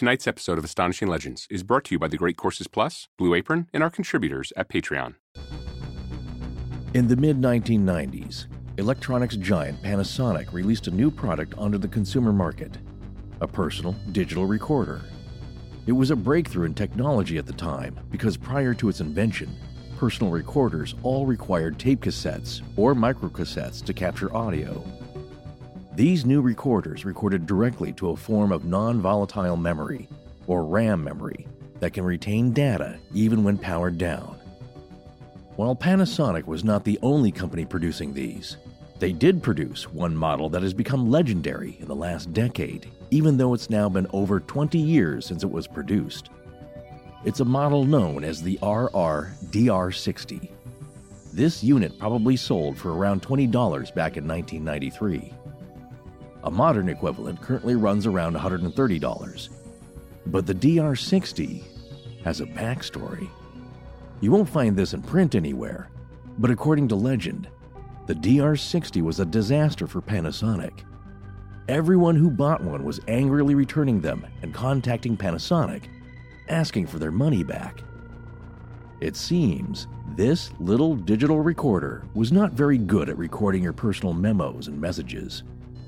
Tonight's episode of Astonishing Legends is brought to you by the Great Courses Plus, Blue Apron, and our contributors at Patreon. In the mid 1990s, electronics giant Panasonic released a new product onto the consumer market a personal digital recorder. It was a breakthrough in technology at the time because prior to its invention, personal recorders all required tape cassettes or microcassettes to capture audio. These new recorders recorded directly to a form of non volatile memory, or RAM memory, that can retain data even when powered down. While Panasonic was not the only company producing these, they did produce one model that has become legendary in the last decade, even though it's now been over 20 years since it was produced. It's a model known as the RR DR60. This unit probably sold for around $20 back in 1993. A modern equivalent currently runs around $130. But the DR60 has a backstory. You won't find this in print anywhere, but according to legend, the DR60 was a disaster for Panasonic. Everyone who bought one was angrily returning them and contacting Panasonic, asking for their money back. It seems this little digital recorder was not very good at recording your personal memos and messages,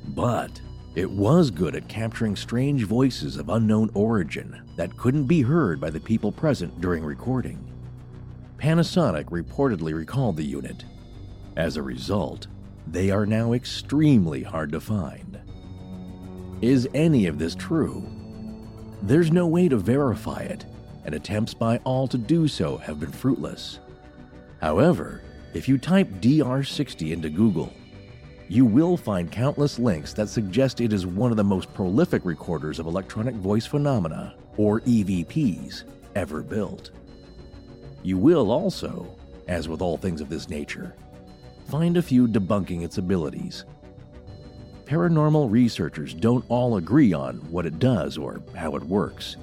but it was good at capturing strange voices of unknown origin that couldn't be heard by the people present during recording. Panasonic reportedly recalled the unit. As a result, they are now extremely hard to find. Is any of this true? There's no way to verify it, and attempts by all to do so have been fruitless. However, if you type DR60 into Google, you will find countless links that suggest it is one of the most prolific recorders of electronic voice phenomena, or EVPs, ever built. You will also, as with all things of this nature, find a few debunking its abilities. Paranormal researchers don't all agree on what it does or how it works,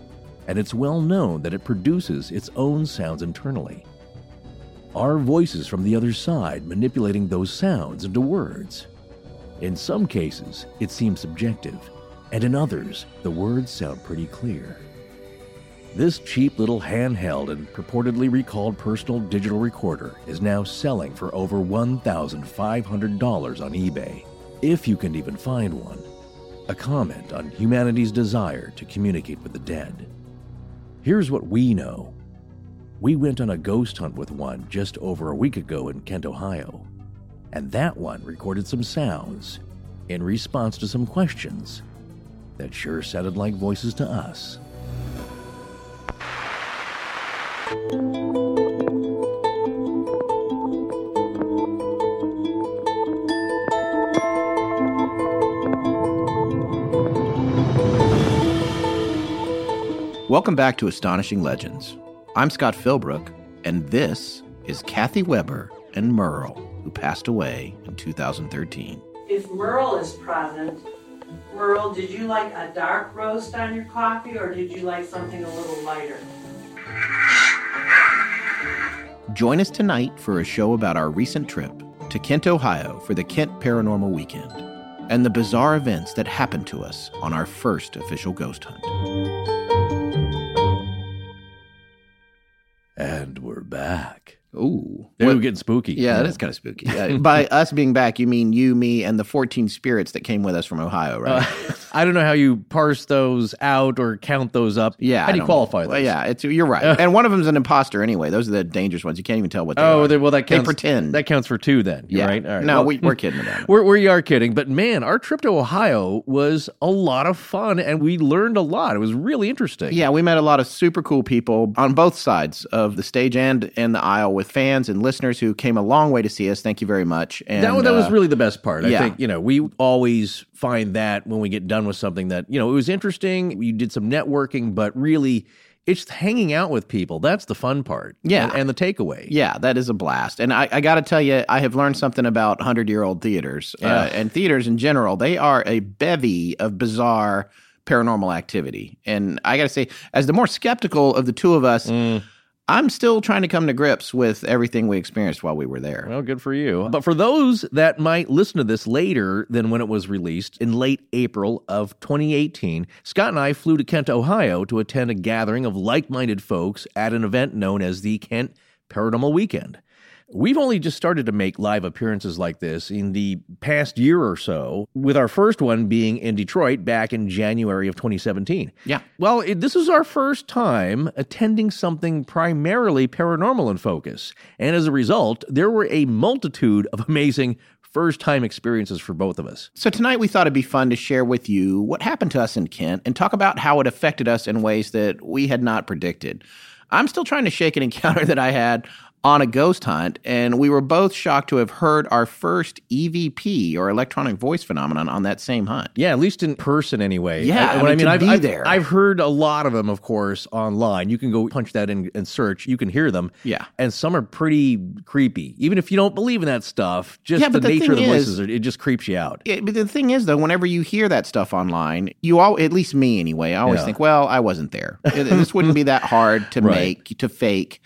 and it's well known that it produces its own sounds internally. Are voices from the other side manipulating those sounds into words? In some cases, it seems subjective, and in others, the words sound pretty clear. This cheap little handheld and purportedly recalled personal digital recorder is now selling for over $1,500 on eBay, if you can even find one. A comment on humanity's desire to communicate with the dead. Here's what we know we went on a ghost hunt with one just over a week ago in Kent, Ohio, and that one recorded some sounds in response to some questions that sure sounded like voices to us. Welcome back to Astonishing Legends. I'm Scott Philbrook, and this is Cathi Weber and Merle, who passed away in 2013. If Merle is present, Merle, did you like a dark roast on your coffee or did you like something a little lighter? Join us tonight for a show about our recent trip to Kent, Ohio for the Kent Paranormal Weekend and the bizarre events that happened to us on our first official ghost hunt. And we're back. Ooh. We're getting spooky. Yeah, that is kind of spooky. Uh, by us being back, you mean you, me, and the 14 spirits that came with us from Ohio, right? Uh, I don't know how you parse those out or count those up. yeah. How do you qualify those? Well, yeah, it's you're right. and one of them's an imposter anyway. Those are the dangerous ones. You can't even tell what they Oh, are. they, well, that They counts. pretend. That counts for two then. Yeah. right. All right. No, Well, we, we're kidding about it. We're, we are kidding, but man, our trip to Ohio was a lot of fun and we learned a lot. It was really interesting. Yeah, we met a lot of super cool people on both sides of the stage and and the aisle with fans and listeners who came a long way to see us. Thank you very much. And that, that was uh, really the best part. I think, you know, we always find that when we get done with something that, you know, it was interesting. You did some networking, but really it's hanging out with people. That's the fun part. Yeah. And, and the takeaway. Yeah, that is a blast. And I, I got to tell you, I have learned something about 100 year old theaters Yeah. uh, and theaters in general. They are a bevy of bizarre paranormal activity. And I got to say, as the more skeptical of the two of us, Mm. I'm still trying to come to grips with everything we experienced while we were there. Well, good for you. But for those that might listen to this later than when it was released in late April of 2018, Scott and I flew to Kent, Ohio to attend a gathering of like minded folks at an event known as the Kent Paranormal Weekend. We've only just started to make live appearances like this in the past year or so, with our first one being in Detroit back in January of 2017. Yeah. Well, it, this is our first time attending something primarily paranormal in focus. And as a result, there were a multitude of amazing first time experiences for both of us. So tonight we thought it'd be fun to share with you what happened to us in Kent and talk about how it affected us in ways that we had not predicted. I'm still trying to shake an encounter that I had on a ghost hunt, and we were both shocked to have heard our first EVP or electronic voice phenomenon on that same hunt. Yeah, at least in person anyway. Yeah, I what mean, to I've, be I've, there. I've heard a lot of them, of course, online. You can go punch that in and search. You can hear them. Yeah. and some are pretty creepy. Even if you don't believe in that stuff, just Yeah, the the nature of the voices, is, it just creeps you out. Yeah, but the thing is, though, whenever you hear that stuff online, you all, at least me anyway, I always Yeah. think, well, I wasn't there. This wouldn't be that hard to Right. make, to fake.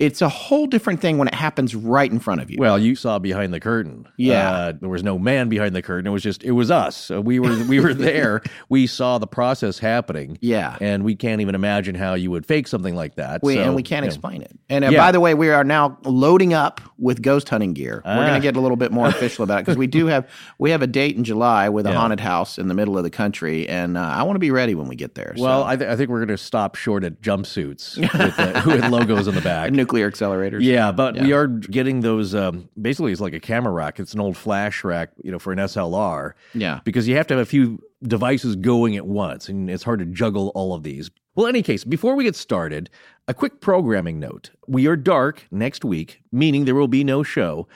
It's a whole different thing when it happens right in front of you. Well, you saw behind the curtain. Yeah. Uh, there was no man behind the curtain. It was just it was us. We were we were there. we saw the process happening. Yeah. and we can't even imagine how you would fake something like that. We, So, and we can't you know. explain it. And uh, Yeah. by the way, we are now loading up with ghost hunting gear. We're going Ah. to get a little bit more official about it because we do have we have a date in July with a Yeah. haunted house in the middle of the country, and uh, I want to be ready when we get there. Well, so. I, th- I think we're going to stop short at jumpsuits with, uh, with logos on the back. Nuclear accelerators. Yeah, but we are getting those. Um, basically, it's like a camera rack. It's an old flash rack, you know, for an SLR. Yeah. because you have to have a few devices going at once, and it's hard to juggle all of these. Well, in any case, before we get started, a quick programming note: we are dark next week, meaning there will be no show,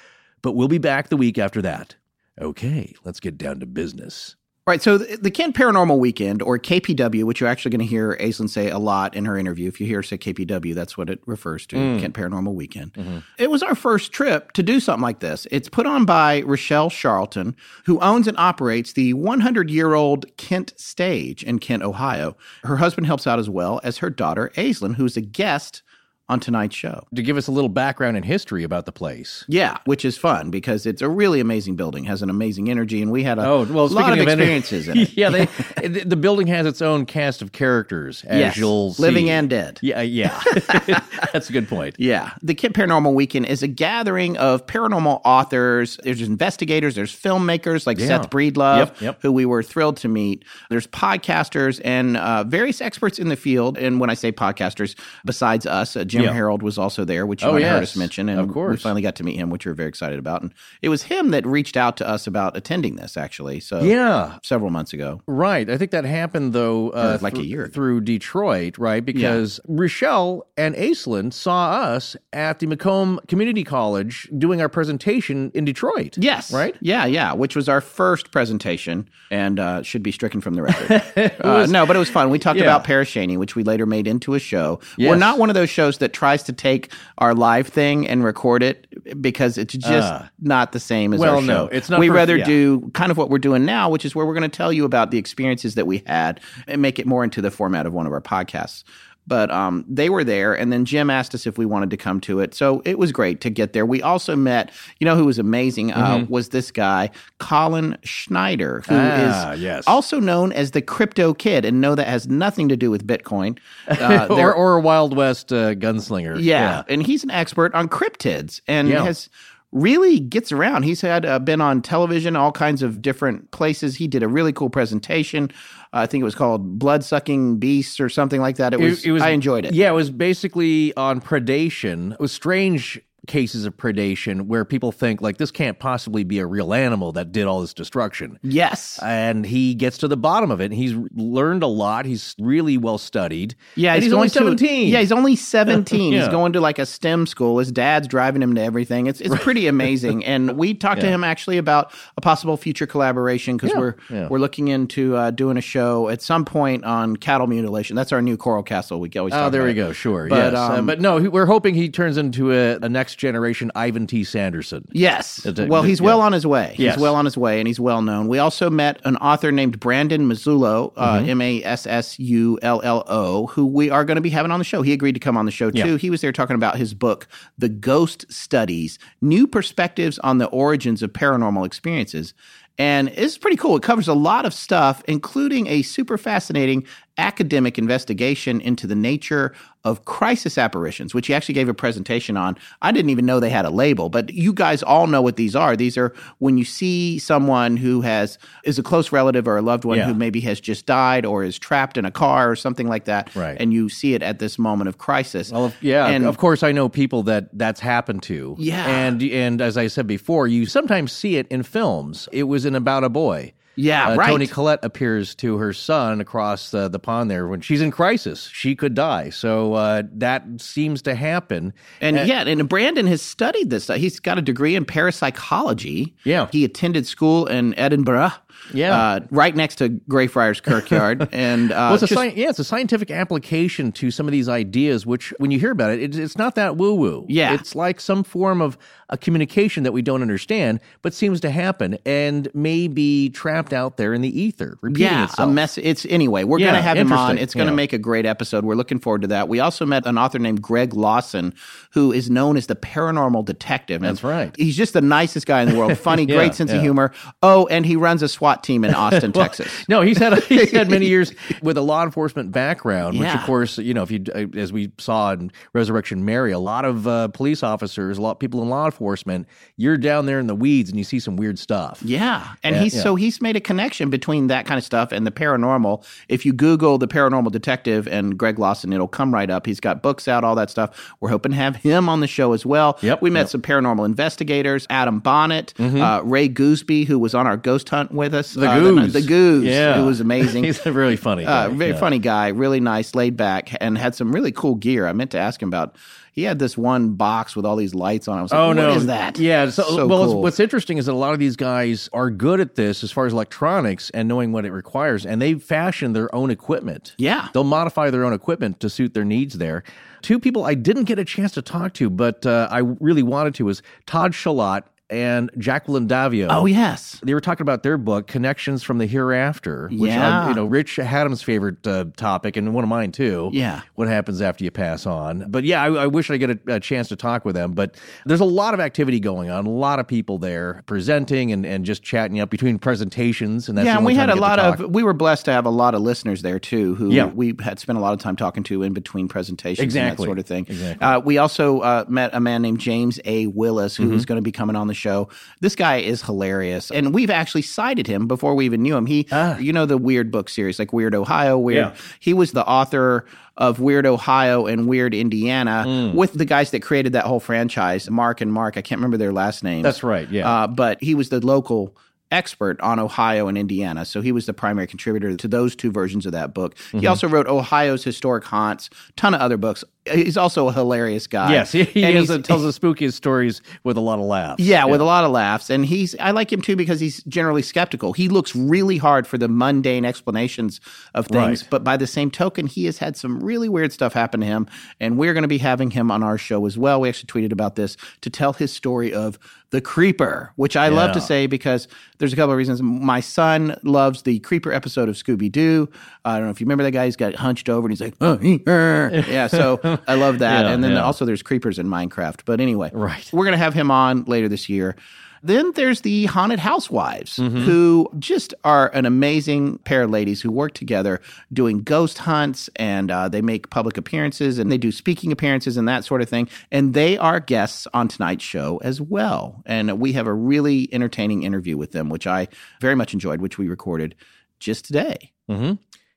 but we'll be back the week after that. Okay, let's get down to business. Right. So the, the Kent Paranormal Weekend, or KPW, which you're actually going to hear Aislinn say a lot in her interview. If you hear her say KPW, that's what it refers to, Mm. Kent Paranormal Weekend. Mm-hmm. It was our first trip to do something like this. It's put on by Richelle Charlton, who owns and operates the 100 year old Kent Stage in Kent, Ohio. Her husband helps out as well as her daughter, Aislinn, who's a guest on tonight's show. To give us a little background and history about the place. Yeah, which is fun because it's a really amazing building, has an amazing energy, and we had a Oh well, lot of, of, experiences in it. yeah, they, the building has its own cast of characters, as Yes, you'll see. living and dead. Yeah, yeah, that's a good point. Yeah. The Kent Paranormal Weekend is a gathering of paranormal authors. There's investigators, there's filmmakers like Yeah. Seth Breedlove, Yep, yep. who we were thrilled to meet. There's podcasters and uh, various experts in the field. And when I say podcasters, besides us, uh, Jim Yeah. Harold was also there, which you Oh, might have heard yes, us mention. And of course. we finally got to meet him, which we are very excited about. And it was him that reached out to us about attending this, actually. So Yeah, several months ago. Right. I think that happened though, uh, like a year ago. through Detroit, right? Because Richelle and Aislinn saw us at the Macomb Community College doing our presentation in Detroit. Yes. Right? Yeah, yeah. Which was our first presentation and uh, should be stricken from the record. uh, no, but it was fun. We talked Yeah. about Parashani, which we later made into a show. We're not one of those shows that tries to take our live thing and record it because it's just Ah. not the same as Well, our show. no, it's not We rather yeah. do kind of what we're doing now, which is where we're going to tell you about the experiences that we had and make it more into the format of one of our podcasts. But um, they were there, and then Jim asked us if we wanted to come to it. So it was great to get there. We also met, you know, who was amazing uh, was this guy, Colin Schneider, who is Mm-hmm. Ah, yes. also known as the Crypto Kid. And no, that has nothing to do with Bitcoin. Uh, or, or a Wild West uh, gunslinger. yeah. and he's an expert on cryptids and Yeah. has really gets around. He's had uh, been on television, all kinds of different places. He did a really cool presentation. Uh, I think it was called "Blood Sucking Beasts" or something like that. It was. I enjoyed it. Yeah, it was basically on predation. It was strange cases of predation where people think like this can't possibly be a real animal that did all this destruction. Yes. and he gets to the bottom of it. And he's learned a lot. He's really well studied. Yeah, he's, going only to- seventeen. yeah, he's only seventeen. He's going to like a STEM school. His dad's driving him to everything. It's it's pretty amazing. And we talked to him actually about a possible future collaboration because Yeah, we're yeah. we're looking into uh, doing a show at some point on cattle mutilation. That's our new Coral Castle. We always Oh, there about we it. go. Sure. But, yes. Uh, um, but no, he- we're hoping he turns into a, a next generation Ivan T. Sanderson. Yes. Well, he's yeah. well on his way. Yes. He's well on his way, and he's well known. We also met an author named Brandon Massullo, uh, Mm-hmm. M A S S U L L O, who we are going to be having on the show. He agreed to come on the show too. Yeah. He was there talking about his book, The Ghost Studies New Perspectives on the Origins of Paranormal Experiences. And it's pretty cool. It covers a lot of stuff, including a super fascinating academic investigation into the nature of crisis apparitions, which he actually gave a presentation on. I didn't even know they had a label, but you guys all know what these are. These are when you see someone who has is a close relative or a loved one Yeah. who maybe has just died or is trapped in a car or something like that, Right. and you see it at this moment of crisis. Well, if- yeah, and of course I know people that that's happened to. Yeah. and and as I said before, you sometimes see it in films. It was in About a Boy. Yeah, Uh, right. Toni Collette appears to her son across uh, the pond there when she's in crisis. She could die, so uh, that seems to happen. And yeah, and Brandon has studied this. He's got a degree in parapsychology. Yeah. He attended school in Edinburgh. Yeah. Uh, right next to Greyfriars Kirkyard. and uh, Well, it's a just- sci- yeah, it's a scientific application to some of these ideas. Which, when you hear about it, it's, it's not that woo woo. Yeah. it's like some form of a communication that we don't understand, but seems to happen and may be trapped out there in the ether, repeating yeah, itself. a mess. It's anyway. We're Yeah, gonna have him on. It's gonna Yeah. make a great episode. We're looking forward to that. We also met an author named Greg Lawson, who is known as the paranormal detective. And That's right. He's just the nicest guy in the world. Funny, Yeah, great sense of humor. Oh, and he runs a SWAT team in Austin, Texas. No, he's had he's had many years with a law enforcement background, which Yeah. of course, you know, if you uh, as we saw in Resurrection Mary, a lot of uh, police officers, a lot of people in law enforcement, you're down there in the weeds and you see some weird stuff. Yeah, and Yeah, he's yeah. so he's made a connection between that kind of stuff and the paranormal. If you Google the paranormal detective and Greg Lawson, it'll come right up. He's got books out, all that stuff. We're hoping to have him on the show as well. Yep, we met yep. Mm-hmm. some paranormal investigators, Adam Bonnet, uh, Ray Goosby, who was on our ghost hunt with us. The uh, Goose. the Goose, Yeah. it was amazing. He's a really funny guy. Uh, very Yeah. funny guy, really nice, laid back, and had some really cool gear. I meant to ask him about. He had this one box with all these lights on. it. I was like, Oh "What no! is that?" Yeah. So, So well, cool. what's interesting is that a lot of these guys are good at this as far as electronics and knowing what it requires, and they fashion their own equipment. Yeah. they'll modify their own equipment to suit their needs. There, two people I didn't get a chance to talk to, but uh, I really wanted to was Todd Shalott and Jacqueline Davio. Oh yes. They were talking about their book, Connections from the Hereafter, which Yeah. uh, you know, Rich Adams' favorite uh, topic and one of mine too. Yeah. what happens after you pass on? But yeah, I, I wish I get a, a chance to talk with them. But there's a lot of activity going on, a lot of people there presenting and, and just chatting up between presentations. And that's yeah, the and only we had a lot of. We were blessed to have a lot of listeners there too, who Yeah. we had spent a lot of time talking to in between presentations, and that Exactly. sort of thing. Exactly. Uh, we also uh, met a man named James A. Willis, who Mm-hmm. was going to be coming on the show. This guy is hilarious, and we've actually cited him before we even knew him. He, you know, the Weird book series, like Weird Ohio, Weird. Ah. Yeah. He was the author of Weird Ohio and Weird Indiana Mm. with the guys that created that whole franchise, Mark and Mark. I can't remember their last names. That's right, yeah. Uh, but he was the local expert on Ohio and Indiana. So he was the primary contributor to those two versions of that book. He Mm-hmm. also wrote Ohio's Historic Haunts, ton of other books. He's also a hilarious guy. yes, he, he he's- uh, tells the spookiest stories with a lot of laughs. yeah, with a lot of laughs. And he's I like him too because he's generally skeptical. He looks really hard for the mundane explanations of things, Right. but by the same token, he has had some really weird stuff happen to him. And we're going to be having him on our show as well. We actually tweeted about this to tell his story of the creeper, which I love to say because there's a couple of reasons. My son loves the creeper episode of Scooby Doo. I don't know if you remember that guy. He's got hunched over and he's like, oh, er." yeah. So I love that. Yeah, and then yeah. also there's creepers in Minecraft. But anyway, Right. we're going to have him on later this year. Then there's the Haunted Housewives, Mm-hmm. who just are an amazing pair of ladies who work together doing ghost hunts and uh, they make public appearances and they do speaking appearances and that sort of thing. And they are guests on tonight's show as well. And we have a really entertaining interview with them, which I very much enjoyed, which we recorded just today.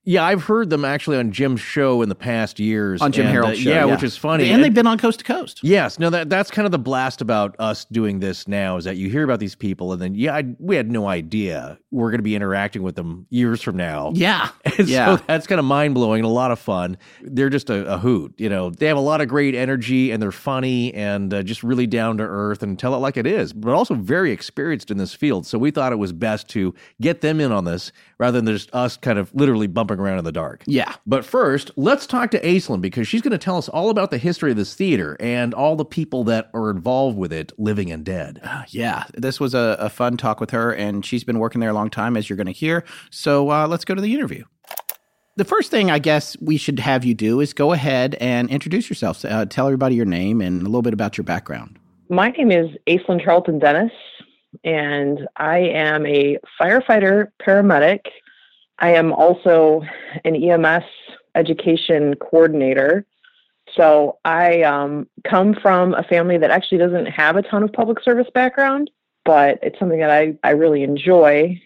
Yeah, I've heard them actually on Jim's show in the past years. On Jim and, Harold's uh, show. Yeah, which is funny. And, they've been on Coast to Coast. Yes, no, that that's kind of the blast about us doing this now is that you hear about these people and then yeah, I, we had no idea we're going to be interacting with them years from now. Yeah. And yeah. so that's kind of mind blowing and a lot of fun. They're just a, a hoot, you know. They have a lot of great energy and they're funny and uh, just really down to earth and tell it like it is, but also very experienced in this field. So we thought it was best to get them in on this rather than just us kind of literally bumping jumping around in the dark. Yeah. But first, let's talk to Aislinn because she's going to tell us all about the history of this theater and all the people that are involved with it, living and dead. Uh, yeah. This was a, a, fun talk with her, and she's been working there a long time, as you're going to hear. So uh, let's go to the interview. The first thing I guess we should have you do is go ahead and introduce yourself. Uh, tell everybody your name and a little bit about your background. My name is Aislinn Charlton Dennis, and I am a firefighter paramedic. I am also an EMS education coordinator. So I um, come from a family that actually doesn't have a ton of public service background, but it's something that I, I really enjoy.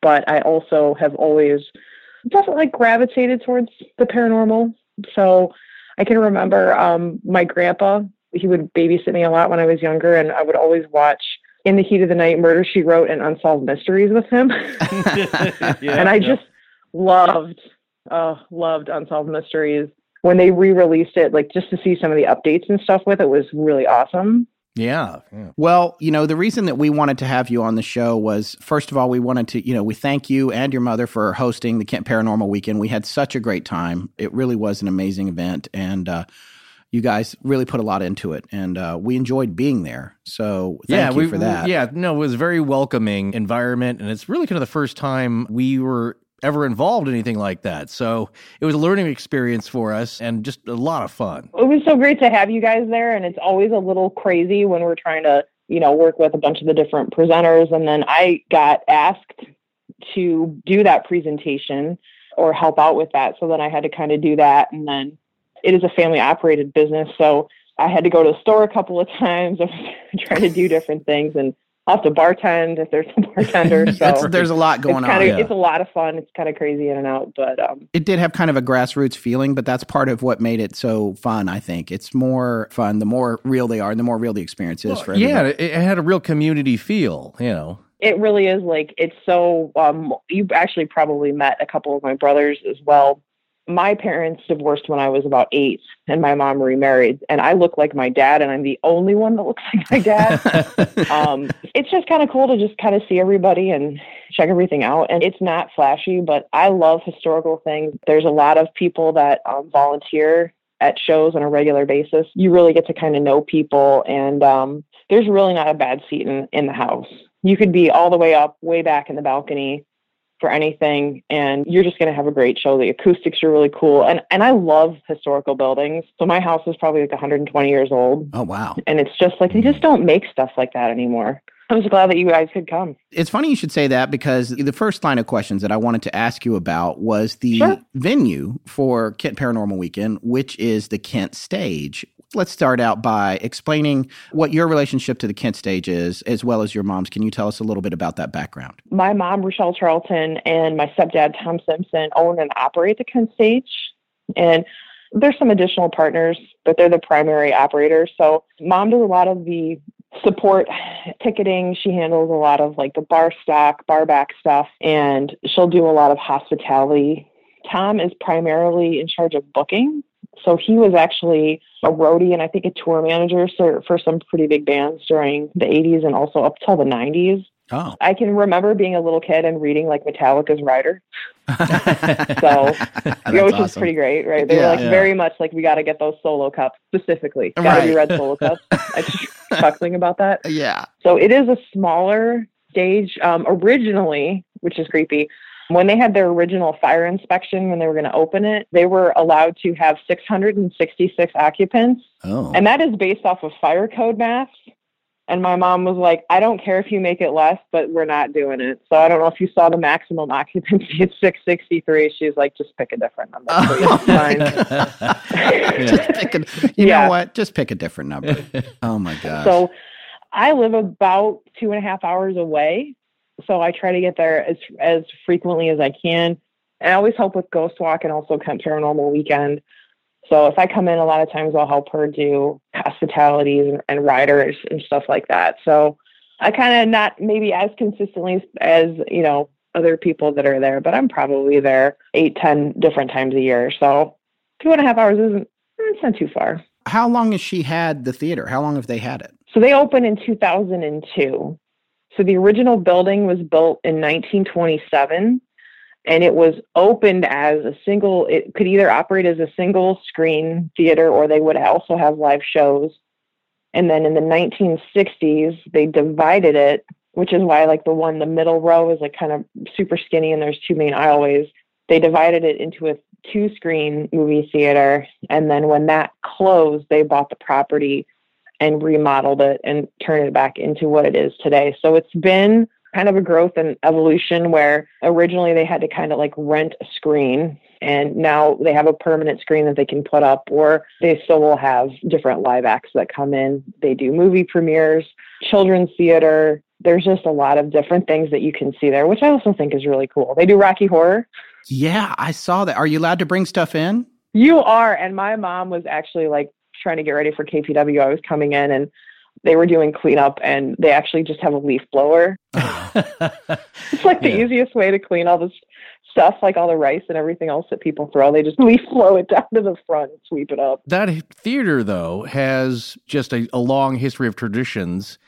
But I also have always definitely gravitated towards the paranormal. So I can remember um, my grandpa, he would babysit me a lot when I was younger, and I would always watch In the Heat of the Night Murder She Wrote and Unsolved Mysteries with him. yeah, and I yeah. just loved, uh, loved Unsolved Mysteries. When they re released it, like just to see some of the updates and stuff with it was really awesome. Yeah, yeah, Well, you know, the reason that we wanted to have you on the show was first of all, we wanted to, you know, we thank you and your mother for hosting the Kent Paranormal Weekend. We had such a great time. It really was an amazing event. And, uh, you guys really put a lot into it, and uh, we enjoyed being there. So yeah, we, for that. Yeah, no, it was a very welcoming environment, and it's really kind of the first time we were ever involved in anything like that. So it was a learning experience for us and just a lot of fun. It was so great to have you guys there. And it's always a little crazy when we're trying to, you know, work with a bunch of the different presenters. And then I got asked to do that presentation or help out with that. So then I had to kind of do that. And then it is a family operated business. So I had to go to the store a couple of times. I was trying to do different things and I'll have to bartend if there's a bartender. So there's a lot going kinda, on. Yeah. It's a lot of fun. It's kind of crazy in and out, but um, it did have kind of a grassroots feeling. But that's part of what made it so fun. I think it's more fun the more real they are, and the more real the experience is well, for everybody. Yeah, it had a real community feel. You know, it really is like it's so. Um, you actually probably met a couple of my brothers as well my parents divorced when I was about eight, and my mom remarried. And I look like my dad, and I'm the only one that looks like my dad. um, it's just kind of cool to just kind of see everybody and check everything out. And it's not flashy, but I love historical things. There's a lot of people that um, volunteer at shows on a regular basis. You really get to kind of know people, and um, there's really not a bad seat in, in the house. You could be all the way up, way back in the balcony for anything and you're just going to have a great show. The acoustics are really cool and and I love historical buildings. So my house is probably like 120 years old. Oh wow. And it's just like they just mm. don't make stuff like that anymore. I'm just glad that you guys could come. It's funny you should say that because the first line of questions that I wanted to ask you about was the sure. venue for Kent Paranormal Weekend, which is the Kent Stage let's start out by explaining what your relationship to the Kent stage is, as well as your mom's. Can you tell us a little bit about that background? My mom, Richelle Charlton, and my stepdad, Tom Simpson, own and operate the Kent stage. And there's some additional partners, but they're the primary operators. So mom does a lot of the support ticketing. She handles a lot of like the bar stock, bar back stuff, and she'll do a lot of hospitality. Tom is primarily in charge of booking. So he was actually a roadie and I think a tour manager for, for some pretty big bands during the 80s and also up till the 90s. Oh. I can remember being a little kid and reading like Metallica's Rider. so, you know, which awesome. is pretty great, right? They yeah, were like yeah. very much like, we got to get those solo cups specifically. Got to right. be red solo cups. I just chuckling about that. Yeah. So it is a smaller stage. Um, originally, which is creepy, when they had their original fire inspection, when they were going to open it, they were allowed to have 666 occupants. Oh. And that is based off of fire code math. And my mom was like, I don't care if you make it less, but we're not doing it. So I don't know if you saw the maximum occupancy at 663. She's like, just pick a different number. Oh, just pick a, you yeah. know what? Just pick a different number. Oh my God. So I live about two and a half hours away so I try to get there as as frequently as I can. And I always help with Ghost Walk and also Kent Paranormal Weekend. So if I come in, a lot of times I'll help her do hospitalities and, and riders and stuff like that. So I kind of not maybe as consistently as you know other people that are there, but I'm probably there eight, ten different times a year. So two and a half hours isn't it's not too far. How long has she had the theater? How long have they had it? So they opened in 2002. So the original building was built in 1927 and it was opened as a single it could either operate as a single screen theater or they would also have live shows. And then in the 1960s they divided it which is why like the one the middle row is like kind of super skinny and there's two main aisleways. They divided it into a two screen movie theater and then when that closed they bought the property and remodeled it and turned it back into what it is today. So it's been kind of a growth and evolution where originally they had to kind of like rent a screen and now they have a permanent screen that they can put up or they still will have different live acts that come in. They do movie premieres children's theater. There's just a lot of different things that you can see there which i also think is really cool. They do rocky horror. Yeah i saw that. Are you allowed to bring stuff in? You are and my mom was actually like trying to get ready for kpw i was coming in and they were doing cleanup and they actually just have a leaf blower it's like the Yeah. easiest way to clean all this stuff, like all the rice and everything else that people throw. They just leaf blow it down to the front and sweep it up. that theater though has just a, a long history of traditions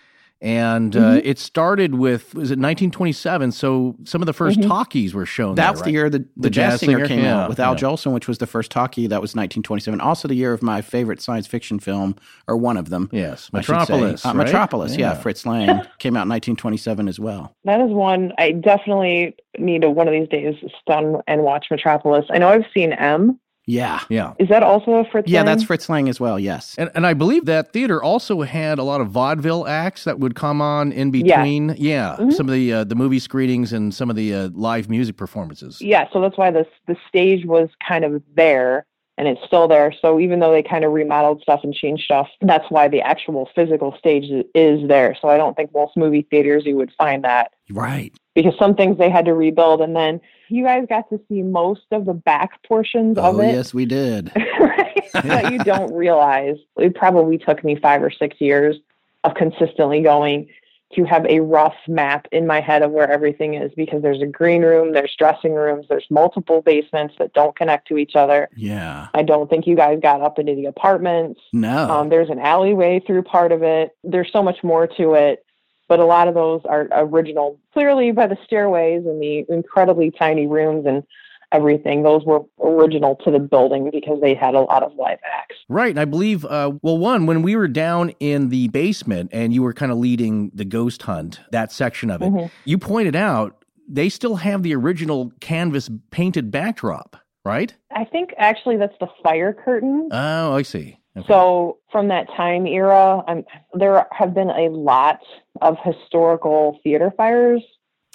and uh, Mm-hmm. it started with was it 1927 so some of the 1st Mm-hmm. talkies were shown That's there, the right? year the, the, The jazz, Jazz singer, Singer? came Yeah, out with Al yeah. Jolson, which was the first talkie. That was 1927. Also, the year of my favorite science fiction film, or one of them. yes I should say. metropolis Uh, right? Metropolis, yeah. Fritz Lang came out in 1927 as well. That is one I definitely need to one of these days stun and watch Metropolis. I know I've seen M. Yeah. yeah Is that also a Fritz? Yeah, Lang? that's Fritz Lang as well, yes. and, and I believe that theater also had a lot of vaudeville acts that would come on in between. Yeah, Mm-hmm. some of the uh, the movie screenings and some of the uh, live music performances. yeah. So that's why the the stage was kind of there. And it's still there. So even though they kind of remodeled stuff and changed stuff, that's why the actual physical stage is- is there. So I don't think most movie theaters you would find that. Right. because some things they had to rebuild and then you guys got to see most of the back portions of Oh, it yes, we did. right that you don't realize it probably took me five or six years of consistently going to have a rough map in my head of where everything is because there's a green room there's dressing rooms there's multiple basements that don't connect to each other Yeah. i don't think you guys got up into the apartments No. um, there's an alleyway through part of it. There's so much more to it, but a lot of those are original, clearly by the stairways and the incredibly tiny rooms and everything. Those were original to the building because they had a lot of live acts. Right. And I believe, uh, well, one, when we were down in the basement and you were kind of leading the ghost hunt, that section of it, Mhm. you pointed out they still have the original canvas painted backdrop, right? I think actually that's the fire curtain. Oh, I see. Okay. So from that time era, um, there have been a lot of historical theater fires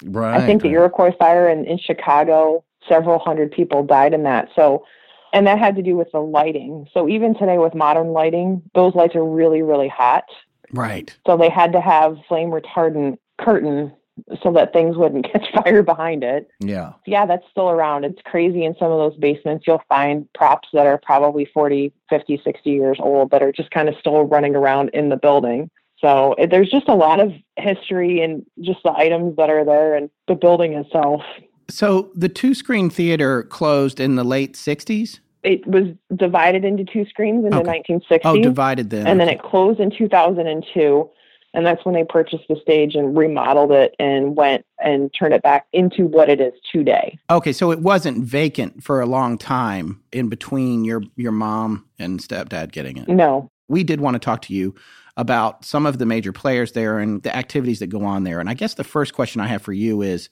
right. I think the. Iroquois fire in, in Chicago, several hundred people died in that. So, and that had to do with the lighting. So even today with modern lighting, those lights are really, really hot. right. So they had to have flame retardant curtain so that things wouldn't catch fire behind it. Yeah. Yeah, that's still around. It's crazy in some of those basements. You'll find props that are probably 40, 50, 60 years old that are just kind of still running around in the building. So it, there's just a lot of history and just the items that are there and the building itself. So the two screen theater closed in the late 60s? It was divided into two screens in Okay. the 1960s. Oh, divided then. and then it closed in 2002 and that's when they purchased the stage and remodeled it and went and turned it back into what it is today Okay, so it wasn't vacant for a long time in between your your mom and stepdad getting it. no We did want to talk to you about some of the major players there and the activities that go on there. And I guess the first question I have for you is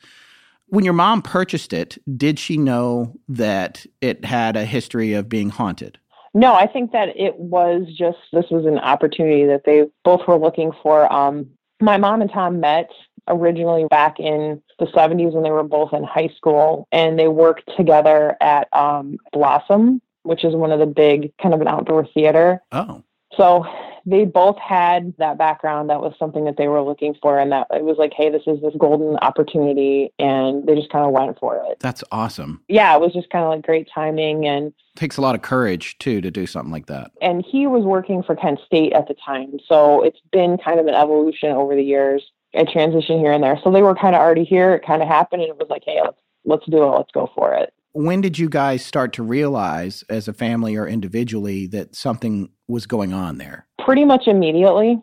when your mom purchased it, did she know that it had a history of being haunted? No i think that it was just this was an opportunity that they both were looking for. Um, my mom and tom met originally back in the 70s when they were both in high school and they worked together at um, blossom which is one of the big kind of an outdoor theater. Oh, So they both had that background. That was something that they were looking for, and that it was like, hey, this is this golden opportunity, and they just kind of went for it. that's awesome. Yeah, it was just kind of like great timing, and Takes a lot of courage too to do something like that. and he was working for Kent State at the time, so it's been kind of an evolution over the years, a transition here and there. So they were kind of already here. It kind of happened, and it was like, hey, let's let's do it. Let's go for it. When did you guys start to realize as a family or individually that something was going on there? Pretty much immediately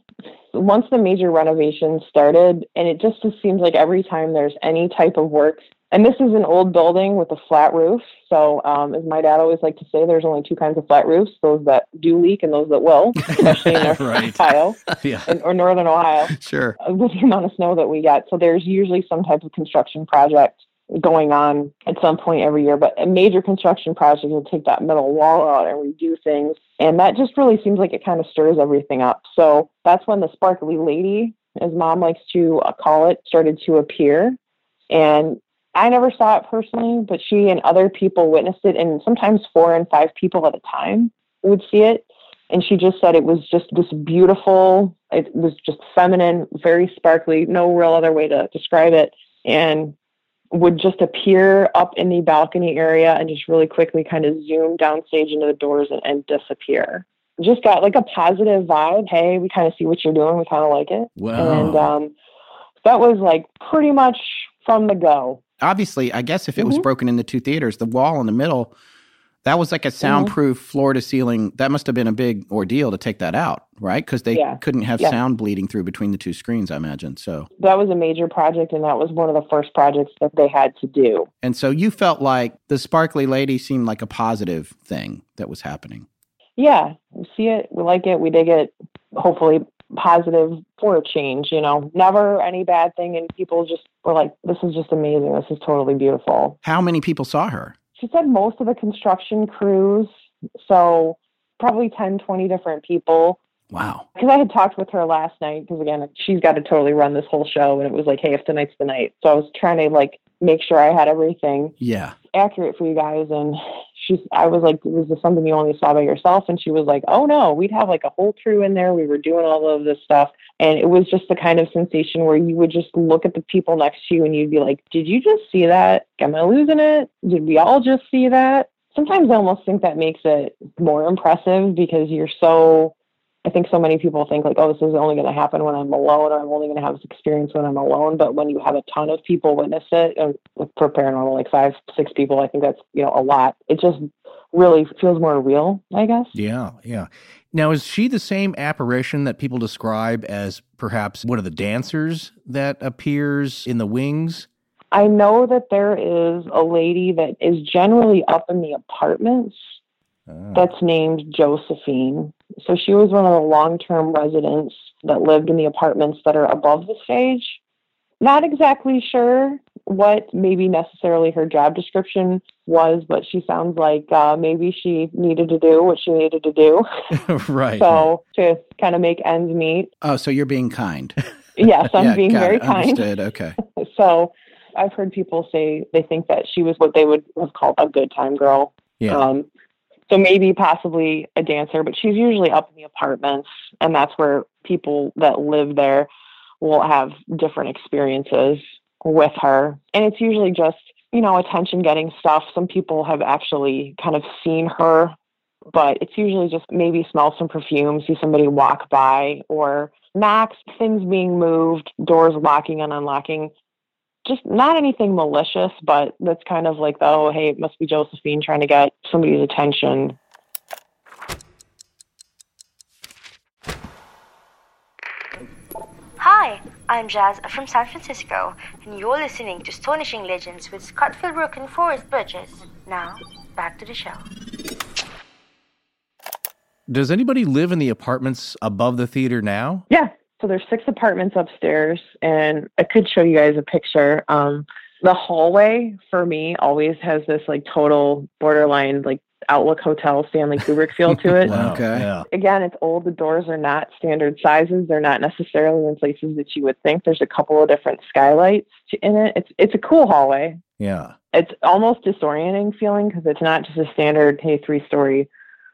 once the major renovations started and it just just seems like every time there's any type of work And this is an old building with a flat roof. So, um, as my dad always liked to say, there's only two kinds of flat roofs: those that do leak and those that will, especially in Right. Ohio Yeah. and, or Northern Ohio Sure. uh, with the amount of snow that we get. So there's usually some type of construction project going on at some point every year. But a major construction project will take that metal wall out and redo things. And that just really seems like it kind of stirs everything up. So that's when the sparkly lady, as mom likes to uh, call it, started to appear. And I never saw it personally, but she and other people witnessed it, and sometimes four and five people at a time would see it. And she just said it was just this beautiful, it was just feminine, very sparkly, no real other way to describe it. And would just appear up in the balcony area and just really quickly kind of zoom downstage into the doors and, and disappear. Just got like a positive vibe. Hey, we kind of see what you're doing. We kind of like it. Wow. And um, that was like pretty much from the go. Obviously, I guess if it was Mhm. broken into two theaters, the wall in the middle, that was like a mm-hmm. soundproof floor to ceiling. That must have been a big ordeal to take that out, right? Because they Yeah. couldn't have Yeah. sound bleeding through between the two screens, I imagine. So, That was a major project, and that was one of the first projects that they had to do. and so you felt like the sparkly lady seemed like a positive thing that was happening. Yeah, we see it, we like it, we dig it. Hopefully, positive for a change. You know, never any bad thing, and people just were like, "This is just amazing. This is totally beautiful." How many people saw her? She said most of the construction crews, so probably 10, 20 different people. Wow. Because I had talked with her last night, because again, she's got to totally run this whole show, and it was like, "Hey, if tonight's the night," so I was trying to like make sure I had everything Yeah. accurate for you guys and i was like was this something you only saw by yourself? And she was like oh no we'd have like a whole crew in there. We were doing all of this stuff. And it was just the kind of sensation where you would just look at the people next to you and you'd be like did you just see that? Am i losing it? Did we all just see that? Sometimes i almost think that makes it more impressive because you're so I think so many people think like, oh, this is only going to happen when I'm alone, or I'm only going to have this experience when I'm alone. But when you have a ton of people witness it, and for paranormal, like five, six people, I think that's you know a lot. It just really feels more real, I guess. Yeah, yeah. Now, is she the same apparition that people describe as perhaps one of the dancers that appears in the wings? I know that there is a lady that is generally up in the apartments Oh. that's named Josephine. So she was one of the long term residents that lived in the apartments that are above the stage. Not exactly sure what maybe necessarily her job description was, but she sounds like uh, maybe she needed to do what she needed to do. right. So to kind of make ends meet. Oh, so you're being kind. Yes, I'm Yeah, being very it. kind. Understood. Okay. So I've heard people say they think that she was what they would have called a good time girl. Yeah. Um, so maybe possibly a dancer, but she's usually up in the apartments, and that's where people that live there will have different experiences with her. And it's usually just, you know, attention getting stuff. Some people have actually kind of seen her, but it's usually just maybe smell some perfume, see somebody walk by, or knocks, things being moved, doors locking and unlocking just not anything malicious, but that's kind of like, oh, hey, it must be Josephine trying to get somebody's attention. Hi, I'm Jazz from San Francisco, and you're listening to Astonishing Legends with Scott Philbrook and Forrest Burgess. Now, back to the show. Does anybody live in the apartments above the theater now? Yeah. So there's six apartments upstairs, and I could show you guys a picture. Um, the hallway for me always has this like total borderline like Overlook Hotel Stanley Kubrick feel to it. Wow. Okay. Yeah. Again, it's old. The doors are not standard sizes. They're not necessarily in places that you would think. There's a couple of different skylights in it. It's it's a cool hallway. Yeah. it's almost disorienting feeling because it's not just a standard hey three story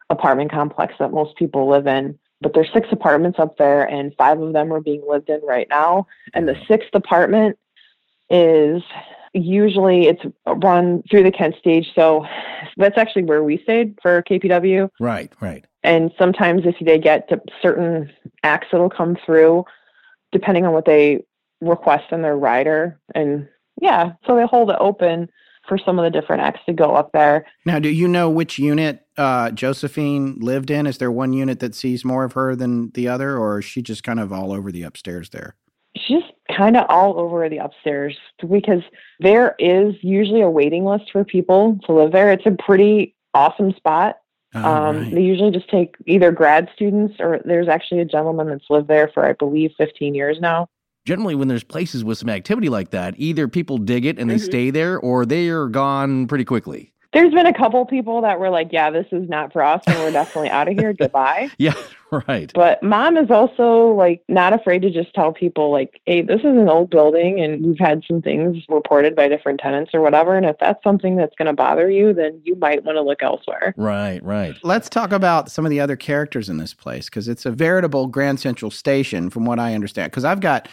apartment complex that most people live in but there's six apartments up there and five of them are being lived in right now and the sixth apartment is usually it's run through the kent stage so that's actually where we stayed for kpw Right. Right. and sometimes if they get to certain acts that'll come through depending on what they request in their rider and yeah so they hold it open for some of the different acts to go up there Now, do you know which unit uh, Josephine lived in? Is there one unit that sees more of her than the other, or is she just kind of all over the upstairs there? she's kind of all over the upstairs because there is usually a waiting list for people to live there. It's a pretty awesome spot. Oh, Um, right. They usually just take either grad students or there's actually a gentleman that's lived there for, I believe, 15 years now. Generally, when there's places with some activity like that, either people dig it and they Mhm. stay there, or they are gone pretty quickly. There's been a couple people that were like, yeah, this is not for us and we're definitely out of here. Goodbye. Yeah, right. But mom is also like not afraid to just tell people like, hey, this is an old building and we've had some things reported by different tenants or whatever. And if that's something that's going to bother you, then you might want to look elsewhere. Right, right. Let's talk about some of the other characters in this place because it's a veritable Grand Central Station, from what I understand. Because I've got,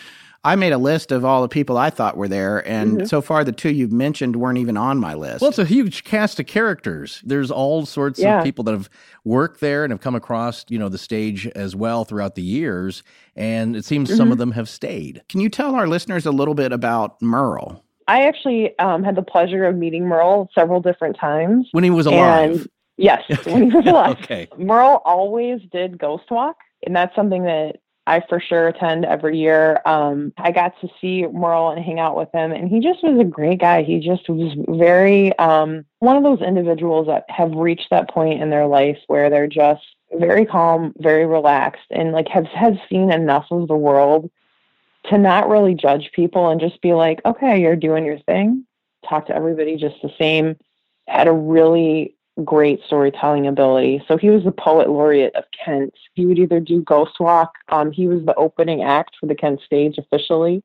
I made a list of all the people I thought were there, and so far the two you've mentioned weren't even on my list. Well, it's a huge cast of characters. There's all sorts Yeah. of people that have worked there and have come across, you know, the stage as well throughout the years. And it seems some of them have stayed. Can you tell our listeners a little bit about Merle? I actually um, had the pleasure of meeting Merle several different times. When he was alive. And yes, when he was alive. okay. Merle always did ghost walk, and that's something that I for sure attend every year. Um, I got to see Merle and hang out with him, and he just was a great guy. He just was very um, one of those individuals that have reached that point in their life where they're just very calm, very relaxed, and like have have seen enough of the world to not really judge people and just be like, okay, you're doing your thing. Talk to everybody just the same. Had a really great storytelling ability. So he was the poet laureate of Kent. He would either do Ghost Walk. Um, he was the opening act for the Kent stage officially,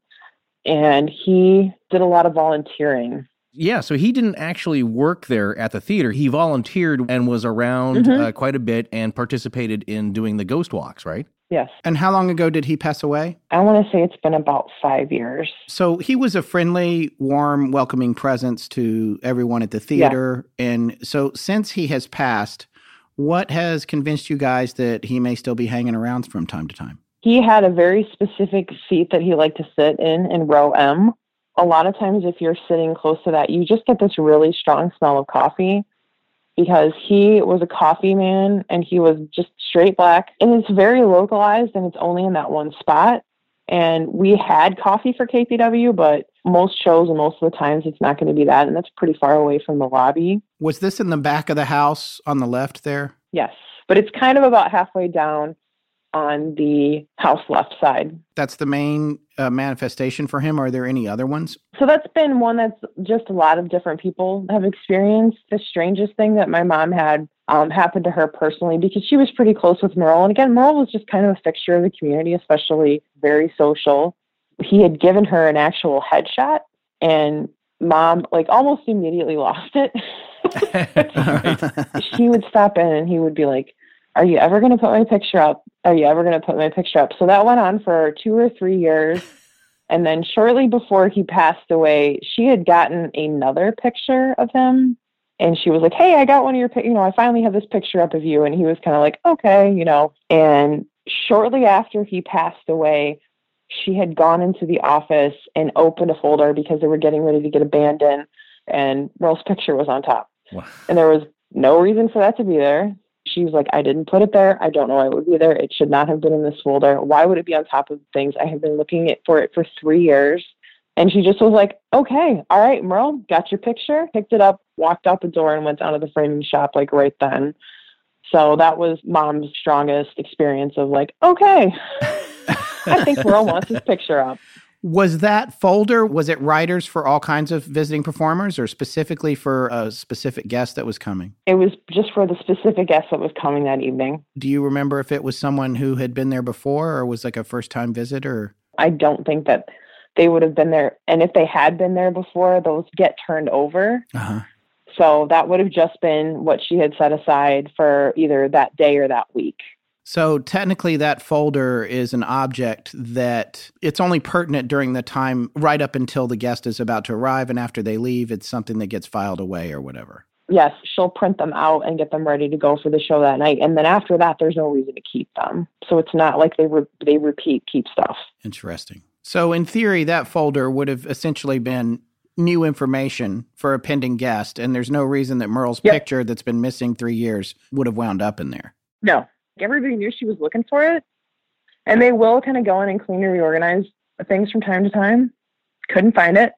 and he did a lot of volunteering. Yeah, so he didn't actually work there at the theater. He volunteered and was around Mhm. uh, quite a bit and participated in doing the ghost walks, right? Yes, And how long ago did he pass away? I want to say it's been about five years. So he was a friendly, warm, welcoming presence to everyone at the theater. And so since he has passed, what has convinced you guys that he may still be hanging around from time to time? He had a very specific seat that he liked to sit in in row M. A lot of times, if you're sitting close to that, you just get this really strong smell of coffee because he was a coffee man and he was just straight black. And it's very localized and it's only in that one spot. And we had coffee for KPW, but most shows and most of the times it's not going to be that. And that's pretty far away from the lobby. Was this in the back of the house on the left there? Yes. But it's kind of about halfway down on the house left side. That's the main uh, manifestation for him. Are there any other ones? So that's been one that's just a lot of different people have experienced. The strangest thing that my mom had um, happened to her personally because she was pretty close with Merle. And again, Merle was just kind of a fixture of the community, especially very social. He had given her an actual headshot, and mom, like, almost immediately lost it. she would stop in and he would be like, Are you ever going to put my picture up? Are you ever going to put my picture up? So that went on for two or three years. And then shortly before he passed away, she had gotten another picture of him. And she was like, Hey, I got one of your, you know, I finally have this picture up of you. And he was kind of like, Okay, you know. And shortly after he passed away, she had gone into the office and opened a folder because they were getting ready to get abandoned. And Merle's picture was on top. Wow. And there was no reason for that to be there. She was like, I didn't put it there. I don't know why it would be there. It should not have been in this folder. Why would it be on top of things? I have been looking for it for three years. And she just was like, okay, all right, Merle, got your picture, picked it up, walked out the door, and went down to the framing shop like right then. So that was mom's strongest experience of like, okay, I think Merle wants his picture up. Was that folder, was it writers for all kinds of visiting performers or specifically for a specific guest that was coming? It was just for the specific guest that was coming that evening. Do you remember if it was someone who had been there before or was like a first time visitor? I don't think that they would have been there. And if they had been there before, those get turned over. Uh-huh. So that would have just been what she had set aside for either that day or that week. So technically, that folder is an object that it's only pertinent during the time right up until the guest is about to arrive, and after they leave, it's something that gets filed away or whatever. Yes, she'll print them out and get them ready to go for the show that night. And then after that, there's no reason to keep them. So it's not like they re- they repeat keep stuff. Interesting. So, in theory, that folder would have essentially been new information for a pending guest, and there's no reason that Merle's Yep. picture that's been missing three years would have wound up in there. No, everybody knew she was looking for it, and they will kind of go in and clean and reorganize things from time to time. Couldn't find it.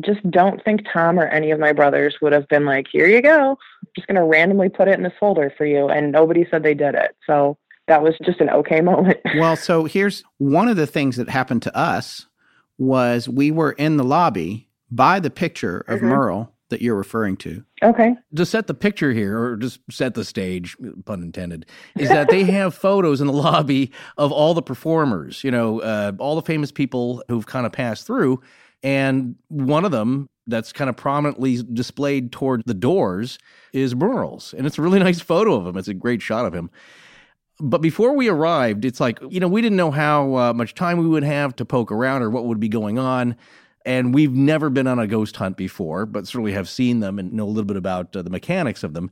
Just don't think Tom or any of my brothers would have been like, here you go. I'm just going to randomly put it in this folder for you. And nobody said they did it. So that was just an okay moment. well, so here's one of the things that happened to us was we were in the lobby by the picture of Mhm. Merle that you're referring to. okay. to set the picture here, or just set the stage, pun intended, is that they have photos in the lobby of all the performers, you know, uh, all the famous people who've kind of passed through. And one of them that's kind of prominently displayed toward the doors is Merle's. And it's a really nice photo of him. It's a great shot of him. But before we arrived, it's like, you know, we didn't know how uh, much time we would have to poke around or what would be going on. And we've never been on a ghost hunt before, but certainly have seen them and know a little bit about uh, the mechanics of them.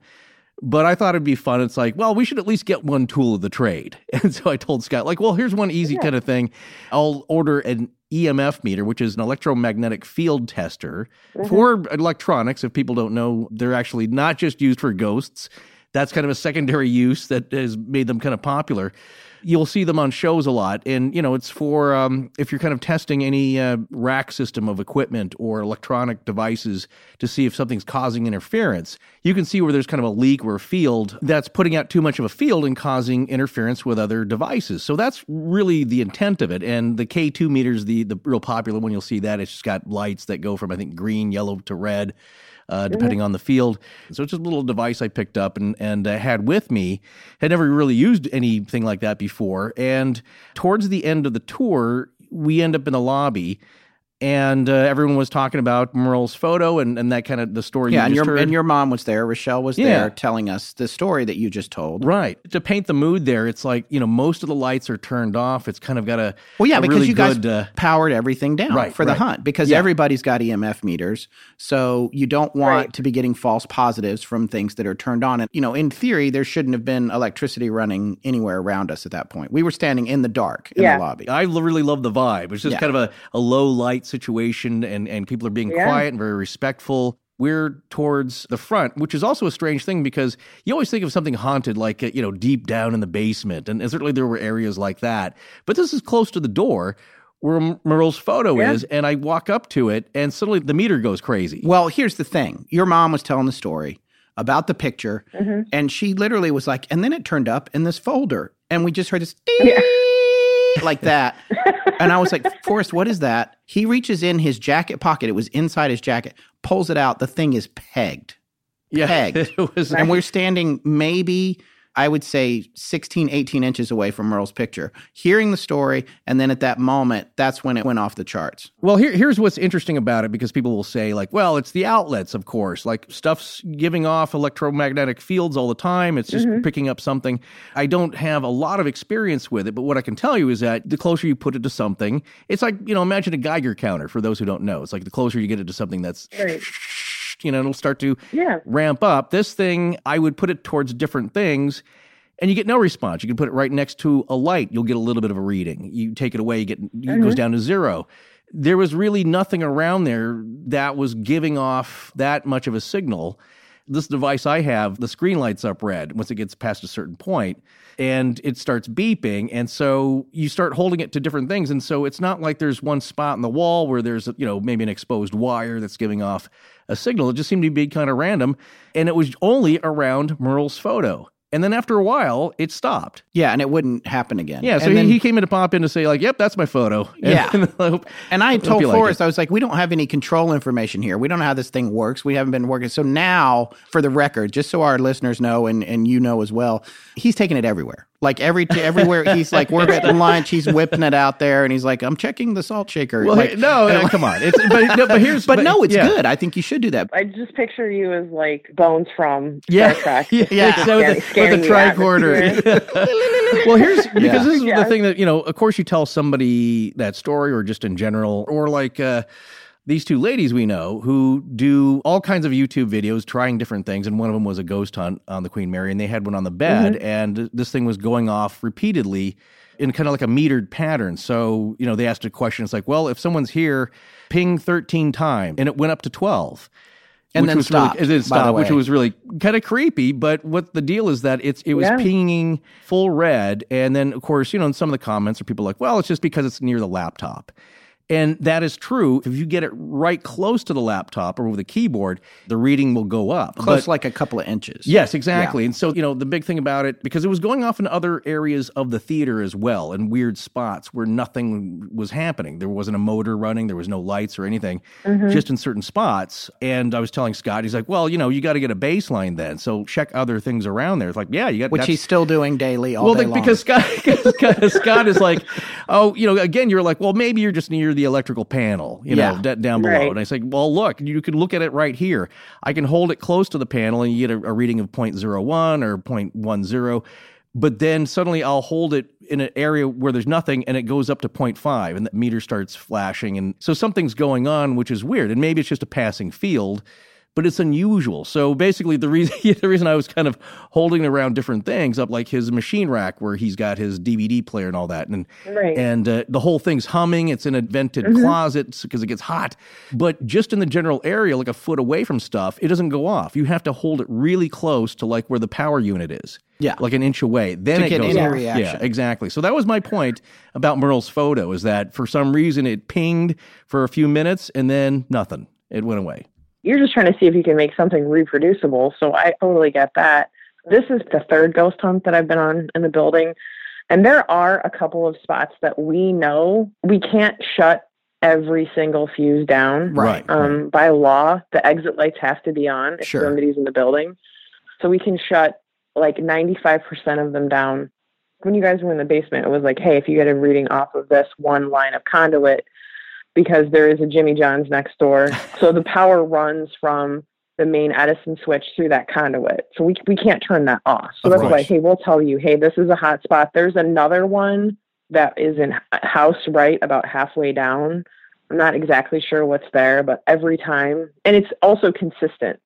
But I thought it'd be fun. It's like, well, we should at least get one tool of the trade. And so I told Scott, like, well, here's one easy kind of thing. I'll order an EMF meter, which is an electromagnetic field tester for electronics. If people don't know, they're actually not just used for ghosts. That's kind of a secondary use that has made them kind of popular. You'll see them on shows a lot, and you know it's for um, if you're kind of testing any uh, rack system of equipment or electronic devices to see if something's causing interference. You can see where there's kind of a leak or a field that's putting out too much of a field and causing interference with other devices. So that's really the intent of it. And the K2 meter is the the real popular one. You'll see that it's just got lights that go from I think green, yellow to red uh, depending on the field. So it's just a little device I picked up and and uh, had with me. Had never really used anything like that before. And towards the end of the tour, we end up in the lobby. And uh, everyone was talking about Merle's photo and, and that kind of the story. Yeah, you and just your heard. and your mom was there. Richelle was Yeah. there telling us the story that you just told. Right. To paint the mood there, it's like, you know, most of the lights are turned off. It's kind of got a Well, yeah, a because really you guys uh, powered everything down Right, for the right. hunt because Yeah. everybody's got EMF meters. So you don't want Right. to be getting false positives from things that are turned on. And, you know, in theory, there shouldn't have been electricity running anywhere around us at that point. We were standing in the dark in Yeah. the lobby. I really love the vibe. It's just Yeah. kind of a, a low light situation, and, and people are being Yeah. quiet and very respectful. We're towards the front, which is also a strange thing because you always think of something haunted like, you know, deep down in the basement. And certainly there were areas like that. But this is close to the door where Merle's photo Yeah. is. And I walk up to it, and suddenly the meter goes crazy. Well, here's the thing your mom was telling the story about the picture, Mm-hmm. and she literally was like, and then it turned up in this folder. And we just heard this ding, like that. And I was like, Forrest, what is that? He reaches in his jacket pocket. It was inside his jacket, pulls it out. The thing is pegged. pegged. it was. And we're standing maybe, I would say, 16, 18 inches away from Merle's picture, hearing the story. And then at that moment, that's when it went off the charts. Well, here, here's what's interesting about it because people will say, like, well, it's the outlets, of course. Like, stuff's giving off electromagnetic fields all the time. It's just mm-hmm. picking up something. I don't have a lot of experience with it, but what I can tell you is that the closer you put it to something, it's like, you know, imagine a Geiger counter for those who don't know. It's like the closer you get it to something that's, Right. You know, it'll start to Yeah. ramp up. This thing, I would put it towards different things. And you get no response. You can put it right next to a light. You'll get a little bit of a reading. You take it away, you get it goes mm-hmm. down to zero. There was really nothing around there that was giving off that much of a signal. This device I have, the screen lights up red once it gets past a certain point, and it starts beeping. And so you start holding it to different things. And so it's not like there's one spot in the wall where there's, you know, maybe an exposed wire that's giving off a signal. It just seemed to be kind of random. And it was only around Merle's photo. And then after a while, it stopped. Yeah, and it wouldn't happen again. Yeah, so And he, then- he came in to pop in to say, like, yep, that's my photo. And Yeah. I hope- And I told like Forrest, it. I was like, we don't have any control information here. We don't know how this thing works. We haven't been working. So now, for the record, just so our listeners know and, and you know as well, he's taking it everywhere. Like every everywhere he's like, we're at lunch, he's whipping it out there, and he's like, I'm checking the salt shaker. Well, like, no, uh, come on. It's, but, no, but here's, but no, it's yeah. good. I think you should do that. I just picture you as like Bones from Yeah, Star Trek. yeah, Yeah. so with the, with the the tricorder. well, here's because Yeah. this is Yeah. the thing that you know. Of course, you tell somebody that story, or just in general, or like uh, these two ladies we know who do all kinds of YouTube videos trying different things, and one of them was a ghost hunt on the Queen Mary, and they had one on the bed, mm-hmm. and this thing was going off repeatedly in kind of like a metered pattern. So you know, they asked a question. It's like, well, if someone's here, ping thirteen times, and it went up to twelve. And which then stopped, really, it did by the stop, which was really kind of creepy. But what the deal is that it's it was Yeah. pinging full red, and then of course you know in some of the comments are people like, well, it's just because it's near the laptop. And that is true. If you get it right close to the laptop or with a keyboard, the reading will go up. Close But- like a couple of inches. Yes, exactly. And so, you know, the big thing about it, because it was going off in other areas of the theater as well, in weird spots where nothing was happening. There wasn't a motor running, there was no lights or anything, mm-hmm. just in certain spots. And I was telling Scott, he's like, well, you know, you got to get a baseline then. So check other things around there. It's like, yeah, you got Which he's still doing daily all well, day like, long. because Scott, Scott is like, oh, you know, again, you're like, well, maybe you're just near the electrical panel, you know, d- down below. Right. And I say, well, look, you can look at it right here. I can hold it close to the panel, and you get a, a reading of 0.01 or 0.10. But then suddenly I'll hold it in an area where there's nothing and it goes up to 0.5 and the meter starts flashing. And so something's going on, which is weird. And maybe it's just a passing field, but it's unusual. So basically, the reason the reason I was kind of holding around different things up, like his machine rack where he's got his DVD player and all that, and Right. and uh, the whole thing's humming. It's in a vented closet because it gets hot. But just in the general area, like a foot away from stuff, it doesn't go off. You have to hold it really close to like where the power unit is. Yeah. like an inch away. Then To it get goes any off. reaction. Yeah, exactly. So that was my point about Merle's photo is that for some reason it pinged for a few minutes and then nothing. It went away. You're just trying to see if you can make something reproducible. So I totally get that. This is the third ghost hunt that I've been on in the building. And there are a couple of spots that we know we can't shut every single fuse down. Right. Um, by law, the exit lights have to be on if Sure. somebody's in the building. So we can shut like 95% of them down. When you guys were in the basement, it was like, hey, if you get a reading off of this one line of conduit, because there is a Jimmy John's next door. so the power runs from the main Edison switch through that conduit. So we, we can't turn that off. So Of that's course. why, hey, we'll tell you, hey, this is a hot spot. There's another one that is in house right about halfway down. I'm not exactly sure what's there, but every time, and it's also consistent.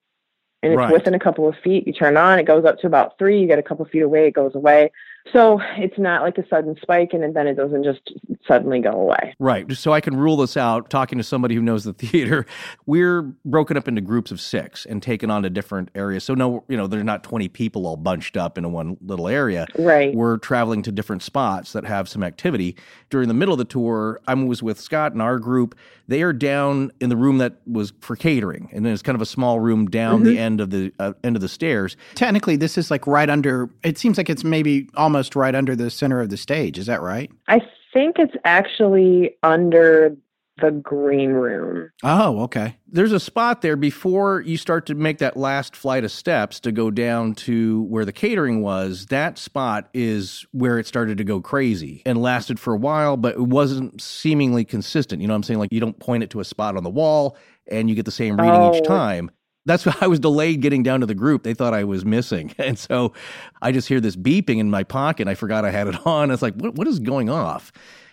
And it's Right. within a couple of feet. You turn on, it goes up to about three. You get a couple feet away, it goes away. So it's not like a sudden spike, and then it doesn't just suddenly go away. Right. So I can rule this out, talking to somebody who knows the theater, we're broken up into groups of six and taken on to different areas. So no, you know, there's not 20 people all bunched up in one little area. Right. We're traveling to different spots that have some activity. During the middle of the tour, I was with Scott and our group. They are down in the room that was for catering, and then it's kind of a small room down the end of the uh, end of the stairs. Technically, this is like right under, it seems like it's maybe almost right under the center of the stage. Is that right? I think it's actually under the green room. Oh, okay. there's a spot there before you start to make that last flight of steps to go down to where the catering was. That spot is where it started to go crazy and lasted for a while, but it wasn't seemingly consistent. You know what I'm saying? Like you don't point it to a spot on the wall and you get the same reading Oh. each time. That's why I was delayed getting down to the group. They thought I was missing. And so I just hear this beeping in my pocket. I forgot I had it on. It's like, what, what is going off?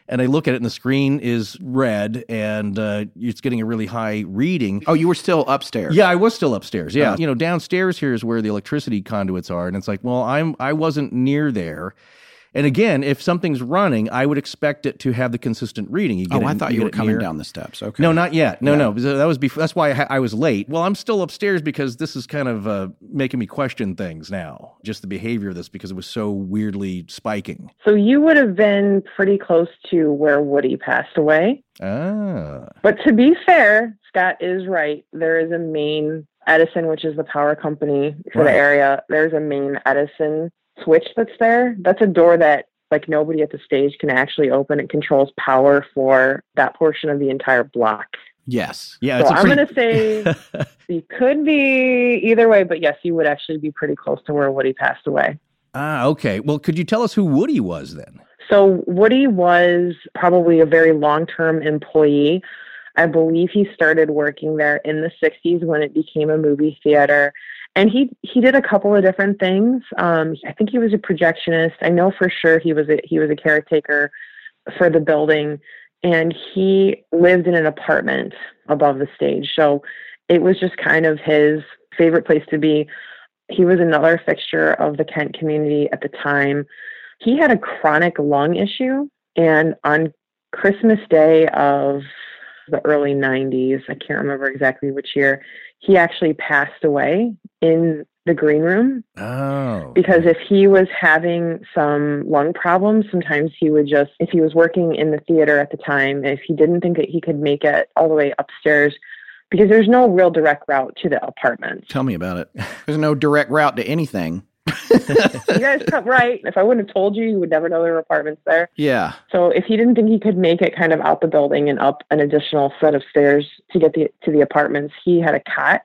And I look at it and the screen is red and uh, it's getting a really high reading. Oh, you were still upstairs. Yeah, I was still upstairs. Yeah, Oh. you know, downstairs here is where the electricity conduits are, and it's like, well, I'm I wasn't near there. And again, if something's running, I would expect it to have the consistent reading. You Oh, get I it- thought you were coming near. down the steps. Okay. No, not yet. No, Yeah. no. That was before. That's why I, I was late. Well, I'm still upstairs because this is kind of uh, making me question things now. Just the behavior of this because it was so weirdly spiking. So you would have been pretty close to where Woody passed away. Ah, But to be fair, Scott is right. There is a main Edison, which is the power company for Right. the area. There's a main Edison switch that's there. That's a door that like nobody at the stage can actually open. It controls power for that portion of the entire block. Yes. yeah. so It's a I'm pretty- going to say you could be either way, but yes, you would actually be pretty close to where Woody passed away. ah, okay. Well, could you tell us who Woody was then? So Woody was probably a very long-term employee. I believe he started working there in the 60s when it became a movie theater. And he he did a couple of different things. Um, I think he was a projectionist. I know for sure he was a, he was a caretaker for the building, and he lived in an apartment above the stage. So it was just kind of his favorite place to be. He was another fixture of the Kent community at the time he had a chronic lung issue and on christmas day of the early 90s i can't remember exactly which year he actually passed away in the green room Oh. because if he was having some lung problems, sometimes he would just, if he was working in the theater at the time, if he didn't think that he could make it all the way upstairs, because there's no real direct route to the apartment. Tell me about it. There's no direct route to anything. you guys come right. If I wouldn't have told you, you would never know there were apartments there. Yeah. So if he didn't think he could make it kind of out the building and up an additional set of stairs to get the, to the apartments, he had a cot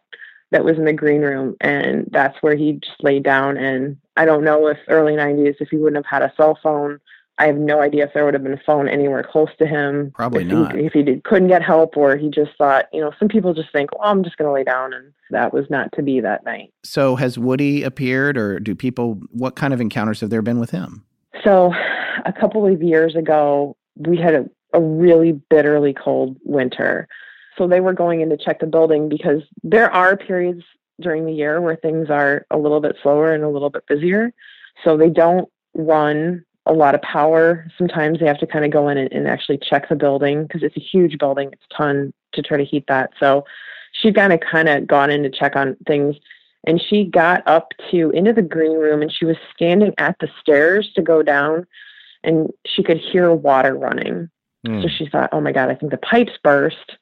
that was in the green room, and that's where he just laid down. And I don't know if early '90s, if he wouldn't have had a cell phone, I have no idea if there would have been a phone anywhere close to him. Probably if not. He, if he did, couldn't get help, or he just thought, you know, some people just think, well, I'm just going to lay down, and that was not to be that night. So has Woody appeared, or do people? What kind of encounters have there been with him? So, a couple of years ago, we had a, a really bitterly cold winter. So, they were going in to check the building because there are periods during the year where things are a little bit slower and a little bit busier. So, they don't run a lot of power. Sometimes they have to kind of go in and, and actually check the building because it's a huge building. It's a ton to try to heat that. So, she kind of kind of gone in to check on things and she got up to into the green room and she was standing at the stairs to go down and she could hear water running Hmm. so she thought oh my god i think the pipes burst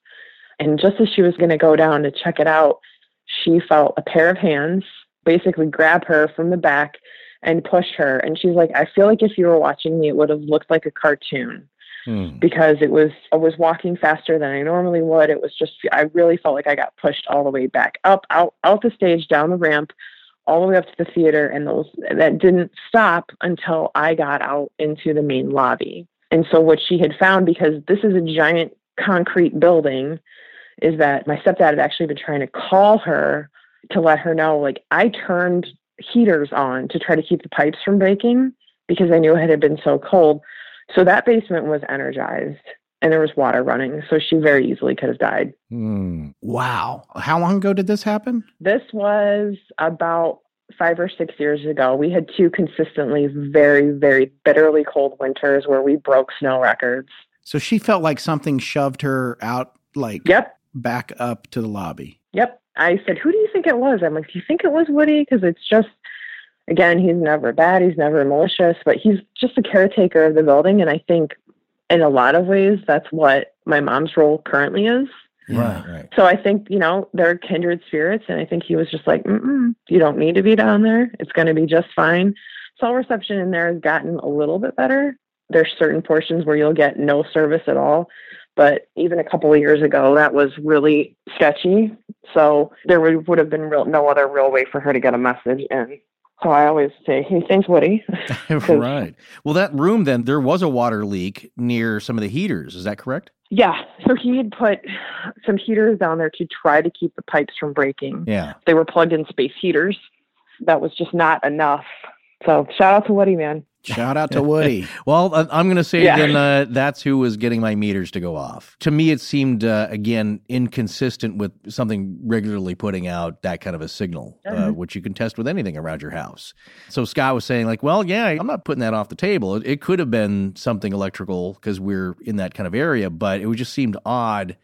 and just as she was going to go down to check it out she felt a pair of hands basically grab her from the back and push her and she's like i feel like if you were watching me it would have looked like a cartoon Hmm. because it was I was walking faster than I normally would. It was just I really felt like I got pushed all the way back up out out the stage down the ramp all the way up to the theater and those that didn't stop until I got out into the main lobby. And so what she had found because this is a giant concrete building is that my stepdad had actually been trying to call her to let her know like I turned heaters on to try to keep the pipes from breaking because I knew it had been so cold. So that basement was energized and there was water running. So she very easily could have died. Hmm. Wow. How long ago did this happen? This was about five or six years ago. We had two consistently very, very bitterly cold winters where we broke snow records. So she felt like something shoved her out, like Yep. back up to the lobby. Yep. I said, Who do you think it was? I'm like, Do you think it was Woody? Because it's just, again, he's never bad. He's never malicious, but he's just a caretaker of the building. And I think in a lot of ways, that's what my mom's role currently is. Right, right. So I think, you know, they're kindred spirits. And I think he was just like, Mm-mm, you don't need to be down there. It's going to be just fine. Cell reception in there has gotten a little bit better. There's certain portions where you'll get no service at all. But even a couple of years ago, that was really sketchy. So there would, would have been real, no other real way for her to get a message in. So I always say, hey, thanks, Woody. right. Well, that room then there was a water leak near some of the heaters. Is that correct? Yeah. So he had put some heaters down there to try to keep the pipes from breaking. Yeah. They were plugged in space heaters. That was just not enough. So shout out to Woody, man. Shout out to Woody. Well, I- I'm going to say Yeah. again, uh, that's who was getting my meters to go off. To me, it seemed, uh, again, inconsistent with something regularly putting out that kind of a signal, uh, Mhm. which you can test with anything around your house. So Scott was saying, like, well, yeah, I'm not putting that off the table. It, it could have been something electrical because we're in that kind of area, but it just seemed odd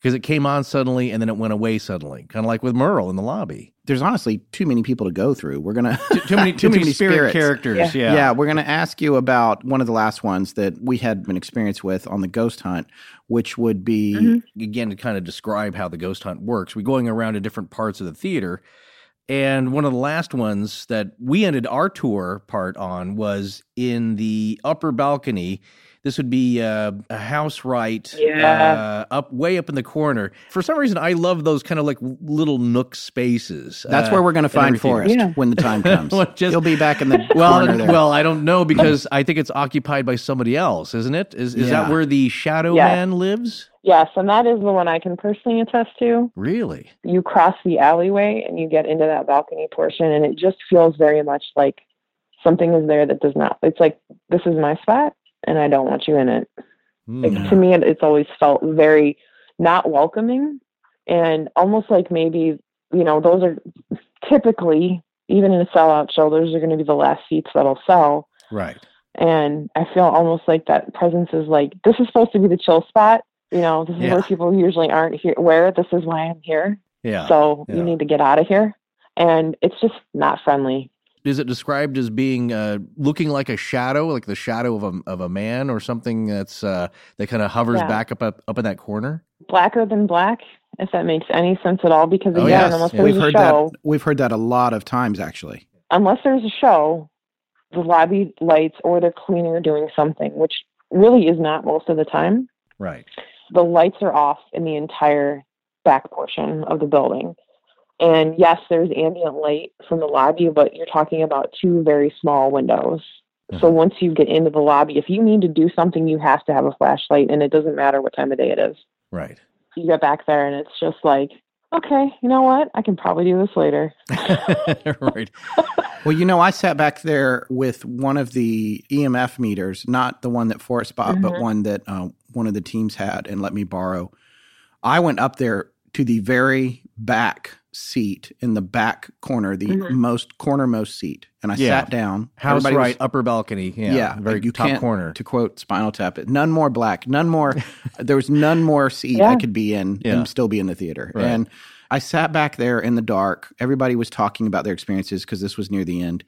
because it came on suddenly and then it went away suddenly, kind of like with Merle in the lobby. There's honestly too many people to go through. We're gonna Too, too many, too, many, spirit spirits. characters. Yeah. Yeah. we're going to ask you about one of the last ones that we had an experience with on the ghost hunt, which would be Mhm. again to kind of describe how the ghost hunt works. We're going around to different parts of the theater. And one of the last ones that we ended our tour part on was in the upper balcony. This would be uh, a house right Yeah. uh, up way up in the corner. For some reason, I love those kind of like little nook spaces. that's uh, where we're going to find everything. Forrest Yeah. when the time comes. Well, just- He'll be back in the well, corner there. well, I don't know because I think it's occupied by somebody else, isn't it? Is is that where the Shadow Yes. Man lives? Yes, and that is the one I can personally attest to. Really? You cross the alleyway and you get into that balcony portion, and it just feels very much like something is there that does not. It's like, this is my spot, and I don't want you in it. Like, Hmm. to me, it's always felt very not welcoming and almost like maybe, you know, those are typically, even in a sellout show, those are going to be the last seats that'll sell. Right. And I feel almost like that presence is like, this is supposed to be the chill spot. You know, this is Yeah. where people usually aren't here. Where this is why I'm here. Yeah. so yeah. you need to get out of here. And it's just not friendly. Is it described as being uh, looking like a shadow, like the shadow of a of a man or something that's uh, that kind of hovers Yeah. back up, up up in that corner? Blacker than black, if that makes any sense at all. Because Oh, again, yes. unless Yeah. there's We've a heard show, that. We've heard that a lot of times, actually. unless there's a show, the lobby lights or the cleaner doing something, which really is not most of the time. Right. The lights are off in the entire back portion of the building. And yes, there's ambient light from the lobby, but you're talking about two very small windows. So once you get into the lobby, if you need to do something, you have to have a flashlight, and it doesn't matter what time of day it is. Right. You get back there, and it's just like, okay, you know what? I can probably do this later. right. Well, you know, I sat back there with one of the EMF meters, not the one that Forrest bought, but one that uh, one of the teams had and let me borrow. I went up there to the very back seat in the back corner, the mm-hmm. most cornermost seat, and I Yeah. sat down. House Everybody was- right, upper balcony. Yeah. yeah, Very you top corner. To quote Spinal Tap, it none more black, none more. there was none more seat I could be in Yeah. and still be in the theater. Right. And I sat back there in the dark. Everybody was talking about their experiences because this was near the end.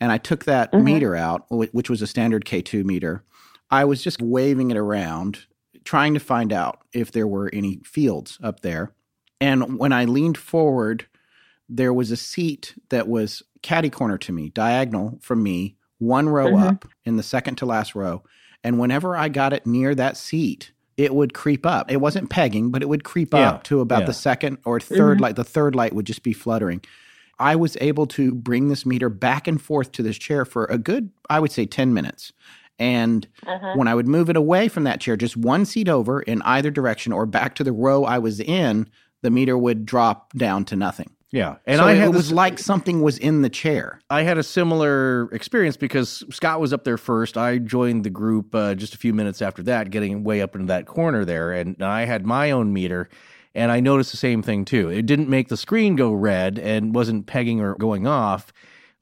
And I took that mm-hmm. meter out, which was a standard K2 meter. I was just waving it around, trying to find out if there were any fields up there. And when I leaned forward, there was a seat that was catty corner to me, diagonal from me, one row mm-hmm. up in the second to last row. And whenever I got it near that seat, it would creep up. It wasn't pegging, but it would creep Yeah, up to about yeah. the second or mm-hmm. 3rd light. The third light would just be fluttering. I was able to bring this meter back and forth to this chair for a good, I would say, 10 minutes. And uh-huh. when I would move it away from that chair, just one seat over in either direction or back to the row I was in, the meter would drop down to nothing. Yeah. And so I it was this- like something was in the chair. I had a similar experience because Scott was up there first. I joined the group uh, just a few minutes after that, getting way up into that corner there, and I had my own meter, and I noticed the same thing too. It didn't make the screen go red and wasn't pegging or going off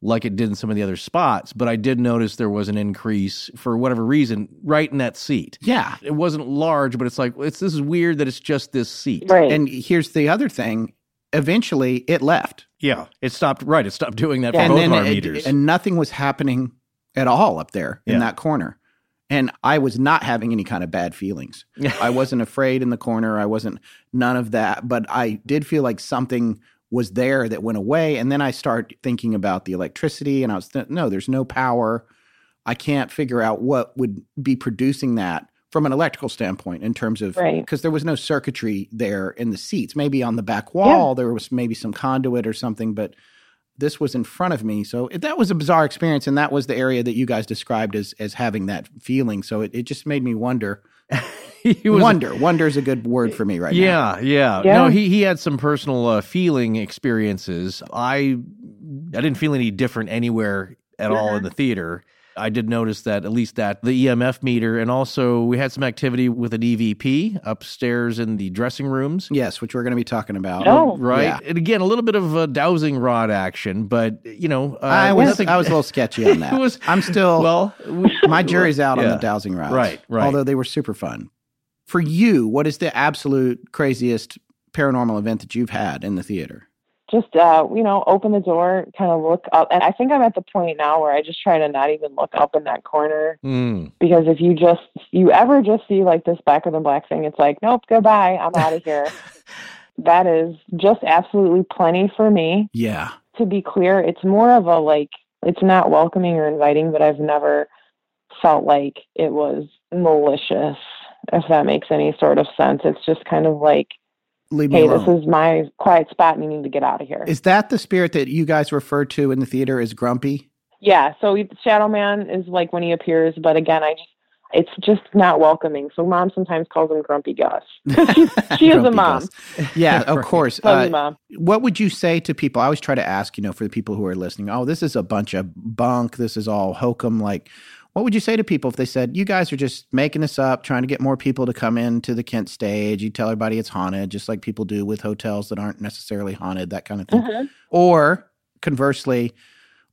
like it did in some of the other spots, but I did notice there was an increase for whatever reason right in that seat. Yeah. It wasn't large, but it's like it's this is weird that it's just this seat. Right. And here's the other thing. Eventually, it left. Yeah, it stopped. Right, it stopped doing that Yeah. for and both then of our it- meters. and nothing was happening at all up there in Yeah. that corner. And I was not having any kind of bad feelings. I wasn't afraid in the corner. I wasn't none of that. But I did feel like something was there that went away. And then I start thinking about the electricity, and I was th- no, there's no power. I can't figure out what would be producing that from an electrical standpoint in terms of Right. because there was no circuitry there in the seats. Maybe on the back wall there was maybe some conduit or something, but this was in front of me. So it, that was a bizarre experience, and that was the area that you guys described as as having that feeling. So it, it just made me wonder. He was- wonder, wonder is a good word for me right now. yeah, yeah, Yeah. No, he he had some personal uh, feeling experiences. I I didn't feel any different anywhere at all in the theater. I did notice that at least that the EMF meter, and also we had some activity with an EVP upstairs in the dressing rooms. Yes, which we're going to be talking about. Oh. Right, Yeah. and again, a little bit of uh, dowsing rod action, but you know, uh, I was nothing- I was a little sketchy on that. It was- I'm still well. we- my jury's out on Yeah. the dowsing rods. Right, right. Although they were super fun. For you, what is the absolute craziest paranormal event that you've had in the theater? just uh, you know, open the door, kind of look up, and I think I'm at the point now where I just try to not even look up in that corner Mm, because if you just you ever just see like this blacker than black thing, it's like nope, goodbye, I'm out of here. that is just absolutely plenty for me. Yeah. To be clear, it's more of a like it's not welcoming or inviting, but I've never felt like it was malicious. If that makes any sort of sense, it's just kind of like, hey, alone. this is my quiet spot, and you need to get out of here. Is that the spirit that you guys refer to in the theater as grumpy? Yeah, so we- Shadow Man is like when he appears, but again, I just it's just not welcoming. So mom sometimes calls him Grumpy Gus. she, she is a mom. Gus. Yeah, of course. Uh, mom. what would you say to people? I always try to ask, you know, for the people who are listening, oh, this is a bunch of bunk. This is all hokum. Like, what would you say to people if they said, you guys are just making this up, trying to get more people to come into the Kent stage? You tell everybody it's haunted, just like people do with hotels that aren't necessarily haunted, that kind of thing. Mm-hmm. Or conversely,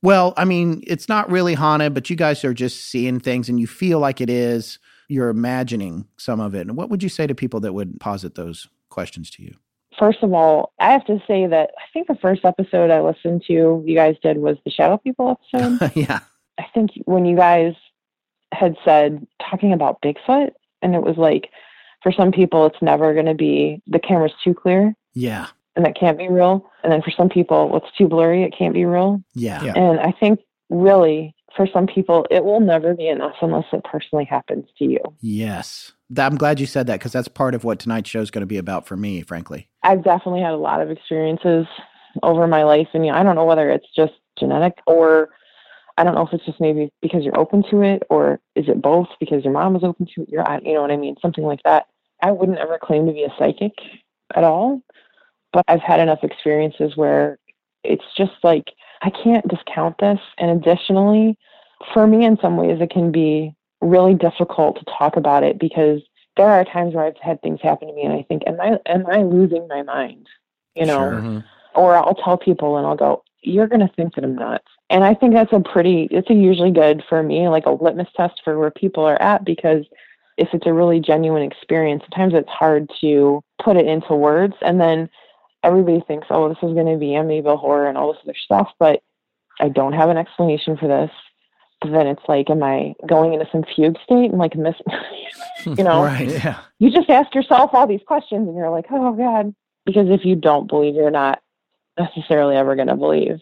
well, I mean, it's not really haunted, but you guys are just seeing things and you feel like it is. You're imagining some of it. And what would you say to people that would posit those questions to you? first of all, I have to say that I think the first episode I listened to you guys did was the Shadow People episode. yeah. I think when you guys had said talking about Bigfoot, and it was like, for some people, it's never going to be the camera's too clear Yeah. and that can't be real. And then for some people, it's too blurry, it can't be real. Yeah. Yeah. And I think really, for some people, it will never be enough unless it personally happens to you. Yes. That- I'm glad you said that because that's part of what tonight's show is going to be about for me, frankly. I've definitely had a lot of experiences over my life, and you know, I don't know whether it's just genetic or I don't know if it's just maybe because you're open to it, or is it both because your mom was open to it? You're, you know what I mean, something like that. I wouldn't ever claim to be a psychic at all, but I've had enough experiences where it's just like I can't discount this. And additionally, for me, in some ways, it can be really difficult to talk about it because there are times where I've had things happen to me, and I think, am I am I losing my mind? You know, Sure. Mhm. or I'll tell people and I'll go, you're going to think that I'm nuts. And I think that's a pretty, it's a usually good for me, like a litmus test for where people are at because if it's a really genuine experience, sometimes it's hard to put it into words. And then everybody thinks, oh, this is going to be Amityville horror and all this other stuff, but I don't have an explanation for this. But then it's like, am I going into some fugue state and like miss, you know? Right. Yeah. you just ask yourself all these questions and you're like, oh God. Because if you don't believe, you're not necessarily ever going to believe.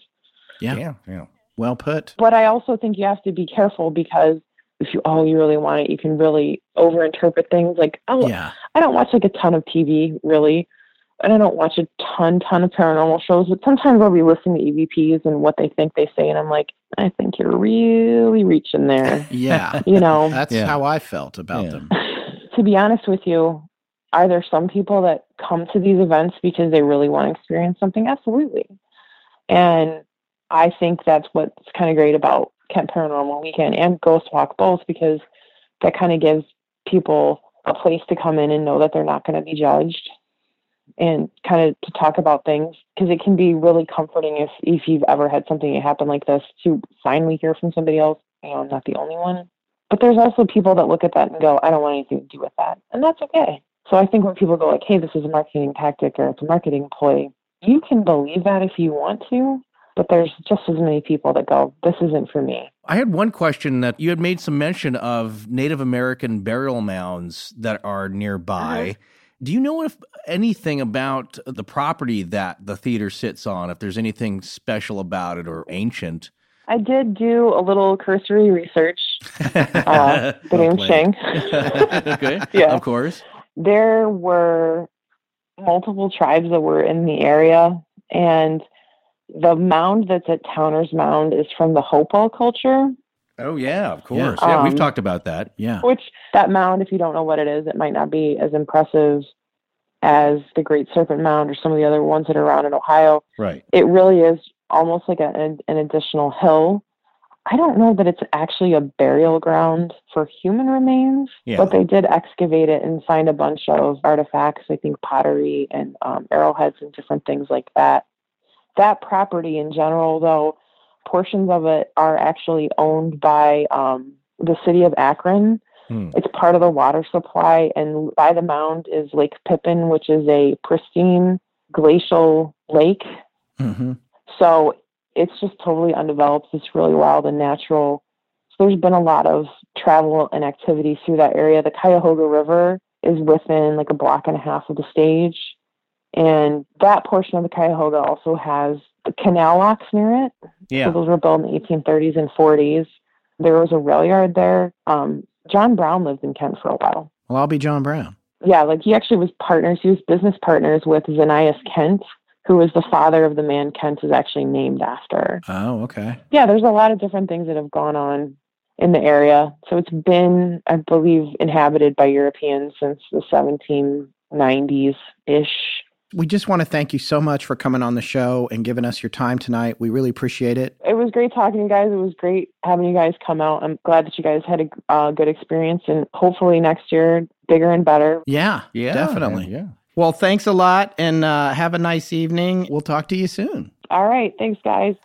Yeah. Yeah. Yeah. Well put. But I also think you have to be careful because if you, oh, you really want it, you can really overinterpret things. Like, oh, Yeah. I don't watch like a ton of TV really. And I don't watch a ton, ton of paranormal shows, but sometimes I'll be listening to EVPs and what they think they say. And I'm like, I think you're really reaching there. Yeah. You know, That's Yeah. how I felt about Yeah. them. to be honest with you, are there some people that come to these events because they really want to experience something? Absolutely. And I think that's what's kind of great about Kent Paranormal Weekend and Ghost Walk both because that kind of gives people a place to come in and know that they're not going to be judged and kind of to talk about things because it can be really comforting if if you've ever had something happen like this to finally hear from somebody else you know i'm not the only one but there's also people that look at that and go i don't want anything to do with that and that's okay so i think when people go like hey this is a marketing tactic or it's a marketing ploy you can believe that if you want to but there's just as many people that go this isn't for me I had one question that you had made some mention of Native American burial mounds that are nearby. Uh-huh. Do you know if anything about the property that the theater sits on, if there's anything special about it or ancient? i did do a little cursory research uh, the name. Shang. okay. Yeah. Of course. There were multiple tribes that were in the area and the mound that's at Towner's Mound is from the Hopewell culture, Oh yeah, of course. Yeah, we've Um, talked about that. Yeah. which that mound, if you don't know what it is, it might not be as impressive as the Great Serpent Mound or some of the other ones that are around in Ohio. Right. It really is almost like a, an, an additional hill. I don't know that it's actually a burial ground for human remains, Yeah. but they did excavate it and find a bunch of artifacts, I think pottery and um, arrowheads and different things like that. That property in general, though, portions of it are actually owned by um, the city of Akron. Hmm. It's part of the water supply, and by the mound is Lake Pippin, which is a pristine glacial lake hmm so it's just totally undeveloped. It's really wild and natural. So there's been a lot of travel and activity through that area. The Cuyahoga River is within like a block and a half of the stage. And that portion of the Cuyahoga also has the canal locks near it. Yeah. So those were built in the 1830s and 40s. There was a rail yard there. Um, John Brown lived in Kent for a while. Well, I'll be John Brown. Yeah, like he actually was partners. He was business partners with Zenas Kent, who was the father of the man Kent is actually named after. Oh, okay. Yeah, there's a lot of different things that have gone on in the area. So it's been, I believe, inhabited by Europeans since the 1790s ish. We just want to thank you so much for coming on the show and giving us your time tonight. We really appreciate it. It was great talking to you guys. It was great having you guys come out. I'm glad that you guys had a uh, good experience, and hopefully next year, bigger and better. Yeah, Yeah. definitely. Yeah. Well, thanks a lot and uh, have a nice evening. We'll talk to you soon. All right. Thanks, guys.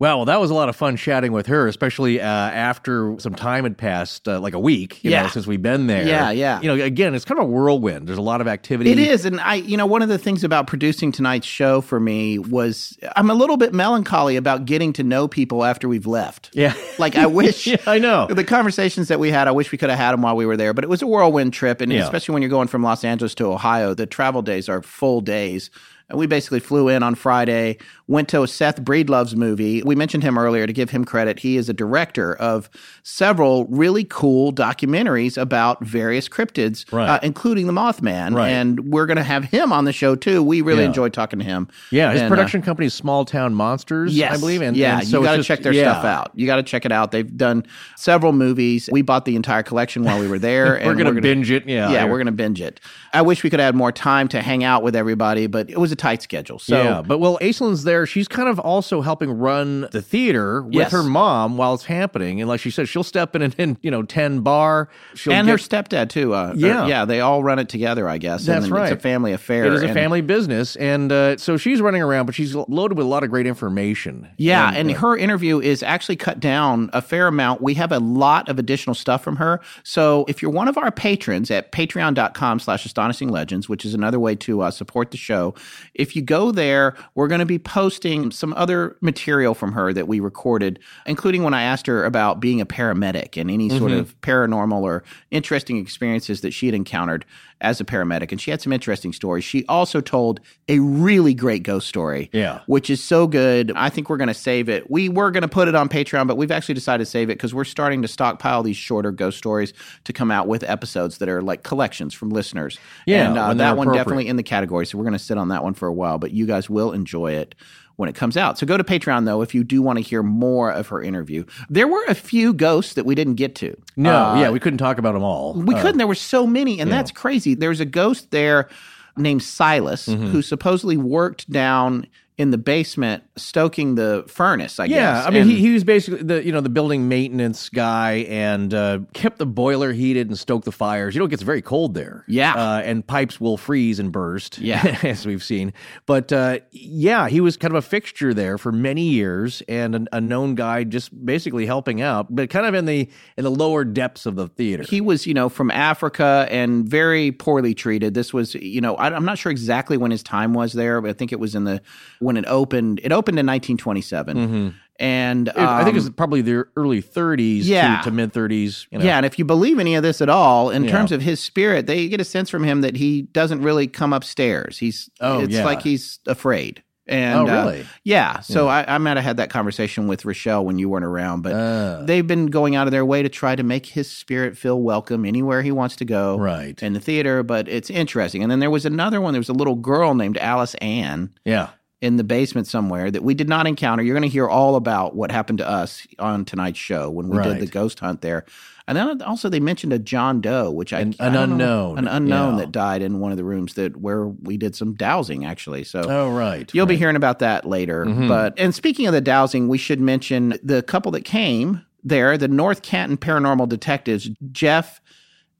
Wow, well, that was a lot of fun chatting with her, especially uh, after some time had passed, uh, like a week, you Yeah. know, since we've been there. Yeah, yeah. You know, again, it's kind of a whirlwind. There's a lot of activity. It is, and I, you know, one of the things about producing tonight's show for me was I'm a little bit melancholy about getting to know people after we've left. Yeah. like I wish. Yeah, I know. the conversations that we had. I wish we could have had them while we were there, but it was a whirlwind trip, and Yeah. especially when you're going from Los Angeles to Ohio, the travel days are full days. And we basically flew in on Friday, went to a Seth Breedlove's movie. We mentioned him earlier to give him credit. He is a director of several really cool documentaries about various cryptids, Right. uh, including the Mothman. Right. And we're going to have him on the show too. We really Yeah. enjoyed talking to him. Yeah, his And, uh, production company is Small Town Monsters, Yes, I believe. And yeah, and so you got to check their yeah. stuff out. You got to check it out. They've done several movies. We bought the entire collection while we were there. and We're gonna binge it, yeah. yeah, we're gonna binge it. I wish we could have had more time to hang out with everybody, but it was a tight schedule. So yeah, but well, Aislinn's there. She's kind of also helping run the theater with Yes. her mom while it's happening. And like she said, she'll step in and, and you know, 10 bar. She'll and get, her stepdad too. Uh, Yeah. or- yeah, they all run it together, I guess. That's and right. It's a family affair. It is a and- family business. And uh, so she's running around, but she's loaded with a lot of great information. Yeah, and uh, her interview is actually cut down a fair amount. We have a lot of additional stuff from her. So if you're one of our patrons at patreon.com slash astonishing legends, which is another way to uh, support the show, if you go there, we're going to be posting some other material from her that we recorded, including when I asked her about being a paramedic and any sort Mm-hmm. of paranormal or interesting experiences that she had encountered as a paramedic. And she had some interesting stories. She also told a really great ghost story Yeah. which is so good. I think we're going to save it. We were going to put it on Patreon, but we've actually decided to save it because we're starting to stockpile these shorter ghost stories to come out with episodes that are like collections from listeners. Yeah, and uh, that one definitely in the category. So we're going to sit on that one for a while, but you guys will enjoy it when it comes out. So go to Patreon though if you do want to hear more of her interview. There were a few ghosts that we didn't get to. No, Uh, yeah, we couldn't talk about them all. we Uh, couldn't. There were so many, and that's crazy. There's a ghost there named Silas Mm-hmm. who supposedly worked down in the basement stoking the furnace. I guess. Yeah, guess. I mean, And- he, he was basically the you know the building maintenance guy and uh, kept the boiler heated and stoked the fires. You know, it gets very cold there. Yeah. uh, and pipes will freeze and burst. Yeah. as we've seen. But uh, yeah, he was kind of a fixture there for many years and a, a known guy, just basically helping out, but kind of in the in the lower depths of the theater. he was, you know, from Africa and very poorly treated. This was, you know, I, I'm not sure exactly when his time was there, but I think it was in the when it opened. It opened in 1927, and Mm-hmm. It- I think um, it's probably the early 30s Yeah. to, to mid 30s. You know. Yeah, and if you believe any of this at all, in Yeah. terms of his spirit, they get a sense from him that he doesn't really come upstairs. He's Oh, it's yeah. like he's afraid. And Oh, uh, really? yeah. So I, I might have had that conversation with Richelle when you weren't around, but Ah. they've been going out of their way to try to make his spirit feel welcome anywhere he wants to go. Right. In the theater, but it's interesting. And then there was another one. There was a little girl named Alice Ann Yeah. In the basement somewhere that we did not encounter. You're going to hear all about what happened to us on tonight's show when we Right. did the ghost hunt there. And then also they mentioned a John Doe, which I An- I an know- unknown. an unknown Yeah. that died in one of the rooms that where we did some dowsing actually. So Oh, right. You'll be hearing about that later. Mhm. But and speaking of the dowsing, we should mention the couple that came there, the North Canton paranormal detectives, Jeff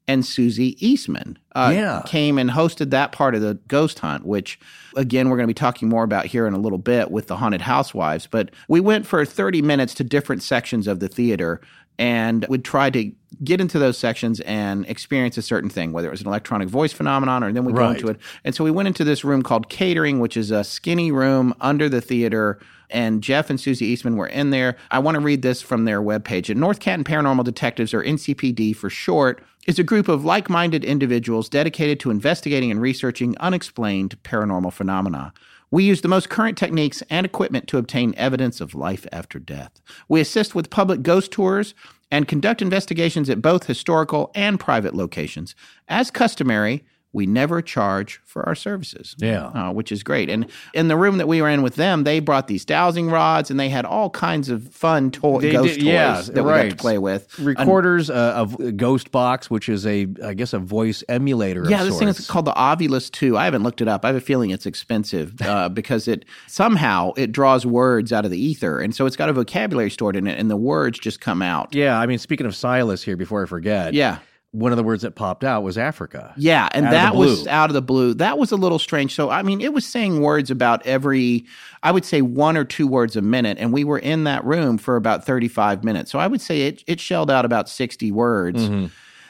and Susie Eastman. Uh, Yeah. came and hosted that part of the ghost hunt, which again we're going to be talking more about here in a little bit with the haunted housewives. But we went for 30 minutes to different sections of the theater and would try to get into those sections and experience a certain thing, whether it was an electronic voice phenomenon or then we go into it. And so we went into this room called catering, which is a skinny room under the theater. And Jeff and Susie Eastman were in there. I want to read this from their webpage. At North Canton Paranormal Detectives, or NCPD for short, is a group of like minded individuals dedicated to investigating and researching unexplained paranormal phenomena. We use the most current techniques and equipment to obtain evidence of life after death. We assist with public ghost tours and conduct investigations at both historical and private locations. As customary, we never charge for our services. Yeah. Uh, which is great. And in the room that we were in with them, they brought these dowsing rods and they had all kinds of fun toy, They ghost did- yeah, toys that we got to play with. recorders uh, of Ghost Box, which is a, I guess, a voice emulator. Yeah, this thing is called the Ovilus 2. I haven't looked it up. I have a feeling it's expensive uh, because it somehow it draws words out of the ether, and so it's got a vocabulary stored in it, and the words just come out. Yeah, I mean, speaking of Silas here, before I forget, Yeah. One of the words that popped out was Africa. Yeah, and Out of the that was out of the blue. That was a little strange. So, I mean, it was saying words about every, I would say one or two words a minute, and we were in that room for about 35 minutes. So, I would say it, it shelled out about 60 words. Mm-hmm.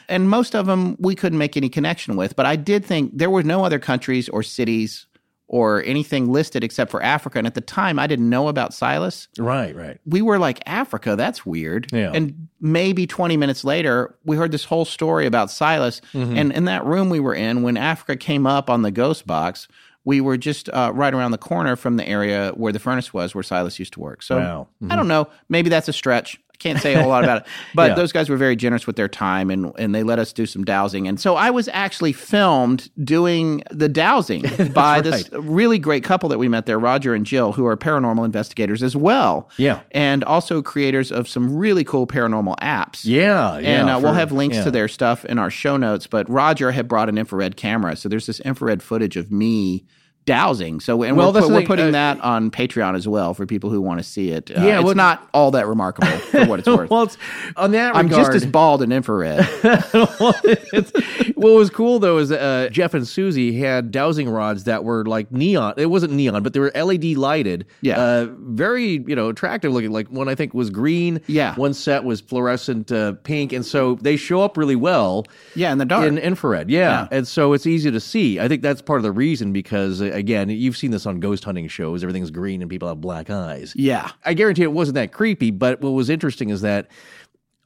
And most of them we couldn't make any connection with. But I did think there were no other countries or cities or anything listed except for Africa. And at the time, I didn't know about Silas Right, right. we were like Africa, that's weird. Yeah. And maybe 20 minutes later, we heard this whole story about Silas. Mm-hmm. And in that room we were in, when Africa came up on the ghost box, we were just uh, right around the corner from the area where the furnace was, where Silas used to work. So Wow. I don't know. Maybe that's a stretch. Can't say a whole lot about it. But Yeah. those guys were very generous with their time and, and they let us do some dowsing. And so I was actually filmed doing the dowsing by this really great couple that we met there, Roger and Jill, who are paranormal investigators as well Yeah. and also creators of some really cool paranormal apps. Yeah, yeah. and uh, we'll have links yeah. to their stuff in our show notes. But Roger had brought an infrared camera, so there's this infrared footage of me dowsing. So, and Well, we're, that's pu- the we're putting uh, that on Patreon as well for people who want to see it. Uh, Yeah, it's what- not all that remarkable for what it's worth. well, it's, on that I'm regard, just as bald in infrared. well, it's- what was cool though is uh, Jeff and Susie had dowsing rods that were like neon. It wasn't neon, but they were LED lighted. Yeah. uh, very you know attractive looking. Like one I think was green. Yeah. one set was fluorescent uh, pink, and so they show up really well. Yeah, in the dark. in infrared. Yeah. Yeah. and so it's easy to see. I think that's part of the reason because uh, again, you've seen this on ghost hunting shows. Everything's green and people have black eyes. yeah. I guarantee it wasn't that creepy, but what was interesting is that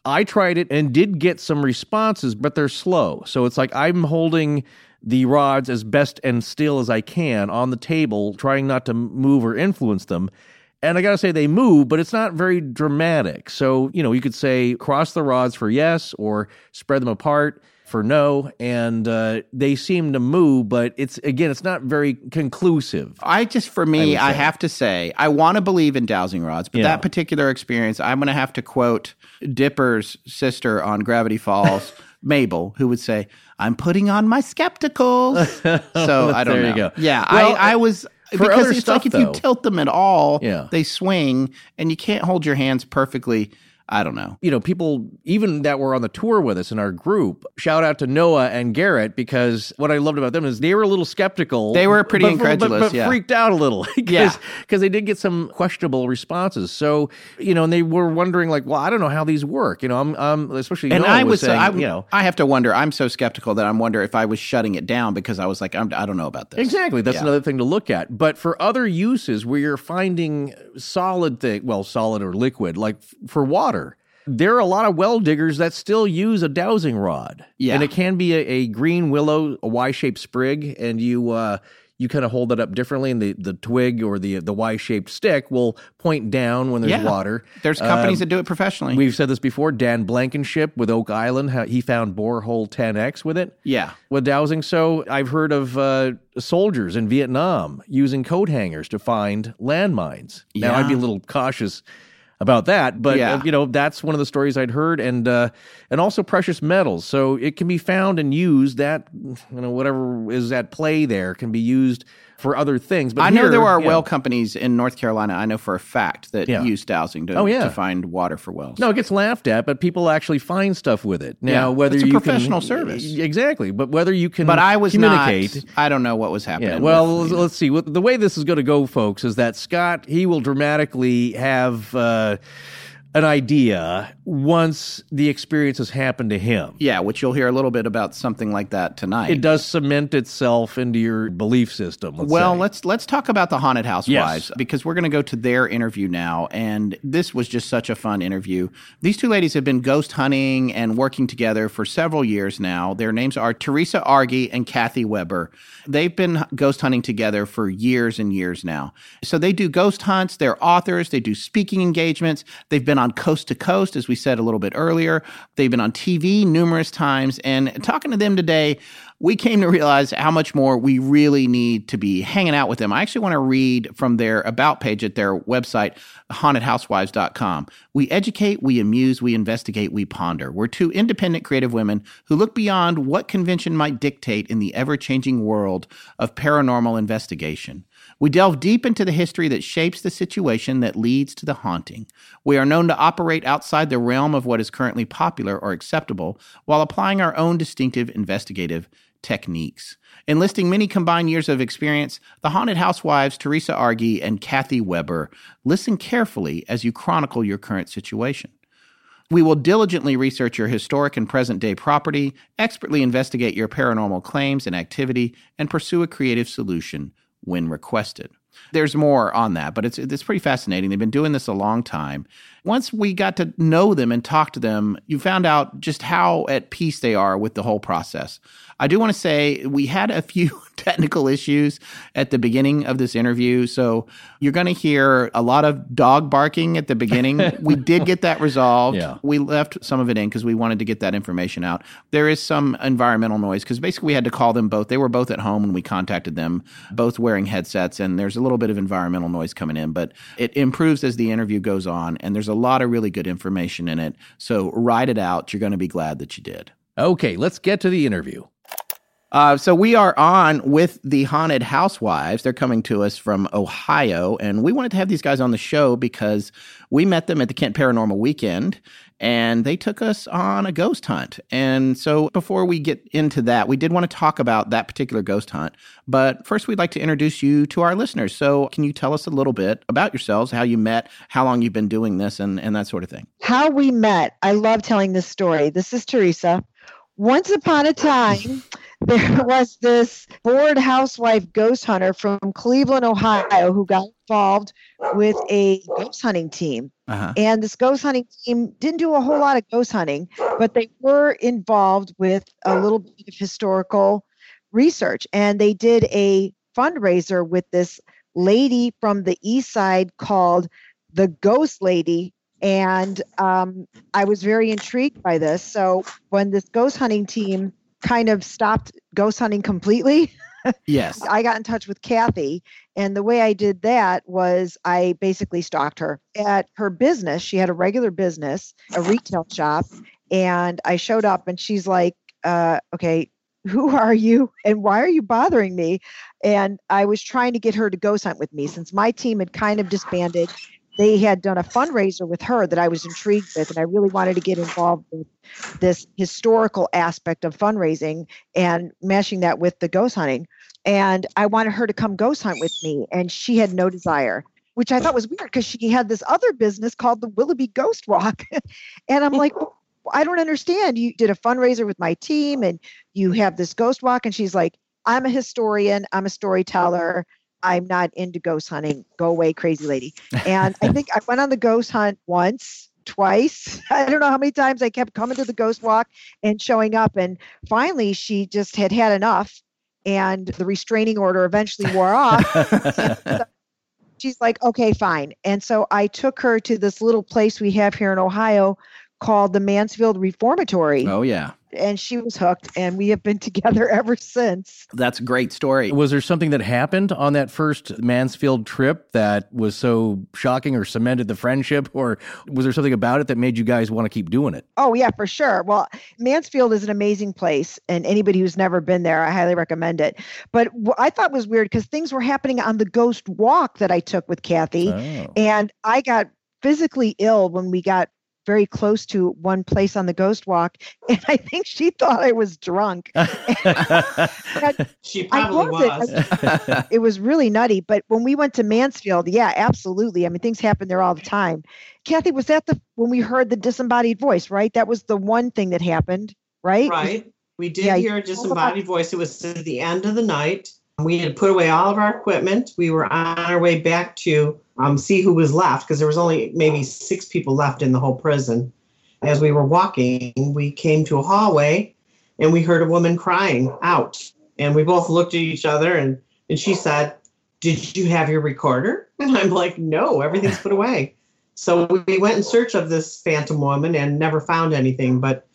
I tried it and did get some responses, but they're slow. So it's like I'm holding the rods as best and still as I can on the table, trying not to move or influence them. And I got to say, they move, but it's not very dramatic. So, you know, you could say cross the rods for yes or spread them apart for no. And uh, they seem to move, but it's, again, it's not very conclusive. I just, for me, would I, have to say, I want to believe in dowsing rods, but Yeah. that particular experience, I'm going to have to quote Dipper's sister on Gravity Falls, Mabel, who would say, I'm putting on my skepticals. so I don't There know. you go. Yeah, Well, I, I was. for because it's stuff, like if you tilt them at all, Yeah. they swing, and you can't hold your hands perfectly. I don't know. you know, people even that were on the tour with us in our group, shout out to Noah and Garrett because what I loved about them is they were a little skeptical. They were pretty but- incredulous, but, but yeah. freaked out a little. Yeah. because they did get some questionable responses. So you know, and they were wondering like, well, I don't know how these work. You know, I'm, I'm especially And Noah I was, was, saying, I, you know. I have to wonder. I'm so skeptical that I'm wonder if I was shutting it down because I was like, I'm, I don't know about this. Exactly. That's Yeah. another thing to look at. But for other uses where you're finding solid thing, well, solid or liquid, like f- for water, there are a lot of well diggers that still use a dowsing rod. Yeah. And it can be a, a green willow, a Y-shaped sprig, and you uh you kind of hold it up differently, and the, the twig or the the Y-shaped stick will point down when there's Yeah. water. There's companies Um, that do it professionally. We've said this before. Dan Blankenship with Oak Island, he found borehole 10x with it yeah. with dowsing. So I've heard of uh, soldiers in Vietnam using coat hangers to find landmines. Now I'd be a little cautious about that, but Yeah. uh, you know that's one of the stories I'd heard, and uh, and also precious metals. So it can be found and used. That you know whatever is at play there can be used for other things. But I know there are yeah. well companies in North Carolina. I know for a fact that Yeah. use dowsing to, Oh, yeah. to find water for wells. No, it gets laughed at, but people actually find stuff with it. Now, whether it's a you professional can, service. exactly, but whether you can, but I was communicate. not. I don't know what was happening. Yeah, well, with, let's, see. The way this is going to go, folks, is that Scott he will dramatically have uh, an idea once the experience has happened to him. yeah, which you'll hear a little bit about something like that tonight. It does cement itself into your belief system. Let's well, say. let's let's talk about the haunted housewives Yes. because we're going to go to their interview now, and this was just such a fun interview. These two ladies have been ghost hunting and working together for several years now. Their names are Theresa Argie and Cathi Weber. They've been ghost hunting together for years and years now. So they do ghost hunts. They're authors. They do speaking engagements. They've been on Coast to Coast, as we said a little bit earlier. They've been on TV numerous times. And talking to them today, we came to realize how much more we really need to be hanging out with them. I actually want to read from their about page at their website, hauntedhousewives.com. We educate, we amuse, we investigate, we ponder. We're two independent creative women who look beyond what convention might dictate in the ever changing world of paranormal investigation. We delve deep into the history that shapes the situation that leads to the haunting. We are known to operate outside the realm of what is currently popular or acceptable while applying our own distinctive investigative techniques. Enlisting many combined years of experience, the Haunted Housewives, Theresa Argie and Cathi Weber, listen carefully as you chronicle your current situation. We will diligently research your historic and present day property, expertly investigate your paranormal claims and activity, and pursue a creative solution when requested. There's more on that, but it's it's pretty fascinating. They've been doing this a long time. Once we got to know them and talk to them, you found out just how at peace they are with the whole process. I do want to say we had a few technical issues at the beginning of this interview. So you're going to hear a lot of dog barking at the beginning. we did get that resolved. Yeah. We left some of it in because we wanted to get that information out. There is some environmental noise because basically we had to call them both. They were both at home when we contacted them, both wearing headsets, and there's a little bit of environmental noise coming in, but it improves as the interview goes on. And there's a lot of really good information in it. So write it out. You're going to be glad that you did. Okay, let's get to the interview. Uh, so we are on with the Haunted Housewives. They're coming to us from Ohio, and we wanted to have these guys on the show because we met them at the Kent Paranormal Weekend, and they took us on a ghost hunt. And so before we get into that, we did want to talk about that particular ghost hunt. But first, we'd like to introduce you to our listeners. So can you tell us a little bit about yourselves, how you met, how long you've been doing this, and, and that sort of thing? How we met. I love telling this story. This is Theresa. Once upon a time, there was this bored housewife ghost hunter from Cleveland, Ohio, who got involved with a ghost hunting team. Uh-huh. And this ghost hunting team didn't do a whole lot of ghost hunting, but they were involved with a little bit of historical research. And they did a fundraiser with this lady from the east side called the Ghost Lady. And um, I was very intrigued by this. So when this ghost hunting team kind of stopped ghost hunting completely, Yes. I got in touch with Cathi, and the way I did that was I basically stalked her at her business. She had a regular business, a retail shop, and I showed up, and she's like, uh, "Okay, who are you, and why are you bothering me?" And I was trying to get her to ghost hunt with me since my team had kind of disbanded. They had done a fundraiser with her that I was intrigued with, and I really wanted to get involved with this historical aspect of fundraising and mashing that with the ghost hunting and I wanted her to come ghost hunt with me, and she had no desire, which I thought was weird because she had this other business called the Willoughby Ghost Walk, and I'm like, I don't understand. You did a fundraiser with my team, and you have this ghost walk, and she's like, I'm a historian, I'm a storyteller. I'm not into ghost hunting. Go away, crazy lady. And I think I went on the ghost hunt once, twice. I don't know how many times I kept coming to the ghost walk and showing up. And finally, she just had had enough and the restraining order eventually wore off. So she's like, okay, fine. And so I took her to this little place we have here in Ohio called the Mansfield Reformatory. Oh, yeah. And she was hooked, and we have been together ever since. That's a great story. Was there something that happened on that first Mansfield trip that was so shocking or cemented the friendship? Or was there something about it that made you guys want to keep doing it? Oh, yeah, for sure. Well, Mansfield is an amazing place, and anybody who's never been there, I highly recommend it. But what I thought was weird because things were happening on the ghost walk that I took with Cathi, Oh. and I got physically ill when we got very close to one place on the ghost walk and i think she thought i was drunk She probably was was. it. it was really nutty but when we went to mansfield yeah absolutely i mean things happen there all the time cathi was that the when we heard the disembodied voice right that was the one thing that happened right Right. We did Yeah, you hear a told about- disembodied voice. It was at the end of the night. We had put away all of our equipment. We were on our way back to um, see who was left because there was only maybe six people left in the whole prison. As we were walking, we came to a hallway and we heard a woman crying out. And we both looked at each other and, and she said, Did you have your recorder? And I'm like, No, everything's put away. So we went in search of this phantom woman and never found anything. But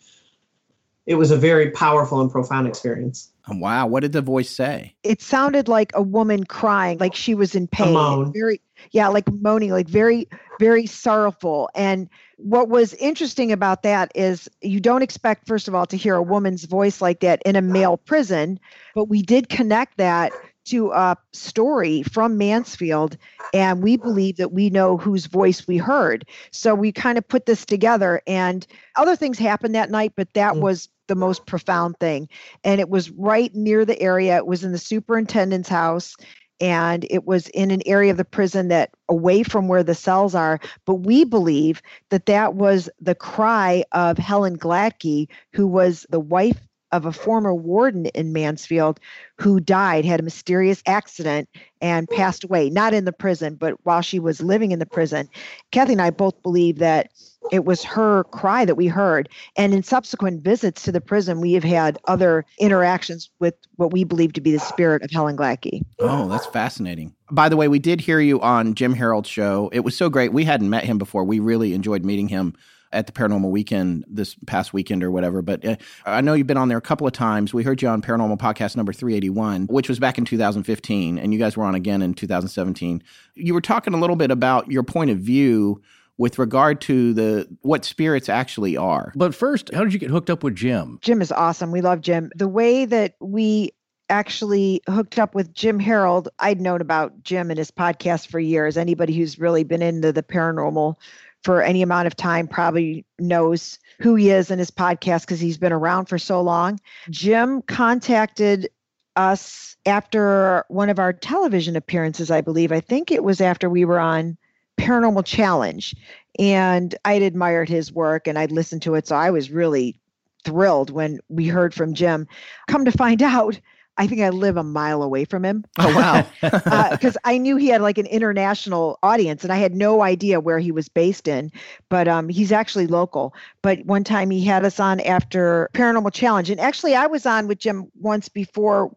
it was a very powerful and profound experience. wow. What did the voice say? it sounded like a woman crying like she was in pain moan. very yeah like moaning like very very sorrowful and what was interesting about that is you don't expect first of all to hear a woman's voice like that in a male prison but we did connect that to a story from Mansfield, and we believe that we know whose voice we heard. So we kind of put this together, and other things happened that night, but that Mm. was the most profound thing. And it was right near the area, it was in the superintendent's house. And it was in an area of the prison that away from where the cells are. But we believe that that was the cry of Helen Glattke, who was the wife of a former warden in Mansfield who died, had a mysterious accident, and passed away, not in the prison, but while she was living in the prison. Cathi and I both believe that it was her cry that we heard. And in subsequent visits to the prison, we have had other interactions with what we believe to be the spirit of Helen Glattke. Oh, that's fascinating. By the way, we did hear you on Jim Harold's show. It was so great. We hadn't met him before. We really enjoyed meeting him at the Paranormal Weekend this past weekend or whatever. But uh, I know you've been on there a couple of times. We heard you on Paranormal Podcast number 381, which was back in 2015, and you guys were on again in 2017. You were talking a little bit about your point of view with regard to the what spirits actually are. But first, how did you get hooked up with Jim? Jim is awesome. We love Jim. The way that we actually hooked up with Jim Harold, I'd known about Jim and his podcast for years. Anybody who's really been into the paranormal for any amount of time probably knows who he is and his podcast because he's been around for so long. Jim contacted us after one of our television appearances, I believe. I think it was after we were on Paranormal Challenge. And I'd admired his work and I'd listened to it. So I was really thrilled when we heard from Jim. Come to find out, I think I live a mile away from him Oh, wow. because I knew he had like an international audience, and I had no idea where he was based in. But um, he's actually local. But one time he had us on after Paranormal Challenge, and actually I was on with Jim once before,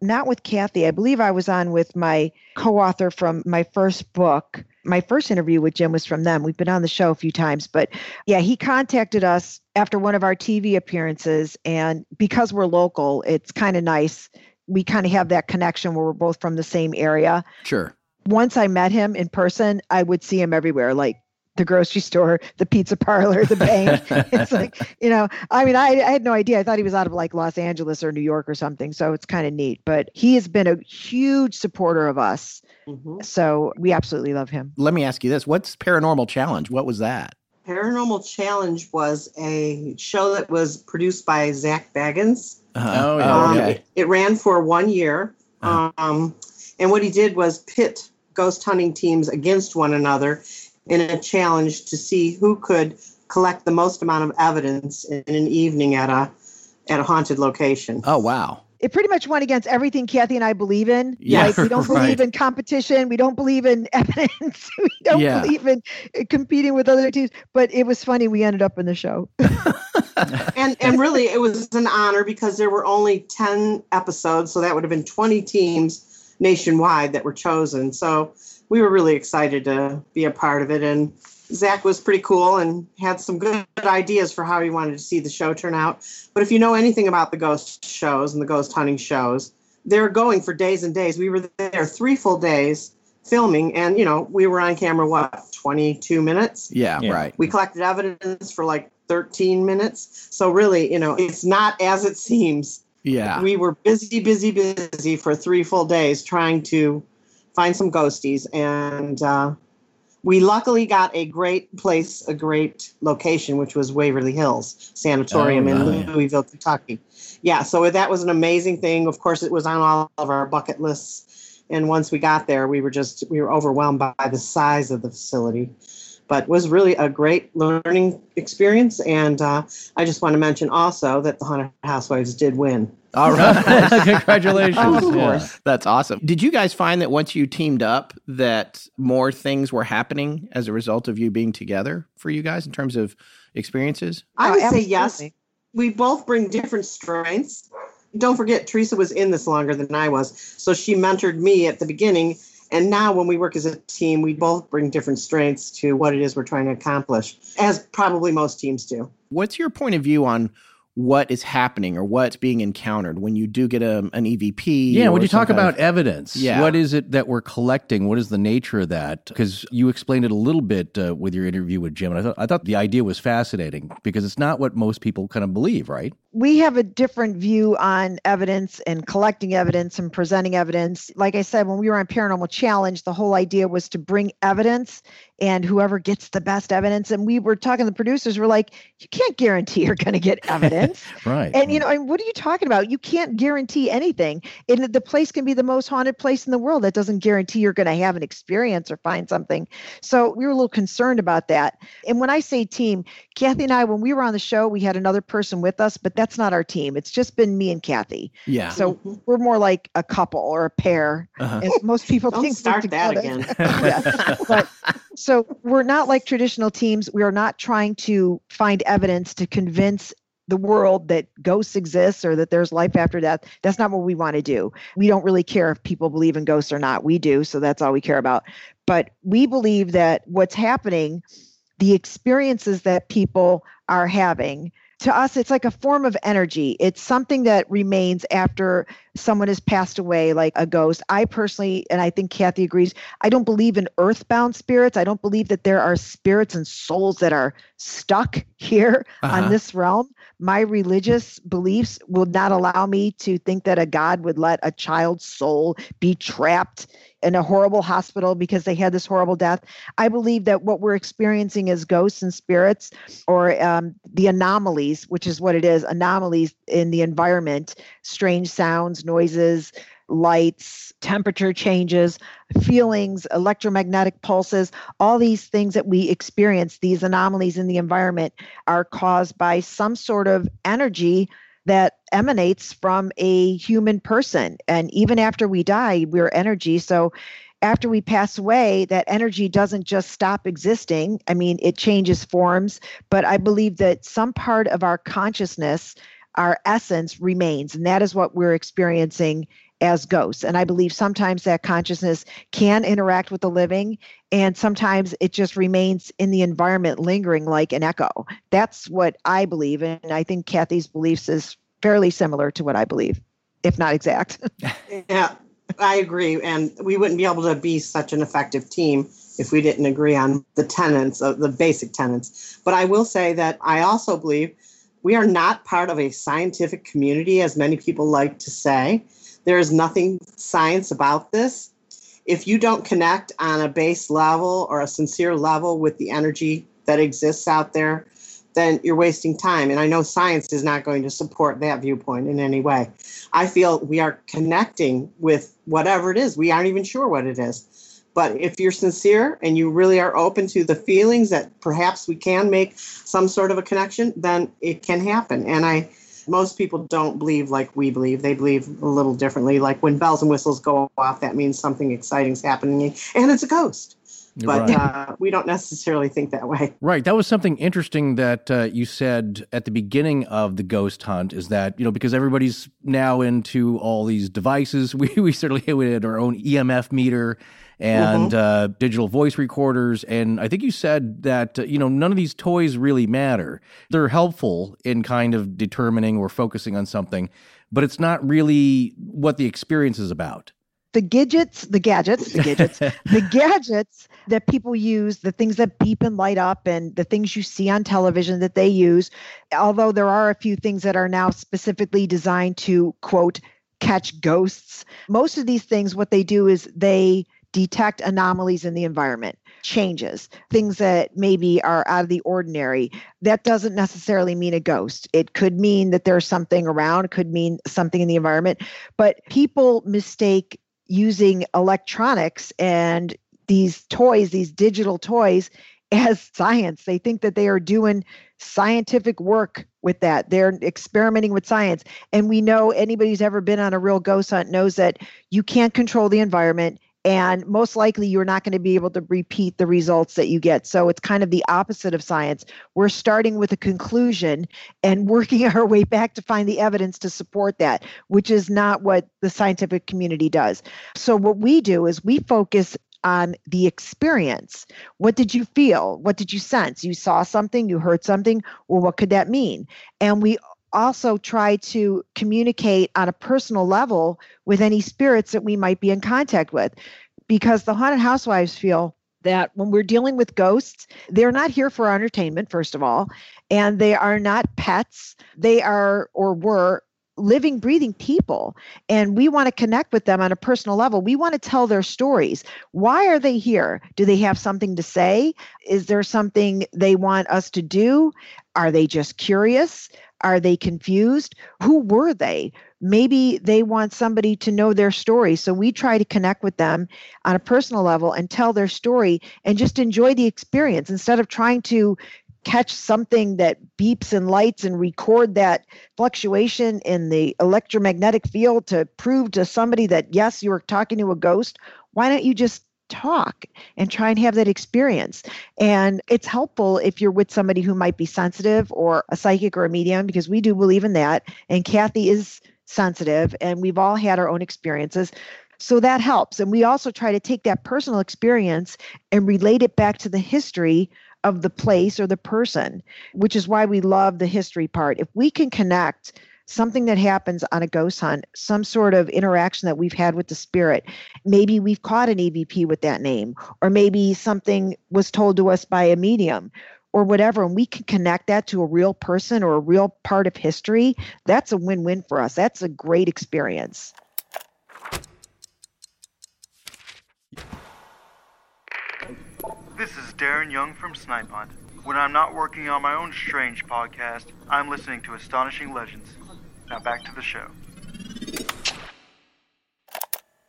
not with Cathi. I believe I was on with my co-author from my first book. My first interview with Jim was from them. We've been on the show a few times, but yeah, he contacted us after one of our TV appearances, and because we're local, it's kind of nice we kind of have that connection where we're both from the same area. sure. Once I met him in person, I would see him everywhere, like the grocery store, the pizza parlor, the bank. it's like, you know, I mean, I, I had no idea. I thought he was out of like Los Angeles or New York or something. So it's kind of neat. But he has been a huge supporter of us. Mhm. So we absolutely love him. Let me ask you this. What's Paranormal Challenge? What was that? Paranormal Challenge was a show that was produced by Zak Bagans. Uh-huh. Oh, yeah, Um, okay. it, it ran for one year. Uh-huh. Um, and what he did was pit ghost hunting teams against one another in a challenge to see who could collect the most amount of evidence in an evening at a at a haunted location. Oh, wow. It pretty much went against everything Cathi and I believe in. Yeah, like we don't right. believe in competition. We don't believe in evidence. we don't Yeah. believe in uh, competing with other teams. But it was funny. We ended up in the show. and and really it was an honor because there were only 10 episodes so that would have been 20 teams nationwide that were chosen so we were really excited to be a part of it and zak was pretty cool and had some good ideas for how he wanted to see the show turn out but if you know anything about the ghost shows and the ghost hunting shows they're going for days and days we were there three full days filming and you know we were on camera what 22 minutes Yeah, Yeah. right. we collected evidence for like 13 minutes. So really, you know, it's not as it seems. Yeah. We were busy, busy, busy for three full days trying to find some ghosties, and uh, we luckily got a great place, a great location, which was Waverly Hills Sanatorium Oh, in wow. Louisville, Kentucky. Yeah, so that was an amazing thing. Of course, it was on all of our bucket lists. And once we got there, we were just we were overwhelmed by the size of the facility but was really a great learning experience. And uh, I just want to mention also that the Haunted Housewives did win. All right. Congratulations. Of Yeah. course. That's awesome. Did you guys find that once you teamed up that more things were happening as a result of you being together for you guys in terms of experiences? I Oh, would say yes. We both bring different strengths. Don't forget, Theresa was in this longer than I was. So she mentored me at the beginning. And now, when we work as a team, we both bring different strengths to what it is we're trying to accomplish, as probably most teams do. What's your point of view on what is happening or what's being encountered when you do get a, an EVP. Yeah, when you talk about of- evidence, Yeah. what is it that we're collecting? What is the nature of that? Because you explained it a little bit uh, with your interview with Jim, and I thought I thought the idea was fascinating because it's not what most people kind of believe, right? we have a different view on evidence and collecting evidence and presenting evidence. Like I said, when we were on Paranormal Challenge, the whole idea was to bring evidence and whoever gets the best evidence. And we were talking to the producers, we're like, you can't guarantee you're going to get evidence. Right. And you know, and what are you talking about? You can't guarantee anything. And the place can be the most haunted place in the world. That doesn't guarantee you're going to have an experience or find something. So we were a little concerned about that. And when I say team, Cathi and I, when we were on the show, we had another person with us, but that's not our team. It's just been me and Cathi. yeah. So we're more like a couple or a pair. Uh-huh. As most people Don't think start that again. yeah. But so we're not like traditional teams. We are not trying to find evidence to convince the world that ghosts exist or that there's life after death. That's not what we want to do. We don't really care if people believe in ghosts or not. We do, so that's all we care about. But we believe that what's happening, the experiences that people are having, to us, it's like a form of energy. It's something that remains after someone has passed away, like a ghost. I personally, and I think Cathi agrees, I don't believe in earthbound spirits. I don't believe that there are spirits and souls that are stuck here Uh-huh. on this realm. My religious beliefs will not allow me to think that a God would let a child's soul be trapped in a horrible hospital because they had this horrible death. I believe that what we're experiencing as ghosts and spirits, or um, the anomalies, which is what it is anomalies in the environment, strange sounds, noises, lights, temperature changes, feelings, electromagnetic pulses, all these things that we experience, these anomalies in the environment, are caused by some sort of energy that emanates from a human person. And even after we die, we're energy. So after we pass away, that energy doesn't just stop existing. I mean, it changes forms, but I believe that some part of our consciousness, our essence remains. And that is what we're experiencing as ghosts. And I believe sometimes that consciousness can interact with the living, and sometimes it just remains in the environment, lingering like an echo. That's what I believe. And I think Cathi's beliefs is fairly similar to what I believe, if not exact. Yeah, I agree. And we wouldn't be able to be such an effective team if we didn't agree on the tenets of the basic tenets. But I will say that I also believe we are not part of a scientific community, as many people like to say. There is nothing science about this. If you don't connect on a base level or a sincere level with the energy that exists out there, then you're wasting time. And I know science is not going to support that viewpoint in any way. I feel we are connecting with whatever it is. We aren't even sure what it is. But if you're sincere and you really are open to the feelings that perhaps we can make some sort of a connection, then it can happen. And I most people don't believe like we believe. They believe a little differently. Like when bells and whistles go off, that means something exciting's happening and it's a ghost. But Right. uh, we don't necessarily think that way. Right. That was something interesting that uh, you said at the beginning of the ghost hunt is that, you know, because everybody's now into all these devices, we, we certainly had our own EMF meter and uh, digital voice recorders. And I think you said that, uh, you know, none of these toys really matter. They're helpful in kind of determining or focusing on something, but it's not really what the experience is about. the gadgets, the gadgets, the gadgets, the gadgets that people use, the things that beep and light up, and the things you see on television that they use. Although there are a few things that are now specifically designed to quote catch ghosts, most of these things, what they do is they detect anomalies in the environment, changes, things that maybe are out of the ordinary. That doesn't necessarily mean a ghost. It could mean that there's something around, could mean something in the environment. But people mistake using electronics and these toys, these digital toys, as science. They think that they are doing scientific work with that. They're experimenting with science. And we know anybody who's ever been on a real ghost hunt knows that you can't control the environment. And most likely, you're not going to be able to repeat the results that you get. So it's kind of the opposite of science. We're starting with a conclusion and working our way back to find the evidence to support that, which is not what the scientific community does. So, what we do is we focus on the experience. What did you feel? What did you sense? You saw something, you heard something. Well, what could that mean? And we also try to communicate on a personal level with any spirits that we might be in contact with. Because the haunted housewives feel that when we're dealing with ghosts, they're not here for our entertainment, first of all, and they are not pets. They are or were living, breathing people. And we want to connect with them on a personal level. We want to tell their stories. Why are they here? Do they have something to say? Is there something they want us to do? Are they just curious? Are they confused? Who were they? Maybe they want somebody to know their story. So we try to connect with them on a personal level and tell their story and just enjoy the experience instead of trying to catch something that beeps and lights and record that fluctuation in the electromagnetic field to prove to somebody that yes you were talking to a ghost why don't you just talk and try and have that experience. And it's helpful if you're with somebody who might be sensitive or a psychic or a medium because we do believe in that. And cathi is sensitive and we've all had our own experiences. So that helps. And we also try to take that personal experience and relate it back to the history of the place or the person, which is why we love the history part. If we can connect something that happens on a ghost hunt, some sort of interaction that we've had with the spirit, maybe we've caught an EVP with that name, or maybe something was told to us by a medium. Or whatever, and we can connect that to a real person or a real part of history, that's a win win for us. That's a great experience. This is Darren Young from Snipe Hunt. When I'm not working on my own strange podcast, I'm listening to Astonishing Legends. Now back to the show.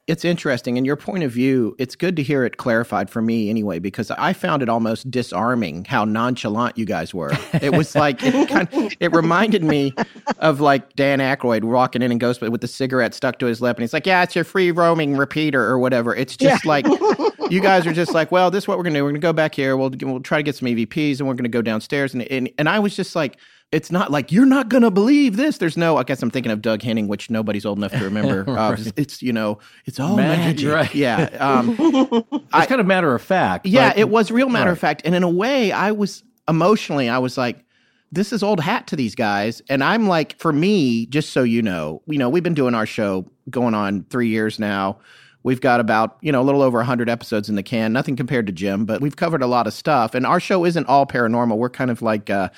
It's interesting. And your point of view, it's good to hear it clarified for me anyway, because I found it almost disarming how nonchalant you guys were. It was like, it, kind of, it reminded me of like Dan Aykroyd walking in and Ghost with the cigarette stuck to his lip. And he's like, yeah, it's your free roaming repeater or whatever. It's just yeah. like, you guys are just like, well, this is what we're going to do. We're going to go back here. We'll, we'll try to get some EVPs and we're going to go downstairs. And, and, and I was just like, it's not like you're not going to believe this. There's no, I guess I'm thinking of Doug Henning, which nobody's old enough to remember. right. uh, it's, it's, you know, it's all magic. magic. Right. Yeah. Um, it's I, kind of matter of fact. Yeah, but, it was real matter right. of fact. And in a way, I was emotionally, I was like, this is old hat to these guys. And I'm like, for me, just so you know, you know, we've been doing our show going on three years now. We've got about, you know, a little over 100 episodes in the can. Nothing compared to Jim, but we've covered a lot of stuff. And our show isn't all paranormal. We're kind of like, uh,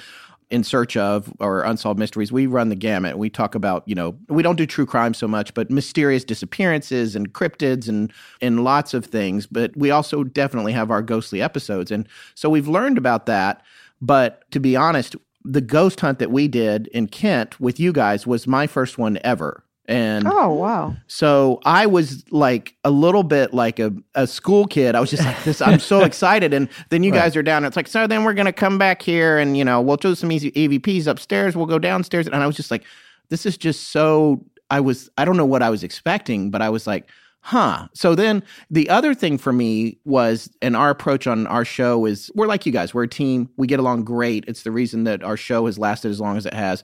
in search of or unsolved mysteries we run the gamut. We talk about you know we don't do true crime so much but mysterious disappearances and cryptids and and lots of things but we also definitely have our ghostly episodes. And so we've learned about that. But to be honest the ghost hunt that we did in Kent with you guys was my first one ever and oh wow. so i was like a little bit like a, a school kid. I was just like this i'm so excited. And then you right. guys are down it's like so then we're gonna come back here and you know we'll do some easy evps upstairs. We'll go downstairs. And i was just like this is just so i was i don't know what i was expecting but i was like huh. So then the other thing for me was and our approach on our show is we're like you guys. We're a team. We get along great. It's the reason that our show has lasted as long as it has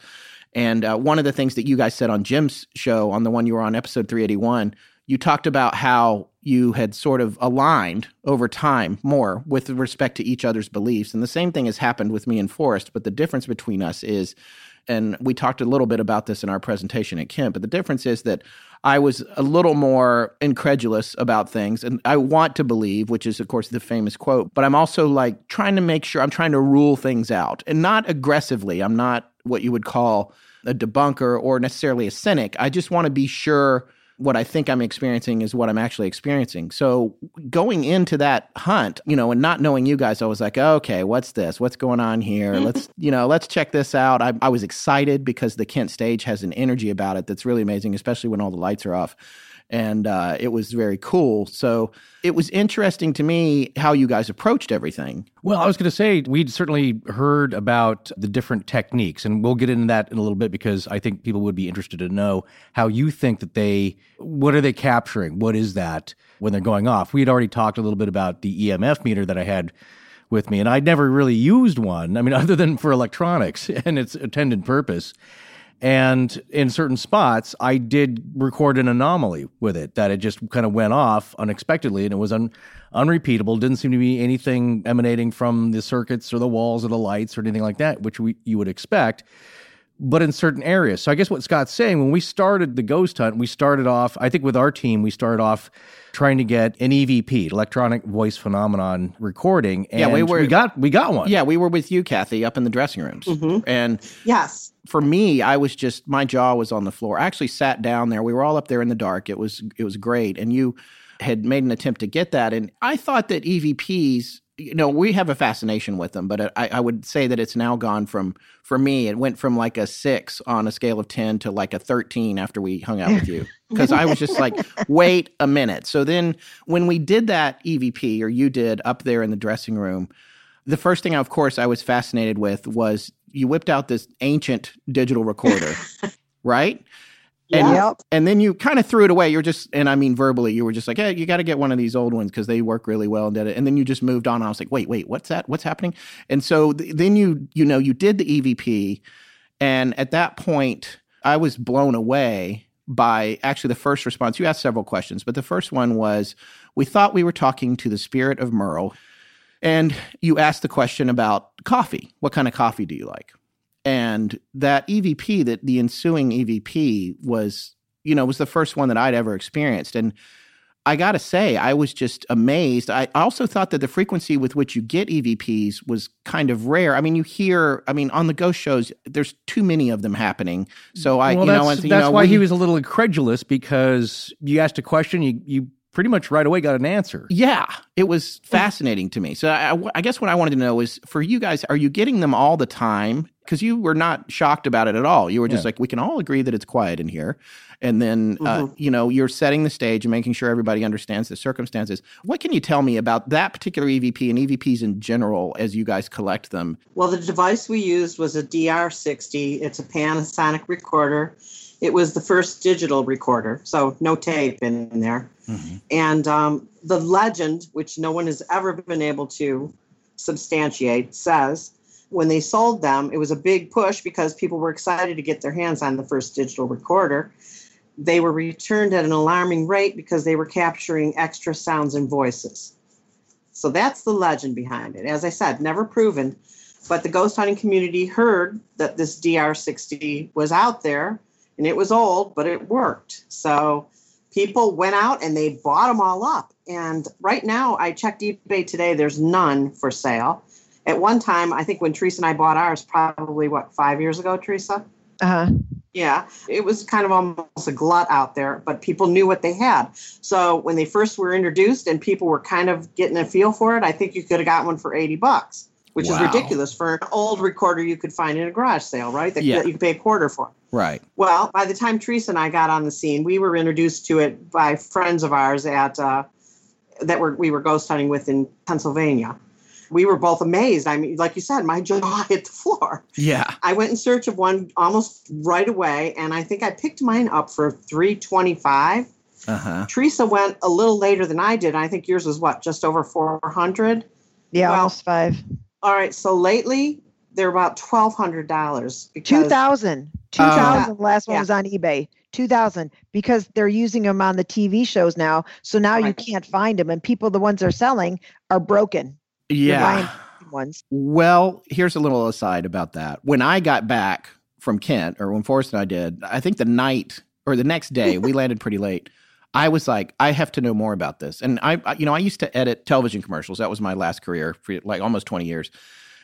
and uh, one of the things that you guys said on Jim's show, on the one you were on, episode 381, you talked about how you had sort of aligned over time more with respect to each other's beliefs. And the same thing has happened with me and Forrest, but the difference between us is, and we talked a little bit about this in our presentation at Kent, but the difference is that I was a little more incredulous about things. And I want to believe, which is, of course, the famous quote, but I'm also like trying to make sure I'm trying to rule things out and not aggressively. I'm not what you would call a debunker or necessarily a cynic. I just want to be sure what I think I'm experiencing is what I'm actually experiencing. So going into that hunt, you know, and not knowing you guys, I was like, okay, what's this? What's going on here? Mm-hmm. Let's, you know, let's check this out. I, I was excited because the Kent stage has an energy about it that's really amazing, especially when all the lights are off and uh, it was very cool. So it was interesting to me how you guys approached everything. Well, I was going to say we'd certainly heard about the different techniques, and we'll get into that in a little bit because I think people would be interested to know how you think that they, what are they capturing? What is that when they're going off? We had already talked a little bit about the EMF meter that I had with me, and I'd never really used one. I mean, other than for electronics and its intended purpose. And in certain spots, I did record an anomaly with it that it just kind of went off unexpectedly and it was un- unrepeatable. Didn't seem to be anything emanating from the circuits or the walls or the lights or anything like that, which we, you would expect. but in certain areas. So I guess what Scott's saying, when we started the ghost hunt, we started off, I think with our team, we started off trying to get an EVP, electronic voice phenomenon recording. And Yeah, we were- we got we got one. Yeah, we were with you, Cathi, up in the dressing rooms. Mhm. And Yes. for me, I was just my jaw was on the floor. I actually sat down there. We were all up there in the dark. It was it was great. And you had made an attempt to get that. And I thought that EVPs, you know, we have a fascination with them, but uh, I, I would say that it's now gone from for me, it went from like a six on a scale of ten to like a thirteen after we hung out with you. Because I was just like, wait a minute. So then when we did that EVP, or you did up there in the dressing room, the first thing, of course, I was fascinated with was you whipped out this ancient digital recorder, right? And, Yeah. Yep. and then you kind of threw it away. You're just, and I mean verbally, you were just like, hey, you got to get one of these old ones because they work really well and did it. And then you just moved on. I was like, wait, wait, what's that? What's happening? And so th- then you, you know, you did the EVP. And at that point, I was blown away by actually the first response. You asked several questions, but the first one was we thought we were talking to the spirit of Merle. And you asked the question about coffee. What kind of coffee do you like? And that EVP, that the ensuing EVP was, you know, was the first one that I'd ever experienced. And I got to say, I was just amazed. I also thought that the frequency with which you get EVPs was kind of rare. I mean, you hear, I mean, on the ghost shows, there's too many of them happening. So I, well, you that's, know, and, you that's know, why we- he was a little incredulous because you asked a question, you you pretty much right away got an answer. Yeah, it was fascinating to me. So I, I guess what I wanted to know is for you guys, are you getting them all the time? Because you were not shocked about it at all. You were just Yeah. like, we can all agree that it's quiet in here. And then, uh, Mhm. you know, you're setting the stage and making sure everybody understands the circumstances. What can you tell me about that particular EVP and EVPs in general as you guys collect them? Well, the device we used was a DR60. It's a Panasonic recorder. It was the first digital recorder, so no tape in there. And um, the legend, which no one has ever been able to substantiate, says when they sold them, it was a big push because people were excited to get their hands on the first digital recorder. They were returned at an alarming rate because they were capturing extra sounds and voices. So that's the legend behind it. As I said, never proven, but the ghost hunting community heard that this DR60 was out there and it was old, but it worked. So people went out and they bought them all up. And right now, I checked eBay today, there's none for sale. At one time, I think when Theresa and I bought ours, probably what, five years ago, Theresa? Uh-huh. Yeah, it was kind of almost a glut out there, but people knew what they had. So when they first were introduced and people were kind of getting a feel for it, I think you could have got one for 80 bucks, which Wow. is ridiculous for an old recorder you could find in a garage sale, right? That, Yeah. that you could pay a quarter for. Right. Well, by the time Theresa and I got on the scene, we were introduced to it by friends of ours at uh, that were we were ghost hunting with in Pennsylvania. We were both amazed. I mean, like you said, my jaw hit the floor. Yeah. I went in search of one almost right away, and I think I picked mine up for three twenty-five. Uh huh. Theresa went a little later than I did. I think yours was what, just over four hundred. Yeah, Well, almost five. All right, so lately they're about twelve hundred dollars because 2000 Oh. Uh, 2000 the last one Yeah. was on ebay 2000 because they're using them on the tv shows now so now you can't find them and people the ones they're selling are broken Yeah. ones Well, here's a little aside about that. When I got back from Kent, or when Forrest and I did, I think the night or the next day, we landed pretty late. I was like, I have to know more about this. And I, I- you know, I used to edit television commercials. That was my last career for like almost 20 years.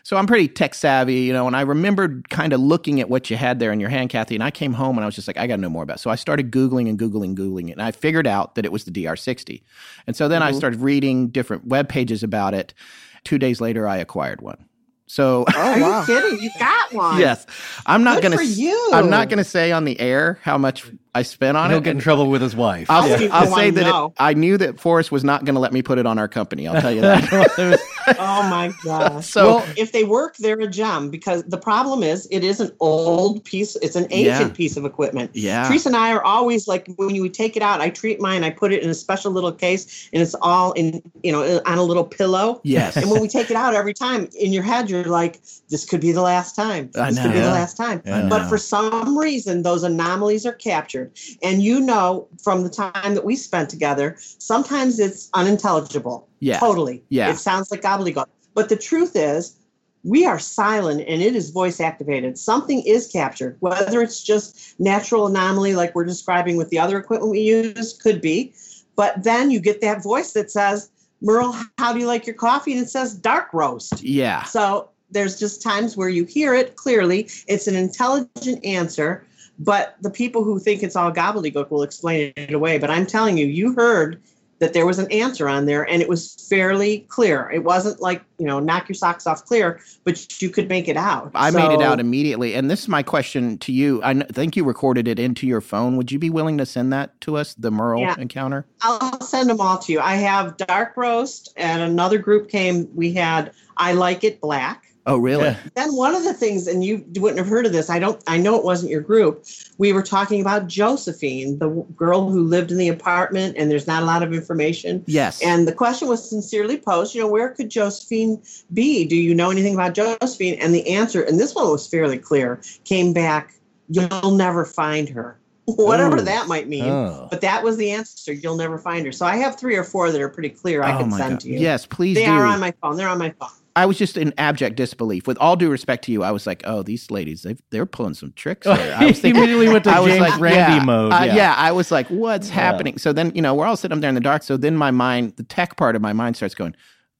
So I'm pretty tech savvy, you know, and I remembered kind of looking at what you had there in your hand, Cathi. And I came home and I was just like, I got to know more about it. So I started Googling and Googling, Googling it. And I figured out that it was the DR60. And so then I Mhm. started reading different web pages about it. Two days later, I acquired one. So Are you kidding? You got one. yes, I'm not Good gonna. for you. I'm not gonna say on the air how much I spent on it. He'll it. get in trouble with his wife. I'll, Yeah. I'll You say that it. I knew that Forrest was not going to let me put it on our company. I'll tell you that. Oh my gosh. so if they work, they're a gem because the problem is it is an old piece. It's an ancient Yeah. piece of equipment. yeah, Theresa and I are always like when you take it out, I treat mine, I put it in a special little case, and it's all in you know on a little pillow. yes, And when we take it out every time, in your head, you're like, "This could be the last time. I This could be know. the last time." I But for some reason, those anomalies are captured. And you know, from the time that we spent together, sometimes it's unintelligible. Yeah. Totally. Yeah. It sounds like gobbledygook. But the truth is, we are silent and it is voice activated. Something is captured, whether it's just natural anomaly like we're describing with the other equipment we use, could be. But then you get that voice that says, Merle, how do you like your coffee? And it says dark roast. Yeah. So there's just times where you hear it clearly. It's an intelligent answer, but the people who think it's all gobbledygook will explain it away. But I'm telling you, you heard that there was an answer on there and it was fairly clear. It wasn't like, you know, knock your socks off clear, but you could make it out. I made it out immediately. And this is my question to you. I think you recorded it into your phone. Would you be willing to send that to us, the Merle Yeah. encounter? I'll send them all to you. I have dark roast and another group came, we had I like it black. Oh, really? Yeah. Then one of the things, and you wouldn't have heard of this, I don't, I know it wasn't your group. We were talking about Josephine, the girl who lived in the apartment, and there's not a lot of information. Yes. And the question was sincerely posed, you know, where could Josephine be? Do you know anything about Josephine? And the answer, and this one was fairly clear, came back, you'll never find her. Whatever Ooh. that might mean. Oh. But that was the answer. You'll never find her. So I have three or four that are pretty clear. I oh, can send God. to you. Yes, please They do. are on my phone. They're on my phone. I was just in abject disbelief. With all due respect to you, I was like, "Oh, these ladies, they they're pulling some tricks." Here. I was thinking, immediately went to I was James like, Randi yeah, mode. uh, yeah. yeah. I was like, "What's Yeah. happening?" So then, you know, we're all sitting up there in the dark. So then, my mind, the tech part of my mind, starts going,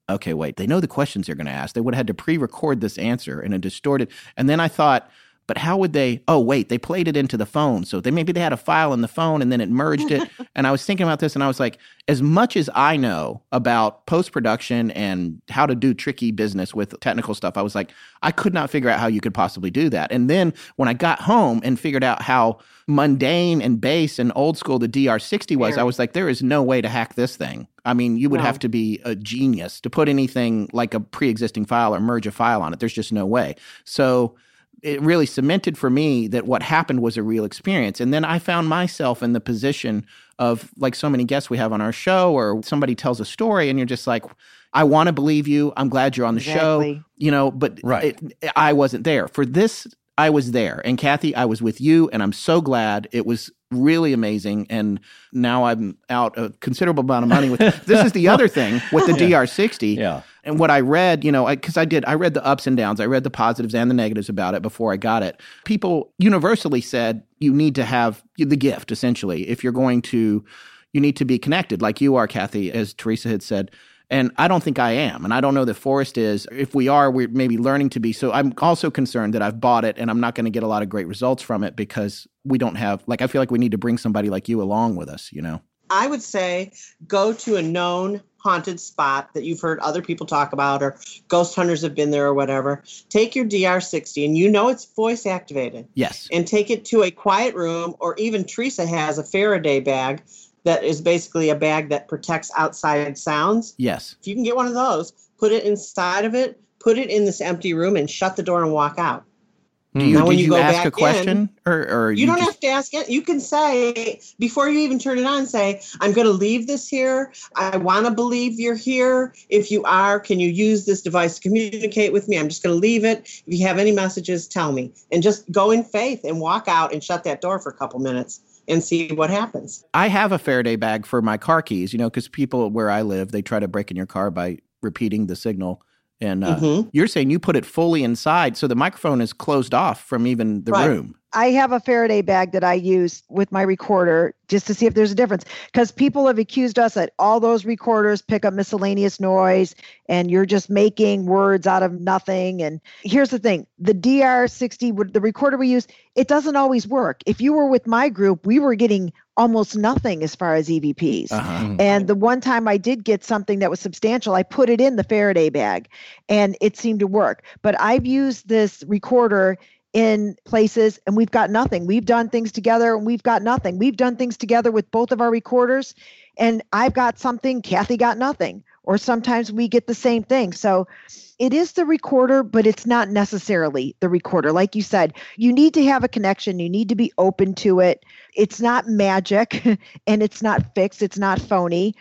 "Okay, wait. They know the questions they're going to ask. They would have had to pre-record this answer in a distorted." And then I thought. But how would they? Oh, wait, they played it into the phone. So they maybe they had a file in the phone and then it merged it. and I was thinking about this and I was like, as much as I know about post production and how to do tricky business with technical stuff, I was like, I could not figure out how you could possibly do that. And then when I got home and figured out how mundane and base and old school the DR60 was, I was like, there is no way to hack this thing. I mean, you would No. have to be a genius to put anything like a pre existing file or merge a file on it. There's just no way. So it really cemented for me that what happened was a real experience. And then I found myself in the position of like so many guests we have on our show, or somebody tells a story, and you're just like, I want to believe you. I'm glad you're on the show. You know, but Right. it, I wasn't there. For this, I was there. And Cathi, I was with you, and I'm so glad. It was really amazing. And now I'm out a considerable amount of money with this is the other thing with the DR60 Yeah. and what I read, you know, because I, did, I read the ups and downs, I read the positives and the negatives about it before I got it. People universally said you need to have the gift, essentially, if you're going to, you need to be connected, like you are, Cathi, as Theresa had said. And I don't think I am. And I don't know that Forrest is. If we are, we're maybe learning to be. So I'm also concerned that I've bought it and I'm not going to get a lot of great results from it because we don't have, like, I feel like we need to bring somebody like you along with us, you know? I would say go to a known haunted spot that you've heard other people talk about or ghost hunters have been there or whatever. Take your DR60 and you know it's voice activated Yes. and take it to a quiet room or even Theresa has a Faraday bag that is basically a bag that protects outside sounds. Yes. If you can get one of those, put it inside of it, put it in this empty room and shut the door and walk out. Do you, Now, when you you go ask back a question or, or You, don't just- have to ask it. You can say before you even turn it on, say, I'm going to leave this here. I want to believe you're here. If you are, can you use this device to communicate with me? I'm just going to leave it. If you have any messages, tell me. And just go in faith and walk out and shut that door for a couple minutes and see what happens. I have a Faraday bag for my car keys, you know, because people where I live, they try to break in your car by repeating the signal. And uh, Mhm. you're saying you put it fully inside, so the microphone is closed off from even the Right. room. I have a Faraday bag that I use with my recorder just to see if there's a difference. Because people have accused us that all those recorders pick up miscellaneous noise and you're just making words out of nothing. And here's the thing the DR60, would- the recorder we use, it doesn't always work. If you were with my group, we were getting almost nothing as far as EVPs. Uh-huh. And the one time I did get something that was substantial, I put it in the Faraday bag and it seemed to work. But I've used this recorder in places and we've got nothing. We've done things together and we've got nothing. We've done things together with both of our recorders and I've got something, Cathi got nothing. Or sometimes we get the same thing. So it is the recorder, but it's not necessarily the recorder. Like you said, you need to have a connection, you need to be open to it. It's not magic and it's not fixed, it's not phony.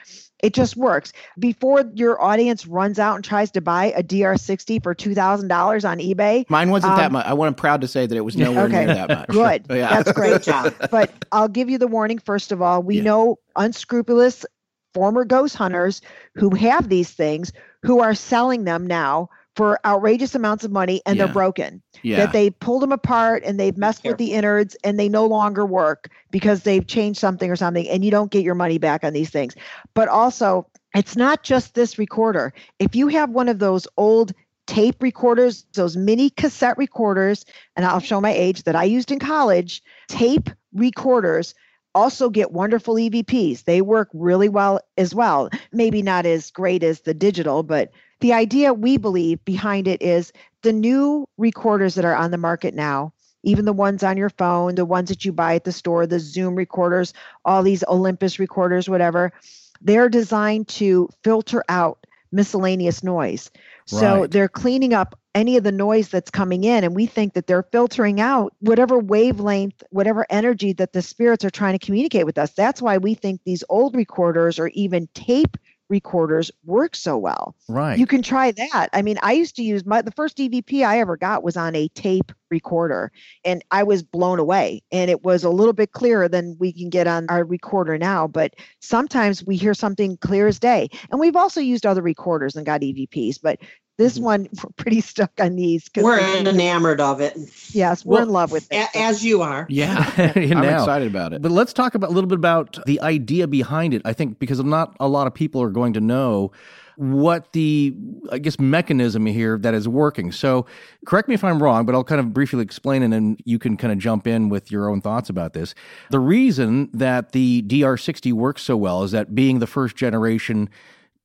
It just works. Before your audience runs out and tries to buy a DR60 for $2,000 on eBay, Mine wasn't that Um, much. I want to proud to say that it was nowhere Okay. near that much. Good. Yeah. That's great. Job. but I'll give you the warning first of all. We Yeah. know unscrupulous former ghost hunters who have these things who are selling them now for outrageous amounts of money and Yeah. they're broken. Yeah. That they pulled them apart and they've messed with the innards and they no longer work because they've changed something or something and you don't get your money back on these things. But also, it's not just this recorder. If you have one of those old tape recorders, those mini cassette recorders, and I'll show my age that I used in college, tape recorders also get wonderful EVPs. They work really well as well. Maybe not as great as the digital, but the idea we believe behind it is the new recorders that are on the market now, even the ones on your phone, the ones that you buy at the store, the Zoom recorders, all these Olympus recorders, whatever, they're designed to filter out miscellaneous noise. So they're cleaning up any of the noise that's coming in. And we think that they're filtering out whatever wavelength, whatever energy that the spirits are trying to communicate with us. That's why we think these old recorders or even tape recorders work so well. Right. You can try that. I mean, I used to use my the first EVP I ever got was on a tape recorder and I was blown away and it was a little bit clearer than we can get on our recorder now, but sometimes we hear something clear as day. And we've also used other recorders and got EVPs, but this mm-hmm. one we're pretty stuck on these because We're enamored of it, yes, we're Well, in love with it. a- as you are. Yeah. I'm I'm excited about it. But let's talk about a little bit about the idea behind it. I think because not a lot of people are going to know what the I guess mechanism here that is working. So correct me if I'm wrong, but I'll kind of briefly explain and then you can kind of jump in with your own thoughts about this. The reason that the DR60 works so well is that being the first generation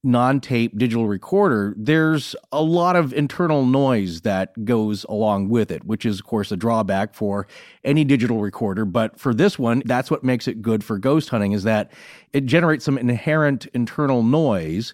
non-tape digital recorder there's a lot of internal noise that goes along with it which is of course a drawback for any digital recorder. But for this one that's what makes it good for ghost hunting is that it generates some inherent internal noise.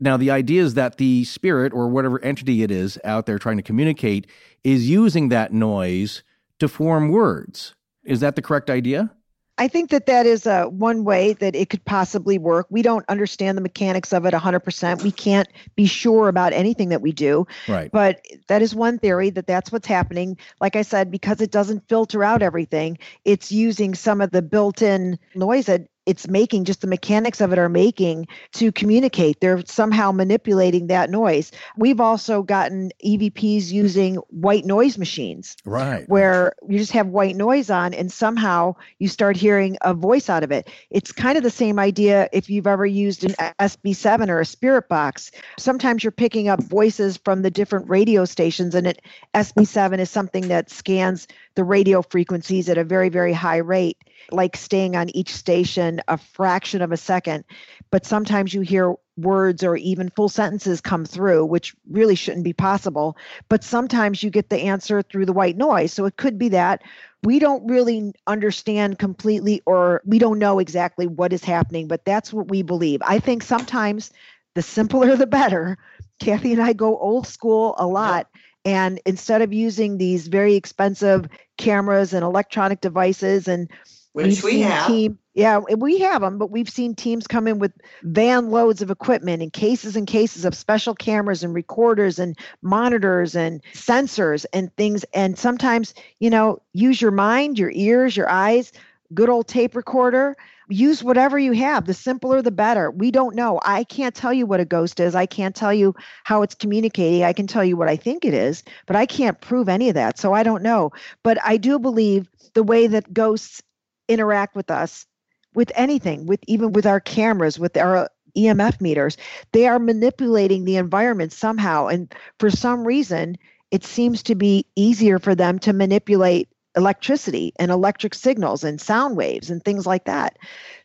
Now the idea is that the spirit or whatever entity it is out there trying to communicate is using that noise to form words. Is that the correct idea I think that that is uh, one way that it could possibly work. We don't understand the mechanics of it 100%. We can't be sure about anything that we do. right But that is one theory that that's what's happening. Like I said, because it doesn't filter out everything, it's using some of the built in noise that it's making, just the mechanics of it are making to communicate. They're somehow manipulating that noise. We've also gotten EVPs using white noise machines right where you just have white noise on and somehow you start hearing a voice out of it. It's kind of the same idea if you've ever used an SB7 or a spirit box. Sometimes you're picking up voices from the different radio stations and it SB7 is something that scans the radio frequencies at a very very high rate like staying on each station a fraction of a second. But sometimes you hear words or even full sentences come through, which really shouldn't be possible. But sometimes you get the answer through the white noise. So it could be that we don't really understand completely or we don't know exactly what is happening, but that's what we believe. I think sometimes the simpler the better. Cathi and I go old school a lot. And instead of using these very expensive cameras and electronic devices and Which We've we seen have. Team, yeah, we have them, but we've seen teams come in with van loads of equipment and cases and cases of special cameras and recorders and monitors and sensors and things. And sometimes, you know, use your mind, your ears, your eyes, good old tape recorder. Use whatever you have. The simpler, the better. We don't know. I can't tell you what a ghost is. I can't tell you how it's communicating. I can tell you what I think it is, but I can't prove any of that. So I don't know. But I do believe the way that ghosts interact with us with anything with even with our cameras with our emf meters. They are manipulating the environment somehow and for some reason it seems to be easier for them to manipulate electricity and electric signals and sound waves and things like that.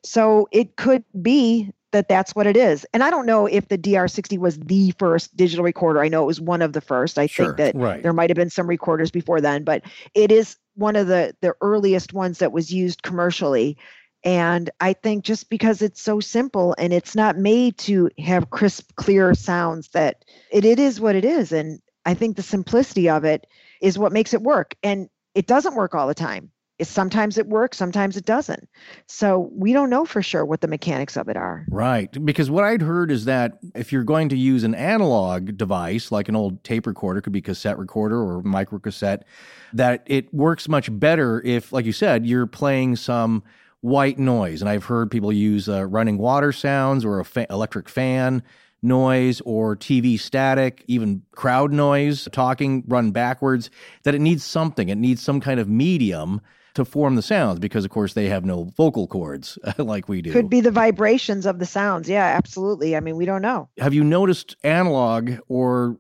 So it could be that that's what it is. And i don't know if the dr60 was the first digital recorder. I know it was one of the first. I Sure, think that right. there might have been some recorders before then but it is one of the the earliest ones that was used commercially. And i think just because it's so simple and it's not made to have crisp clear sounds that it, it is what it is. And i think the simplicity of it is what makes it work. And it doesn't work all the time sometimes it works sometimes it doesn't so we don't know for sure what the mechanics of it are Right. Because what I'd heard is that if you're going to use an analog device, like an old tape recorder, could be cassette recorder or micro cassette, that it works much better if, like you said, you're playing some white noise. And I've heard people use uh, running water sounds or a fa- electric fan noise or TV static, even crowd noise, talking run backwards, that it needs something. It needs some kind of medium to form the sounds because, of course, they have no vocal cords like we do. Could be the vibrations of the sounds. Yeah, absolutely. I mean, we don't know. Have you noticed analog or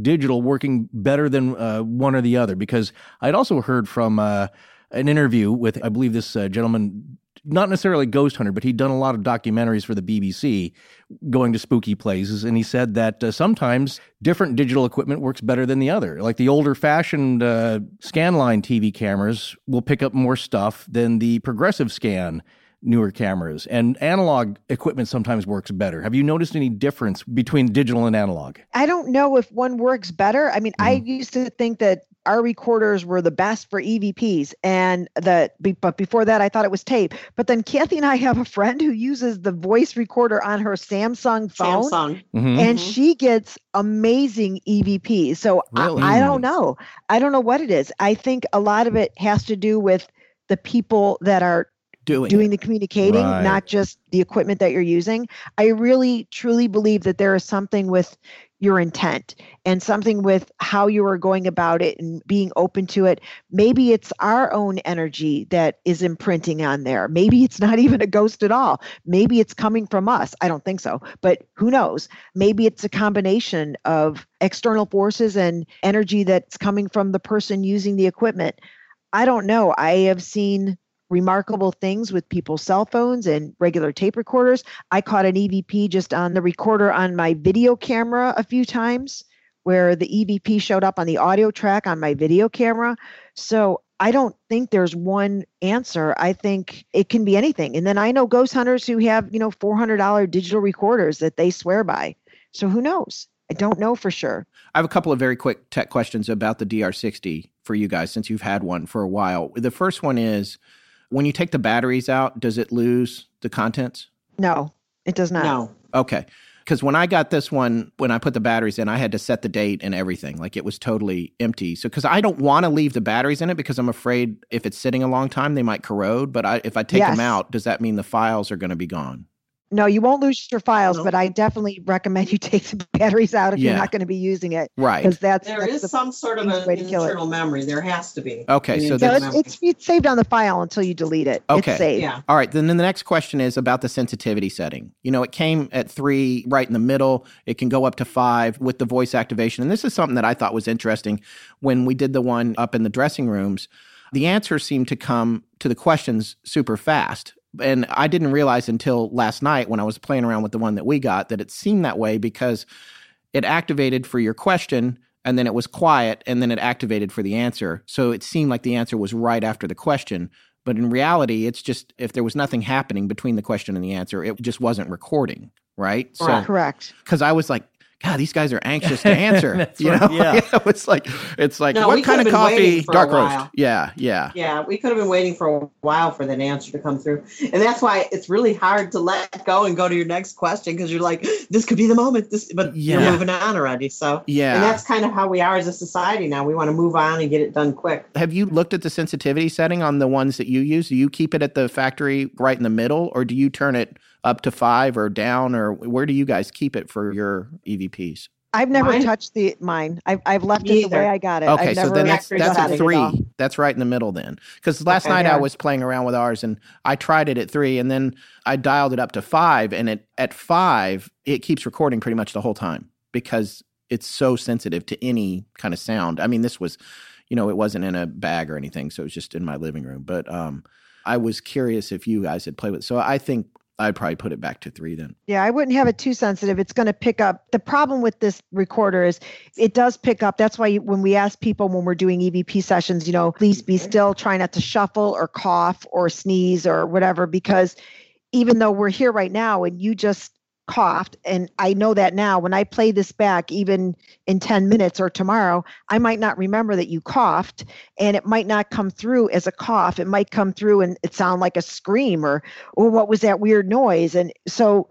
digital working better than uh, one or the other? Because I'd also heard from uh, an interview with, I believe, this uh, gentleman, not necessarily ghost hunter, but he'd done a lot of documentaries for the BBC going to spooky places. And he said that uh, sometimes different digital equipment works better than the other. Like the older fashioned uh, scanline TV cameras will pick up more stuff than the progressive scan newer cameras and analog equipment sometimes works better have you noticed any difference between digital and analog I don't know if one works better. I mean, I used to think that our recorders were the best for EVPs, and that. be- But before that, I thought it was tape. But then Cathi and I have a friend who uses the voice recorder on her Samsung phone, Samsung. Mhm. and Mhm. she gets amazing EVPs. So Really? I, I don't know. I don't know what it is. I think a lot of it has to do with the people that are Doing, doing the communicating, Right. not just the equipment that you're using. I really truly believe that there is something with your intent and something with how you are going about it and being open to it. Maybe it's our own energy that is imprinting on there. Maybe it's not even a ghost at all. Maybe it's coming from us. I don't think so, but who knows? Maybe it's a combination of external forces and energy that's coming from the person using the equipment. I don't know. I have seen remarkable things with people's cell phones and regular tape recorders. I caught an EVP just on the recorder on my video camera a few times where the EVP showed up on the audio track on my video camera. So I don't think there's one answer. I think it can be anything. And then I know ghost hunters who have, you know, $400 digital recorders that they swear by. So who knows? I don't know for sure. I have a couple of very quick tech questions about the DR60 for you guys since you've had one for a while. The first one is when you take the batteries out, does it lose the contents? No, it does not. No. Okay. Because when I got this one, when I put the batteries in, I had to set the date and everything. Like it was totally empty. So, because I don't want to leave the batteries in it because I'm afraid if it's sitting a long time, they might corrode. But I, if I take them out, does that mean the files are going to be gone? No, you won't lose your files, No. but I definitely recommend you take the batteries out if Yeah. you're not going to be using it Right. because that's, There that's is the some sort of an way to kill it. internal memory. There has to be. Okay, An so that's- internal it's, it's it's saved on the file until you delete it. Okay. It's saved. Yeah. All right, then the next question is about the sensitivity setting. You know, it came at three, right in the middle. It can go up to five with the voice activation. And this is something that I thought was interesting when we did the one up in the dressing rooms. The answers seemed to come to the questions super fast. And I didn't realize until last night when I was playing around with the one that we got that it seemed that way because it activated for your question and then it was quiet and then it activated for the answer. So it seemed like the answer was right after the question. But in reality, it's just if there was nothing happening between the question and the answer, it just wasn't recording, right? So Right. Correct. because I was like, God, these guys are anxious to answer. That's you right, know, yeah. it's like it's like No, what kind of coffee? waiting for a Dark roast. Yeah, yeah. Yeah, we could have been waiting for a while for that answer to come through. And that's why it's really hard to let go and go to your next question because you're like, this could be the moment. This but Yeah. you're moving on already. So Yeah. and that's kind of how we are as a society now. We want to move on and get it done quick. Have you looked at the sensitivity setting on the ones that you use? Do you keep it at the factory right in the middle, or do you turn it up to five or down, or where do you guys keep it for your EVPs? I've never Mine- touched the mine. I've, I've left Me it the way. I got it. Okay, I've so never then that's that's setted at three. That's right in the middle then. Because last Okay, night I was playing around with ours and I tried it at three, and then I dialed it up to five, and it at five it keeps recording pretty much the whole time because it's so sensitive to any kind of sound. I mean, this was, you know, it wasn't in a bag or anything, so it was just in my living room. But um, I was curious if you guys had played with. it. So I think I'd probably put it back to three then. Yeah, I wouldn't have it too sensitive. It's going to pick up. The problem with this recorder is it does pick up. That's why when we ask people when we're doing EVP sessions, you know, please be still, try not to shuffle or cough or sneeze or whatever, because even though we're here right now and you just coughed, and I know that now, when I play this back, even in 10 minutes or tomorrow, I might not remember that you coughed and it might not come through as a cough. It might come through and it sound like a scream or, oh, what was that weird noise? And so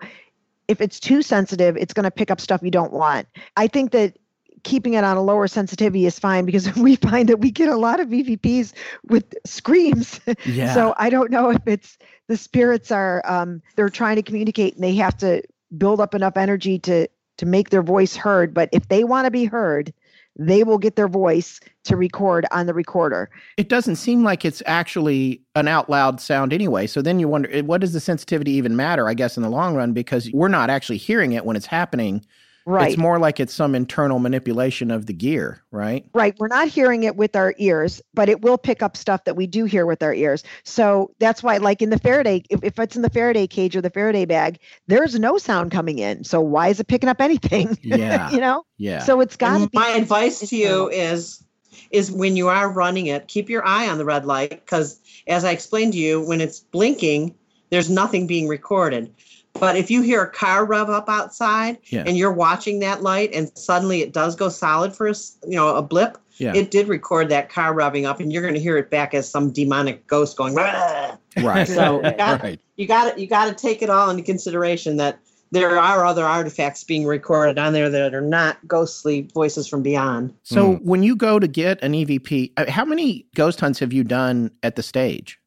if it's too sensitive, it's going to pick up stuff you don't want. I think that keeping it on a lower sensitivity is fine because we find that we get a lot of EVPs with screams. Yeah. so I don't know if it's the spirits are um, they're trying to communicate and they have to build up enough energy to to make their voice heard. But if they want to be heard, they will get their voice to record on the recorder. It doesn't seem like it's actually an out loud sound anyway. So then you wonder, eh, what does the sensitivity even matter, I guess, in the long run? Because we're not actually hearing it when it's happening. Right. It's more like it's some internal manipulation of the gear, right? Right. We're not hearing it with our ears, but it will pick up stuff that we do hear with our ears. So that's why, like in the Faraday, if, if it's in the Faraday cage or the Faraday bag, there's no sound coming in. So why is it picking up anything? Yeah. you know? Yeah. So it's got to be. my advice to you is is when you are running it, keep your eye on the red light because as I explained to you, when it's blinking, there's nothing being recorded. But if you hear a car rev up outside Yeah. and you're watching that light and suddenly it does go solid for a, s- you know, a blip, Yeah. it did record that car revving up and you're going to hear it back as some demonic ghost going "Rah!" right. So you got right. you got to you got to take it all into consideration that there are other artifacts being recorded on there that are not ghostly voices from beyond. So when you go to get an EVP, uh, how many ghost hunts have you done at the stage,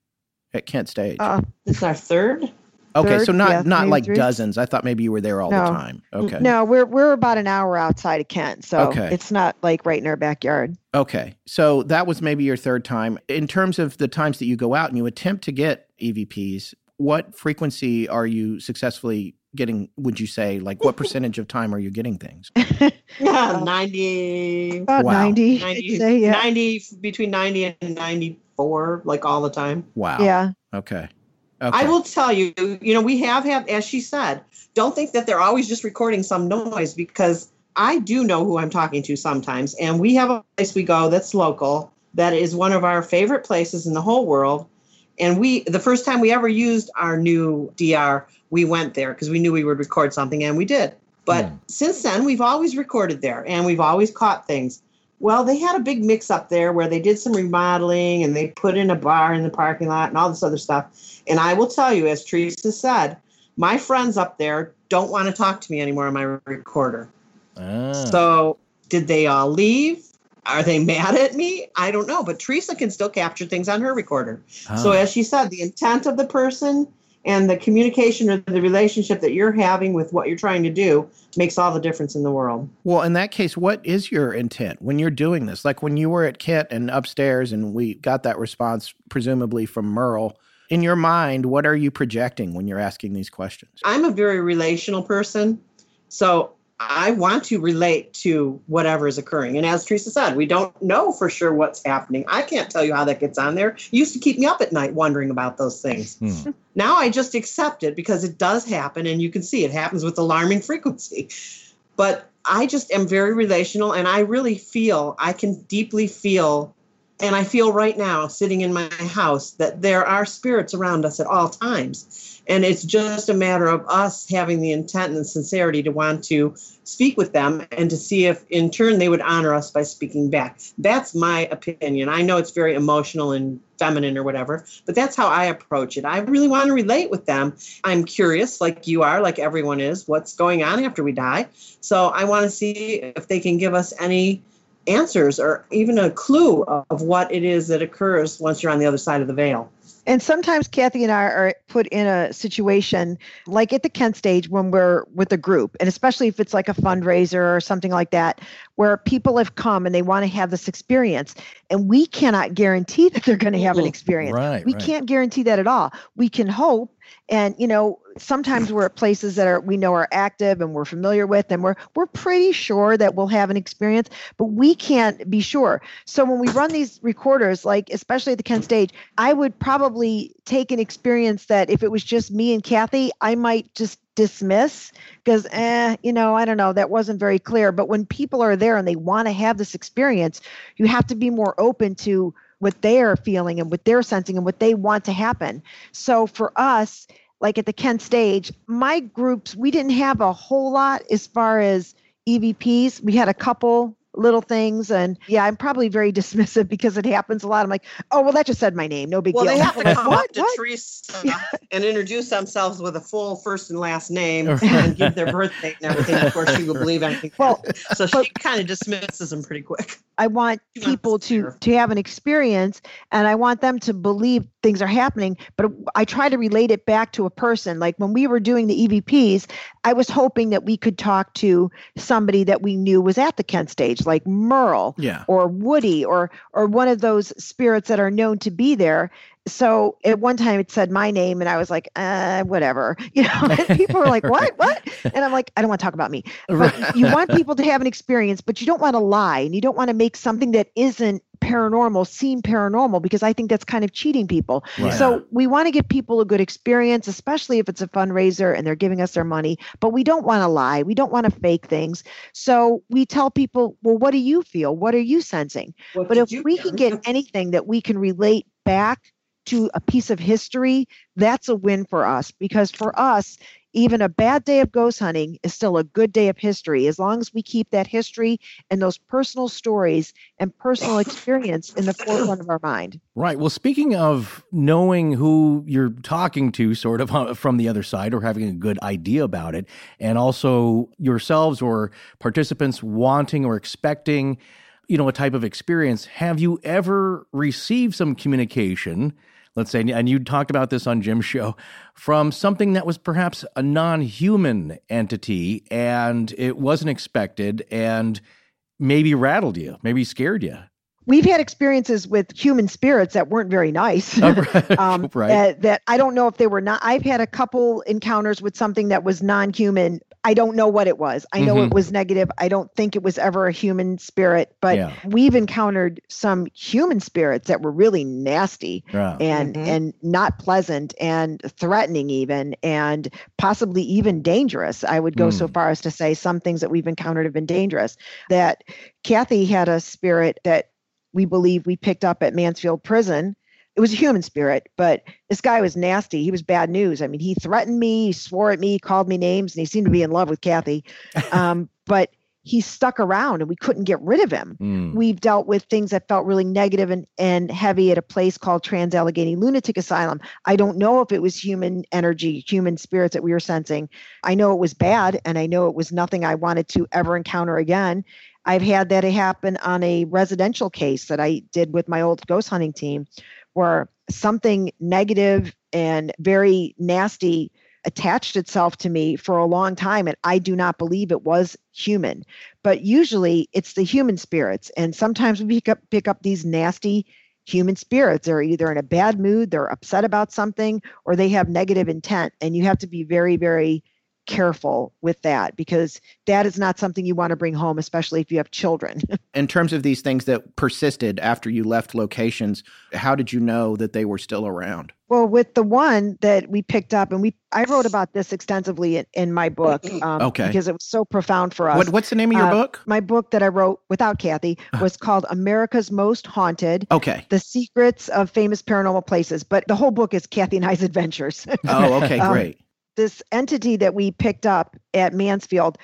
at Kent Stage? Uh, This is our third. Okay, so not yeah, not like three. dozens. I thought maybe you were there all No. the time. Okay. No, we're we're about an hour outside of Kent, so Okay. it's not like right in our backyard. Okay. So that was maybe your third time. In terms of the times that you go out and you attempt to get EVPs, what frequency are you successfully getting? Would you say, like, what percentage of time are you getting things? Yeah, uh, 90, About Wow. 90, 90, say, yeah. 90 between 90 and 94 like all the time. Wow. Yeah. Okay. Okay. I will tell you, you know, we have had as she said, don't think that they're always just recording some noise because I do know who I'm talking to sometimes and we have a place we go that's local that is one of our favorite places in the whole world and we the first time we ever used our new DR, we went there because we knew we would record something and we did. But hmm. since then, we've always recorded there and we've always caught things. Well, they had a big mix up there where they did some remodeling and they put in a bar in the parking lot and all this other stuff. And I will tell you, as Theresa said, my friends up there don't want to talk to me anymore on my recorder. Ah. So, did they all leave? Are they mad at me? I don't know. But Theresa can still capture things on her recorder. So, Ah. as she said, the intent of the person and the communication or the relationship that you're having with what you're trying to do makes all the difference in the world. Well, in that case, what is your intent when you're doing this? Like when you were at Kent and upstairs and we got that response, presumably from Merle, in your mind, what are you projecting when you're asking these questions? I'm a very relational person. So I want to relate to whatever is occurring. And as Theresa said, we don't know for sure what's happening. I can't tell you how that gets on there. It used to keep me up at night wondering about those things. Hmm. Now I just accept it because it does happen and you can see it happens with alarming frequency. But I just am very relational and I really feel, I can deeply feel, and I feel right now sitting in my house that there are spirits around us at all times. And it's just a matter of us having the intent and sincerity to want to speak with them and to see if in turn they would honor us by speaking back. That's my opinion. I know it's very emotional and feminine or whatever, but that's how I approach it. I really want to relate with them. I'm curious, like you are, like everyone is, what's going on after we die. So I want to see if they can give us any answers or even a clue of what it is that occurs once you're on the other side of the veil. And sometimes Cathi and I are put in a situation like at the Kent stage when we're with a group, and especially if it's like a fundraiser or something like that, where people have come and they want to have this experience. And we cannot guarantee that they're going to have an experience. Right, we right. can't guarantee that at all. We can hope. And you know, sometimes we're at places that are we know are active and we're familiar with, and we're we're pretty sure that we'll have an experience, but we can't be sure. So when we run these recorders, like especially at the Kent stage, I would probably take an experience that if it was just me and Cathi, I might just dismiss because eh, you know, I don't know, that wasn't very clear. But when people are there and they want to have this experience, you have to be more open to what they're feeling and what they're sensing and what they want to happen. So for us, like at the Kent stage, my groups, we didn't have a whole lot as far as EVPs. We had a couple little things and yeah i'm probably very dismissive because it happens a lot i'm like oh well that just said my name no big Well, deal they have to come what? up to What? Theresa and introduce themselves with a full first and last name and give their birthday and everything. Of course, she will believe anything. Well, so she kind of dismisses them pretty quick. I want people to to to have an experience and I want them to believe things are happening but i try to relate it back to a person like when we were doing the evps i was hoping that we could talk to somebody that we knew was at the kent stage like merle Yeah. or woody or or one of those spirits that are known to be there so at one time it said my name and i was like uh whatever you know and people were like what? What? And i'm like i don't want to talk about me. But you want people to have an experience but you don't want to lie and you don't want to make something that isn't paranormal seem paranormal because i think that's kind of cheating people. Right. so we want to give people a good experience especially if it's a fundraiser and they're giving us their money but we don't want to lie. We don't want to fake things. So we tell people well what do you feel? What are you sensing? What but if we get? can get anything that we can relate back to a piece of history, that's a win for us because for us, even a bad day of ghost hunting is still a good day of history as long as we keep that history and those personal stories and personal experience in the forefront of our mind. Right. Well, speaking of knowing who you're talking to, sort of uh, from the other side, or having a good idea about it, and also yourselves or participants wanting or expecting, you know, a type of experience, have you ever received some communication? Let's say, and you talked about this on Jim's show, from something that was perhaps a non human entity and it wasn't expected and maybe rattled you, maybe scared you. We've had experiences with human spirits that weren't very nice. Oh, right. um, Right. uh, that I don't know if they were not. I've had a couple encounters with something that was non-human. I don't know what it was. I know Mhm. it was negative. I don't think it was ever a human spirit, but Yeah. we've encountered some human spirits that were really nasty Yeah. and Mhm. and not pleasant and threatening even and possibly even dangerous. I would go so Mm. far as to say some things that we've encountered have been dangerous. That Cathi had a spirit that we believe we picked up at Mansfield Prison. It was a human spirit, but this guy was nasty. He was bad news. I mean, he threatened me, he swore at me, called me names, and he seemed to be in love with Cathi. Um, but he stuck around and we couldn't get rid of him. Mm. We've dealt with things that felt really negative and, and heavy at a place called Trans Allegheny Lunatic Asylum. I don't know if it was human energy, human spirits that we were sensing. I know it was bad and I know it was nothing I wanted to ever encounter again. I've had that happen on a residential case that I did with my old ghost hunting team where something negative and very nasty attached itself to me for a long time and I do not believe it was human. But usually it's the human spirits and sometimes we pick up pick up these nasty human spirits. They're either in a bad mood they're upset about something or they have negative intent and you have to be very very careful with that because that is not something you want to bring home especially if you have children In terms of these things that persisted after you left locations, how did you know that they were still around? well with the one that we picked up and we i wrote about this extensively in, in my book um, Okay. because it was so profound for us What, what's the name of your Uh, book? my book that i wrote without cathi was called america's most haunted Okay. the secrets of famous paranormal places but the whole book is cathi and i's adventures Oh, okay, Um, great. This entity that we picked up at mansfield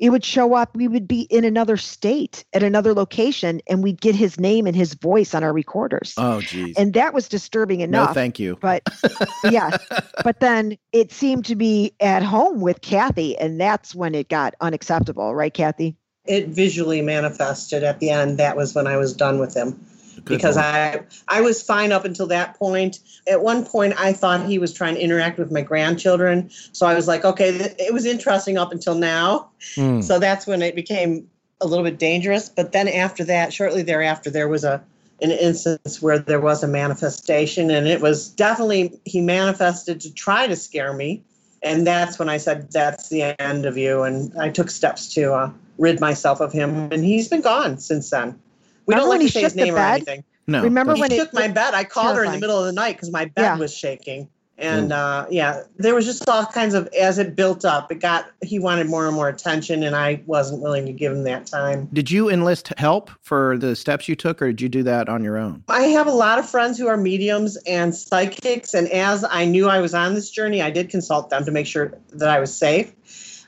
it would show up we would be in another state at another location and we'd get his name and his voice on our recorders Oh, geez. and that was disturbing enough. no, enough thank you. but yeah, but then it seemed to be at home with cathi and that's when it got unacceptable right cathi It visually manifested at the end. That was when I was done with him. Because Lord. I I was fine up until that point. At one point, I thought he was trying to interact with my grandchildren, so I was like, okay, th- it was interesting up until now. Mm. So that's when it became a little bit dangerous. But then after that, shortly thereafter, there was a an instance where there was a manifestation, and it was definitely he manifested to try to scare me, and that's when I said, "That's the end of you," and I took steps to uh, rid myself of him, and he's been gone since then. We Remember don't when like he to say his name or anything. no. remember that's- when he it- took my bed. I called her in the middle of the night because my bed Yeah. was shaking. And uh, yeah, there was just all kinds of as it built up. It got he wanted more and more attention, and I wasn't willing to give him that time. Did you enlist help for the steps you took, or did you do that on your own? I have a lot of friends who are mediums and psychics, and as I knew I was on this journey, I did consult them to make sure that I was safe.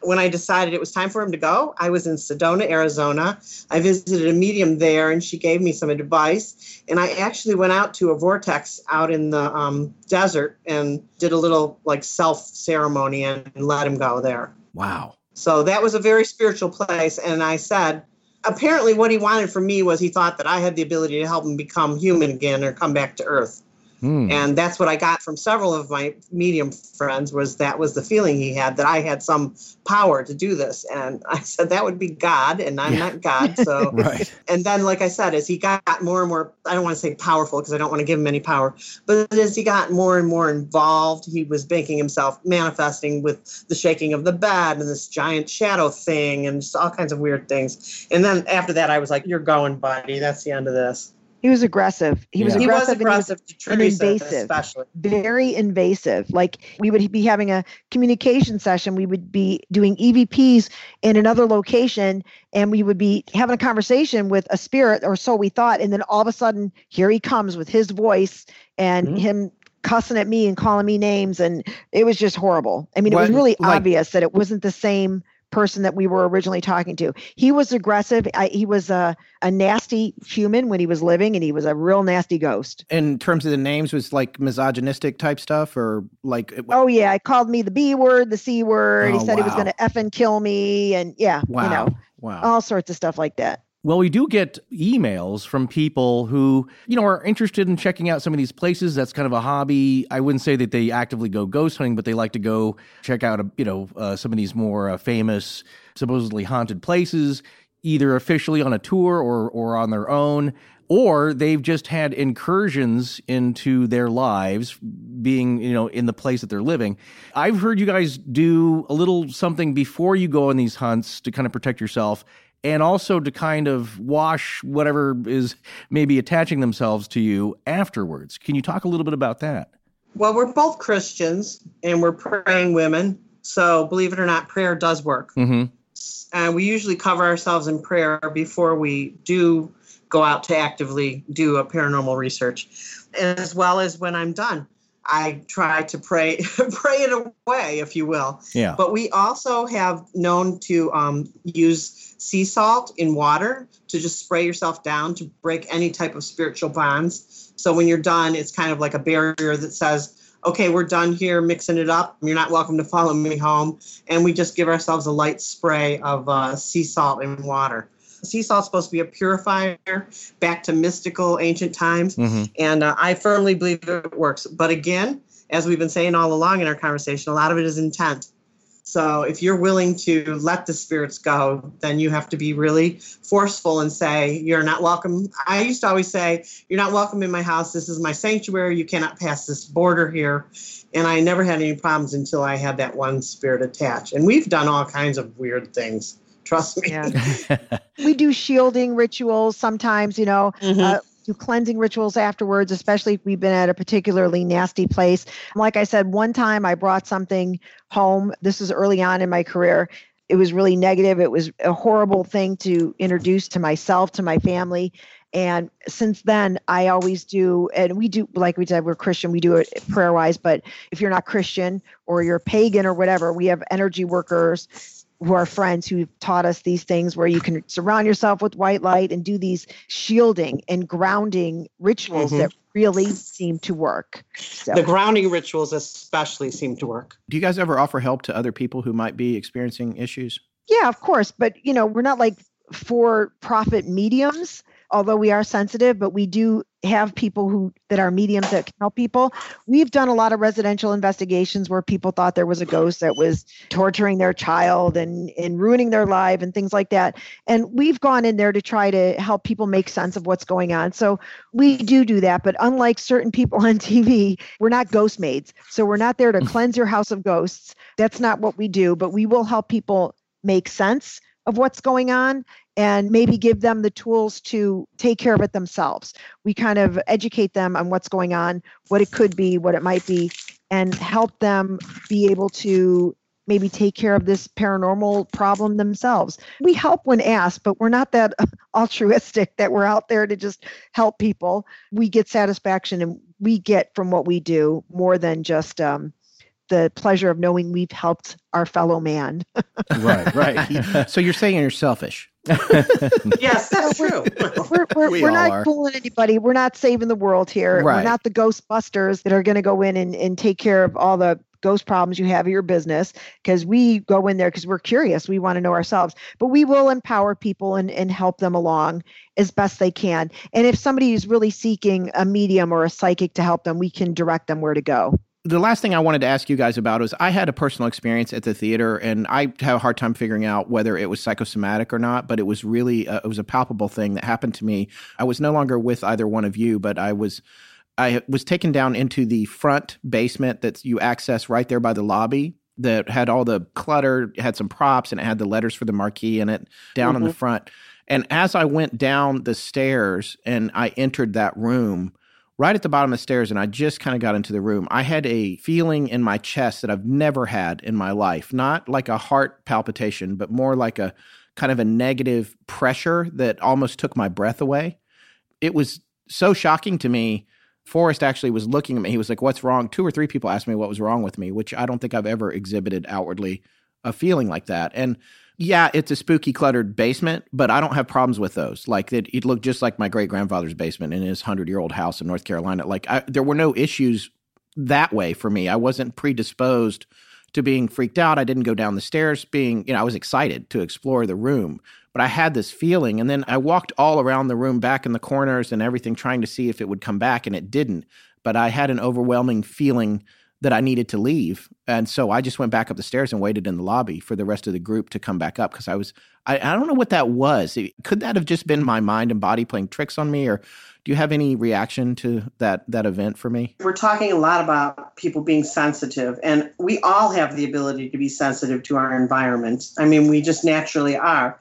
When I decided it was time for him to go, I was in Sedona, Arizona. I visited a medium there, and she gave me some advice. And I actually went out to a vortex out in the um, desert and did a little like self ceremony and let him go there. Wow. So that was a very spiritual place. And I said, apparently, what he wanted from me was he thought that I had the ability to help him become human again or come back to earth. Hmm. And that's what I got from several of my medium friends was that was the feeling he had that I had some power to do this. And I said that would be God, and I'm not God. So Right. and then like I said, as he got more and more I don't want to say powerful because I don't want to give him any power, but as he got more and more involved, he was making himself manifesting with the shaking of the bed and this giant shadow thing and just all kinds of weird things. And then after that I was like, You're going, buddy. That's the end of this. He was aggressive. He was Yeah. He was aggressive. and he was to and Theresa invasive. especially. very invasive. Like we would be having a communication session, we would be doing EVPs in another location, and we would be having a conversation with a spirit, or so we thought. And then all of a sudden, here he comes with his voice and Mhm. him cussing at me and calling me names, and it was just horrible. I mean, it was really like- obvious that it wasn't the same person that we were originally talking to. He was aggressive. I, he was a, a nasty human when he was living, and he was a real nasty ghost. In terms of the names, was like misogynistic type stuff, or like it- Oh yeah, he called me the B word, the C word. Oh, he said he was going to f and kill me, and yeah, wow, you know, wow. all sorts of stuff like that. Well, we do get emails from people who, you know, are interested in checking out some of these places. That's kind of a hobby. I wouldn't say that they actively go ghost hunting, but they like to go check out, you know, uh, some of these more uh, famous, supposedly haunted places, either officially on a tour or or on their own, or they've just had incursions into their lives, being, you know, in the place that they're living. I've heard you guys do a little something before you go on these hunts to kind of protect yourself and also to kind of wash whatever is maybe attaching themselves to you afterwards. Can you talk a little bit about that? Well, we're both Christians and we're praying women. So believe it or not, prayer does work. Mm-hmm. And we usually cover ourselves in prayer before we do go out to actively do a paranormal research, as well as when I'm done. I try to pray, pray it away, if you will. Yeah. But we also have known to um, use sea salt in water to just spray yourself down to break any type of spiritual bonds. So when you're done, it's kind of like a barrier that says, okay, we're done here mixing it up. You're not welcome to follow me home. And we just give ourselves a light spray of uh, sea salt and water. Sea salt's supposed to be a purifier back to mystical ancient times. Mm-hmm. And uh, I firmly believe it works. But again, as we've been saying all along in our conversation, a lot of it is intent. So if you're willing to let the spirits go, then you have to be really forceful and say, You're not welcome. I used to always say, You're not welcome in my house. This is my sanctuary. You cannot pass this border here. And I never had any problems until I had that one spirit attached. And we've done all kinds of weird things. Trust me. Yeah. we do shielding rituals sometimes, you know, Mhm. uh, do cleansing rituals afterwards, especially if we've been at a particularly nasty place. Like I said, one time I brought something home. This was early on in my career. It was really negative. It was a horrible thing to introduce to myself, to my family. And since then, I always do, and we do, like we said, we're Christian, we do it prayer wise. But if you're not Christian or you're pagan or whatever, we have energy workers who are friends who've taught us these things where you can surround yourself with white light and do these shielding and grounding rituals Mhm. that really seem to work. So, The grounding rituals, especially, seem to work. Do you guys ever offer help to other people who might be experiencing issues? yeah, of course. But, you know, we're not like for profit mediums, although we are sensitive, but we do have people who that are mediums that can help people. We've done a lot of residential investigations where people thought there was a ghost that was torturing their child and and ruining their life and things like that. And we've gone in there to try to help people make sense of what's going on. So we do do that, but unlike certain people on TV, we're not ghost maids. So we're not there to mm. cleanse your house of ghosts. That's not what we do, but we will help people make sense of what's going on and maybe give them the tools to take care of it themselves. We kind of educate them on what's going on, what it could be, what it might be, and help them be able to maybe take care of this paranormal problem themselves. We help when asked, but we're not that altruistic that we're out there to just help people. We get satisfaction and we get from what we do more than just um, the pleasure of knowing we've helped our fellow man. Right, right. so you're saying you're selfish. Yes, that's true. we're we're, We we're not are. fooling anybody. We're not saving the world here. Right. We're not the Ghostbusters that are going to go in and, and take care of all the ghost problems you have at your business because we go in there because we're curious. We want to know ourselves, but we will empower people and, and help them along as best they can. And if somebody is really seeking a medium or a psychic to help them, we can direct them where to go the last thing I wanted to ask you guys about was I had a personal experience at the theater, and I have a hard time figuring out whether it was psychosomatic or not. But it was really uh, it was a palpable thing that happened to me. I was no longer with either one of you, but I was I was taken down into the front basement that you access right there by the lobby that had all the clutter, had some props, and it had the letters for the marquee in it down mm-hmm. in the front. And as I went down the stairs and I entered that room right at the bottom of the stairs and I just kind of got into the room, I had a feeling in my chest that I've never had in my life. Not like a heart palpitation, but more like a kind of a negative pressure that almost took my breath away. It was so shocking to me. Forrest actually was looking at me. He was like, What's wrong? Two or three people asked me what was wrong with me, which I don't think I've ever exhibited outwardly a feeling like that. And yeah, it's a spooky, cluttered basement, but I don't have problems with those. Like it, it looked just like my great grandfather's basement in his hundred year old house in North Carolina. Like I, there were no issues that way for me. I wasn't predisposed to being freaked out. I didn't go down the stairs being, you know, I was excited to explore the room, but I had this feeling. And then I walked all around the room, back in the corners and everything, trying to see if it would come back, and it didn't. But I had an overwhelming feeling that I needed to leave. And so I just went back up the stairs and waited in the lobby for the rest of the group to come back up because I was, I, I don't know what that was. Could that have just been my mind and body playing tricks on me? Or do you have any reaction to that, that event for me? We're talking a lot about people being sensitive, and we all have the ability to be sensitive to our environment. I mean, we just naturally are.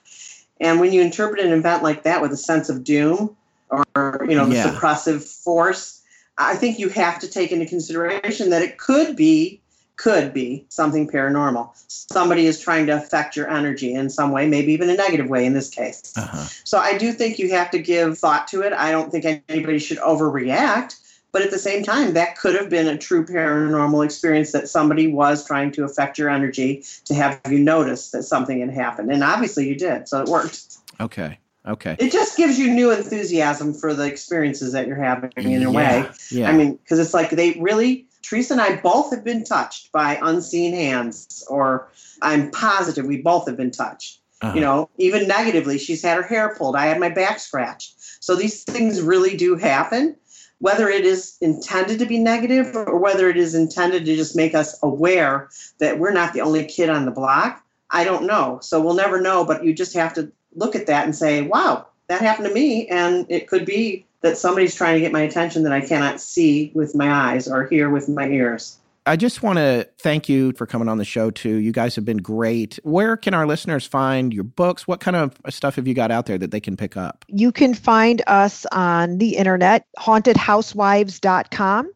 And when you interpret an event like that with a sense of doom or, you know, the yeah. suppressive force, I think you have to take into consideration that it could be could be something paranormal. Somebody is trying to affect your energy in some way, maybe even a negative way in this case. Uh-huh. So I do think you have to give thought to it. I don't think anybody should overreact, but at the same time, that could have been a true paranormal experience that somebody was trying to affect your energy to have you notice that something had happened. And obviously you did, so it worked. Okay. Okay. It just gives you new enthusiasm for the experiences that you're having in a yeah, way. Yeah. I mean, because it's like they really, Theresa and I both have been touched by unseen hands, or I'm positive we both have been touched. Uh-huh. You know, even negatively, she's had her hair pulled. I had my back scratched. So these things really do happen. Whether it is intended to be negative or whether it is intended to just make us aware that we're not the only kid on the block, I don't know. So we'll never know, but you just have to look at that and say, wow, that happened to me. And it could be that somebody's trying to get my attention that I cannot see with my eyes or hear with my ears. I just want to thank you for coming on the show too. You guys have been great. Where can our listeners find your books? What kind of stuff have you got out there that they can pick up? You can find us on the internet, hauntedhousewives.com.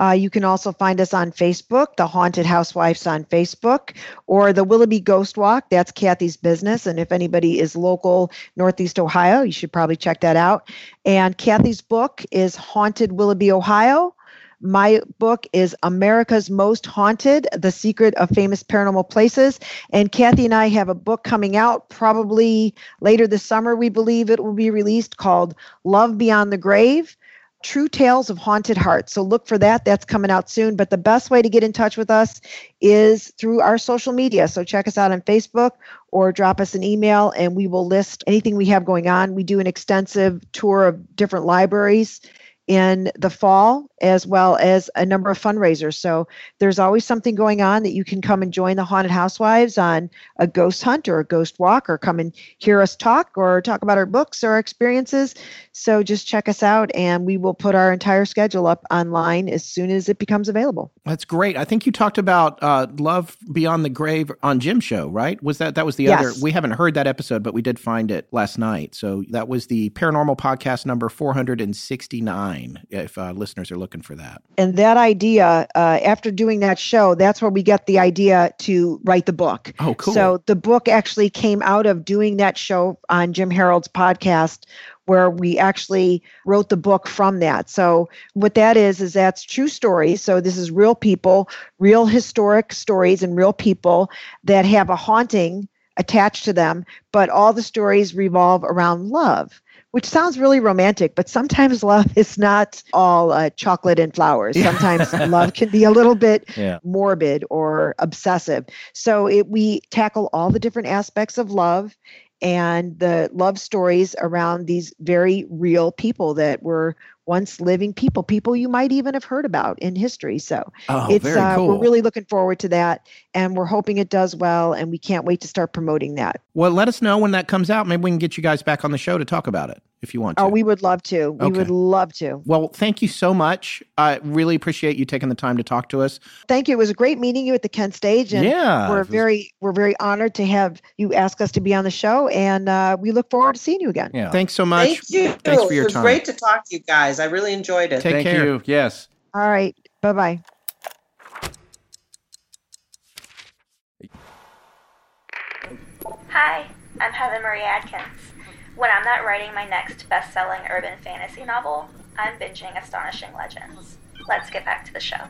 Uh, you can also find us on Facebook, The Haunted Housewives on Facebook, or the Willoughby Ghost Walk. That's Cathi's business. And if anybody is local, Northeast Ohio, you should probably check that out. And Cathi's book is Haunted Willoughby, Ohio. My book is America's Most Haunted The Secret of Famous Paranormal Places. And Cathi and I have a book coming out probably later this summer, we believe it will be released called Love Beyond the Grave True Tales of Haunted Hearts. So look for that. That's coming out soon. But the best way to get in touch with us is through our social media. So check us out on Facebook or drop us an email and we will list anything we have going on. We do an extensive tour of different libraries in the fall as well as a number of fundraisers. So there's always something going on that you can come and join the Haunted Housewives on a ghost hunt or a ghost walk or come and hear us talk or talk about our books or our experiences. So just check us out and we will put our entire schedule up online as soon as it becomes available. That's great. I think you talked about uh, Love Beyond the Grave on Jim show, right? Was that that was the yes. other we haven't heard that episode, but we did find it last night. So that was the paranormal podcast number 469 if uh, listeners are looking for that. And that idea, uh, after doing that show, that's where we get the idea to write the book. Oh, cool. So the book actually came out of doing that show on Jim Harold's podcast where we actually wrote the book from that. So what that is is that's true stories. So this is real people, real historic stories and real people that have a haunting attached to them, but all the stories revolve around love which sounds really romantic, but sometimes love is not all uh, chocolate and flowers. Sometimes love can be a little bit Yeah. morbid or obsessive. So it, we tackle all the different aspects of love and the love stories around these very real people that were once living people, people you might even have heard about in history. So Oh, it's very uh, cool. we're really looking forward to that, and we're hoping it does well, and we can't wait to start promoting that. well, let us know when that comes out. Maybe we can get you guys back on the show to talk about it if you want to. Oh, we would love to. We Okay. would love to. well, thank you so much. I really appreciate you taking the time to talk to us. Thank you. It was a great meeting you at the Kent stage, and yeah. we're was- very we're very honored to have you ask us to be on the show, and uh, we look forward to seeing you again. Yeah. Thanks so much. Thank you. Thanks for your it was time. great to talk to you guys. I really enjoyed it. Take Thank care. you. Yes. All right. Bye bye. Hi, I'm Heather Marie Adkins. When I'm not writing my next best selling urban fantasy novel, I'm binging Astonishing Legends. Let's get back to the show.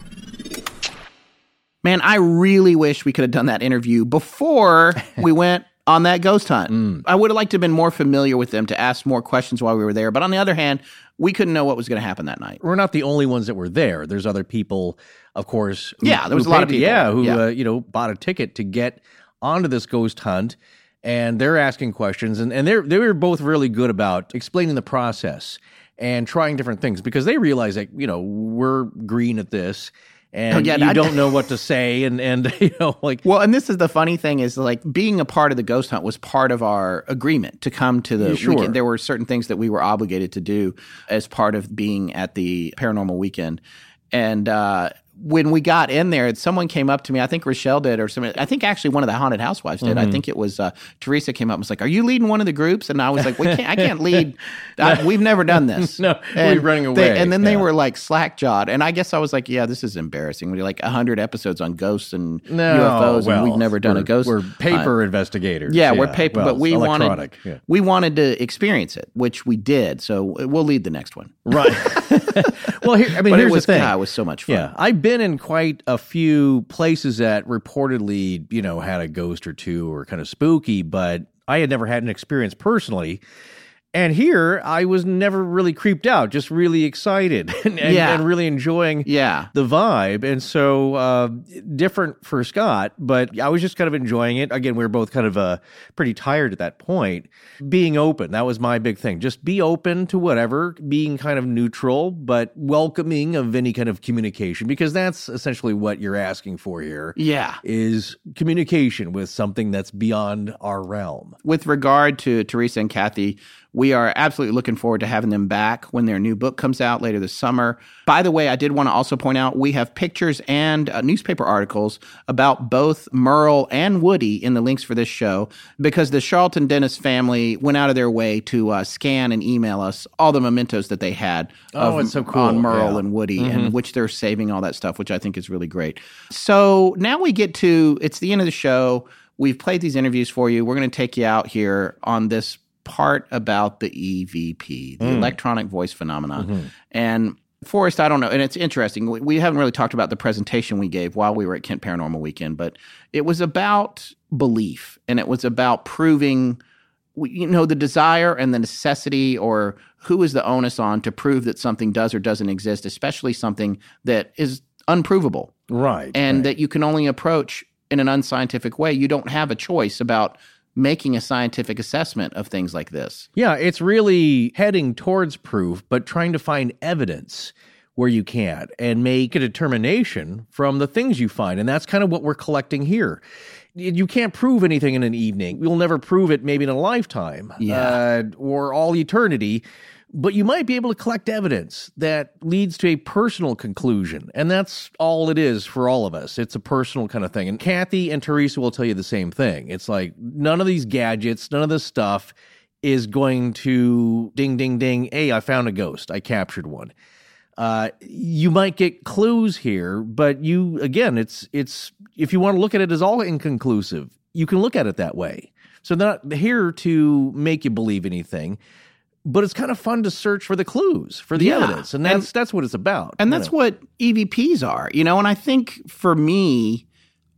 Man, I really wish we could have done that interview before we went on that ghost hunt. Mm. I would have liked to have been more familiar with them to ask more questions while we were there. But on the other hand, we couldn't know what was going to happen that night. We're not the only ones that were there. There's other people, of course. who- Yeah, there was a lot of people. Yeah, who Yeah. Uh, you know bought a ticket to get onto this ghost hunt, and they're asking questions, and and they they were both really good about explaining the process and trying different things because they realize that you know we're green at this. And Oh, yeah, you I- don't know what to say, and and you know, like Well, and this is the funny thing is like being a part of the ghost hunt was part of our agreement to come to the sure. weekend. There were certain things that we were obligated to do as part of being at the paranormal weekend. And uh, when we got in there, someone came up to me. I think Richelle did, or somebody. I think actually one of the haunted housewives did. Mm-hmm. I think it was uh, Theresa came up and was like, "Are you leading one of the groups?" And I was like, "We can't. I can't lead. I, we've never done this. No, we're And running they- away. and then they were like slack jawed. And I guess I was like, "Yeah, this is embarrassing. We're like hundred episodes on ghosts and no, UFOs, well, and we've never done a ghost. We're hunt." paper investigators. Yeah, we're paper, well, but we wanted yeah. we wanted to experience it, which we did. So we'll lead the next one. Right. well, here, I mean, but here's it was the thing. God, it was so much fun. Yeah, I've been in quite a few places that reportedly, you know, had a ghost or two or kind of spooky, but I had never had an experience personally. And here, I was never really creeped out, just really excited and, and, Yeah. and really enjoying Yeah. the vibe. And so, uh, different for Scott, but I was just kind of enjoying it. Again, we were both kind of uh, pretty tired at that point. Being open, that was my big thing. Just be open to whatever, being kind of neutral, but welcoming of any kind of communication, because that's essentially what you're asking for here Yeah. is communication with something that's beyond our realm. With regard to Theresa and Cathi, we are absolutely looking forward to having them back when their new book comes out later this summer. By the way, I did want to also point out we have pictures and uh, newspaper articles about both Merle and Woody in the links for this show because the Charlton Dennis family went out of their way to uh, scan and email us all the mementos that they had Oh, of, it's so cool. on Merle Yeah. Mm-hmm. and Woody, and which they're saving all that stuff, which I think is really great. So now we get to it's the end of the show. We've played these interviews for you. We're going to take you out here on this part about the EVP, the Mm. electronic voice phenomenon. Mm-hmm. And Forrest, I don't know, and it's interesting. We, we haven't really talked about the presentation we gave while we were at Kent Paranormal Weekend, but it was about belief and it was about proving you know the desire and the necessity or who is the onus on to prove that something does or doesn't exist especially something that is unprovable Right. and right. that you can only approach in an unscientific way you don't have a choice about making a scientific assessment of things like this Yeah, it's really heading towards proof, but trying to find evidence where you can and make a determination from the things you find. And that's kind of what we're collecting here. You can't prove anything in an evening. You'll never prove it maybe in a lifetime Yeah. uh, or all eternity. But you might be able to collect evidence that leads to a personal conclusion. And that's all it is for all of us. It's a personal kind of thing. And Cathi and Theresa will tell you the same thing. It's like none of these gadgets, none of this stuff is going to ding, ding, ding. Hey, I found a ghost. I captured one. Uh, you might get clues here, but you again, it's it's if you want to look at it as all inconclusive, you can look at it that way. So they're not here to make you believe anything, but it's kind of fun to search for the clues, for the Yeah. evidence, and that's that's what it's about. and that's know. what evps are you know and i think for me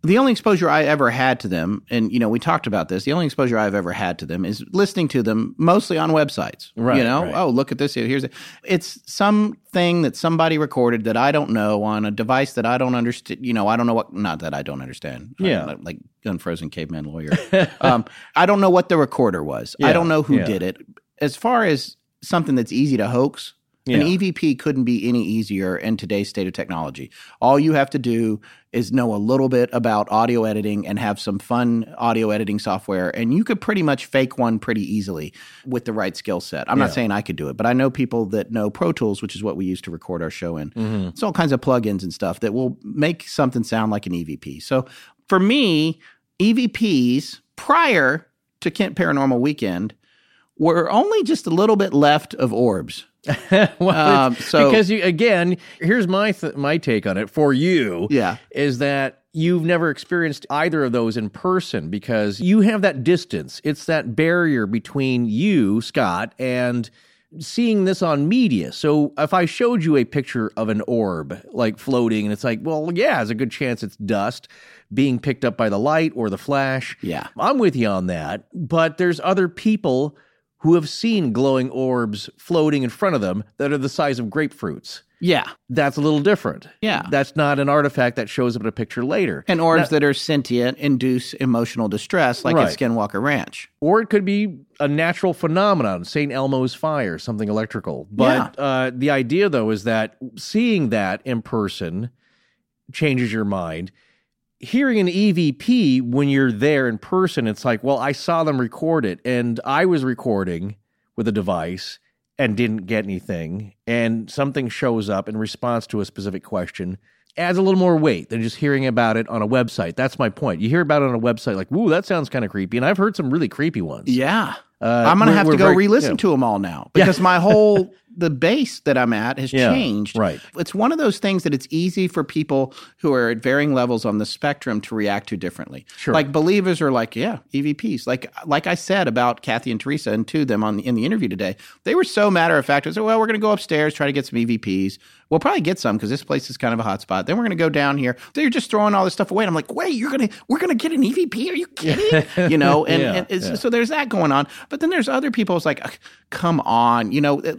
The only exposure I ever had to them, and you know, we talked about this. The only exposure I've ever had to them is listening to them mostly on websites. Right, You know, right. oh, look at this. Here's it. It's something that somebody recorded that I don't know on a device that I don't understand. You know, I don't know what. Not that I don't understand. Yeah. Like unfrozen caveman lawyer. um, I don't know what the recorder was. I don't know who yeah. did it. As far as something that's easy to hoax. Yeah. An EVP couldn't be any easier in today's state of technology. All you have to do is know a little bit about audio editing and have some fun audio editing software, and you could pretty much fake one pretty easily with the right skill set. I'm Yeah. not saying I could do it, but I know people that know Pro Tools, which is what we use to record our show in. Mm-hmm. It's all kinds of plugins and stuff that will make something sound like an EVP. So for me, EVPs prior to Kent Paranormal Weekend were only just a little bit left of orbs. well, Um, so- because you again, here's my th- my take on it for you. Yeah. is that you've never experienced either of those in person because you have that distance. It's that barrier between you, Scott, and seeing this on media. So if I showed you a picture of an orb like floating and it's like, well, yeah, there's a good chance it's dust being picked up by the light or the flash. Yeah. I'm with you on that. But there's other people who have seen glowing orbs floating in front of them that are the size of grapefruits. Yeah. That's a little different. Yeah. That's not an artifact that shows up in a picture later. And orbs that are sentient induce emotional distress, like Right. at Skinwalker Ranch. or it could be a natural phenomenon, St. Elmo's fire, something electrical. But uh, the idea, though, is that seeing that in person changes your mind. Hearing an EVP when you're there in person, it's like, well, I saw them record it, and I was recording with a device and didn't get anything, and something shows up in response to a specific question. Adds a little more weight than just hearing about it on a website. That's my point. You hear about it on a website, like, "Ooh, that sounds kind of creepy," and I've heard some really creepy ones. Yeah. Uh, I'm going to have to go very- re-listen yeah. to them all now because my whole the base that I'm at has Yeah, changed. right. It's one of those things that it's easy for people who are at varying levels on the spectrum to react to differently. Sure. Like believers are like, yeah, EVPs. Like like I said about Cathi and Theresa and to them on the, in the interview today, they were so matter of fact. I said, well, we're going to go upstairs try to get some EVPs. We'll probably get some because this place is kind of a hot spot. Then we're going to go down here. They're just throwing all this stuff away. And I'm like, wait, you're gonna we're gonna get an EVP? Are you kidding? you know, and, Yeah, and yeah. so there's that going on. But then there's other people. It's like, come on, you know, uh,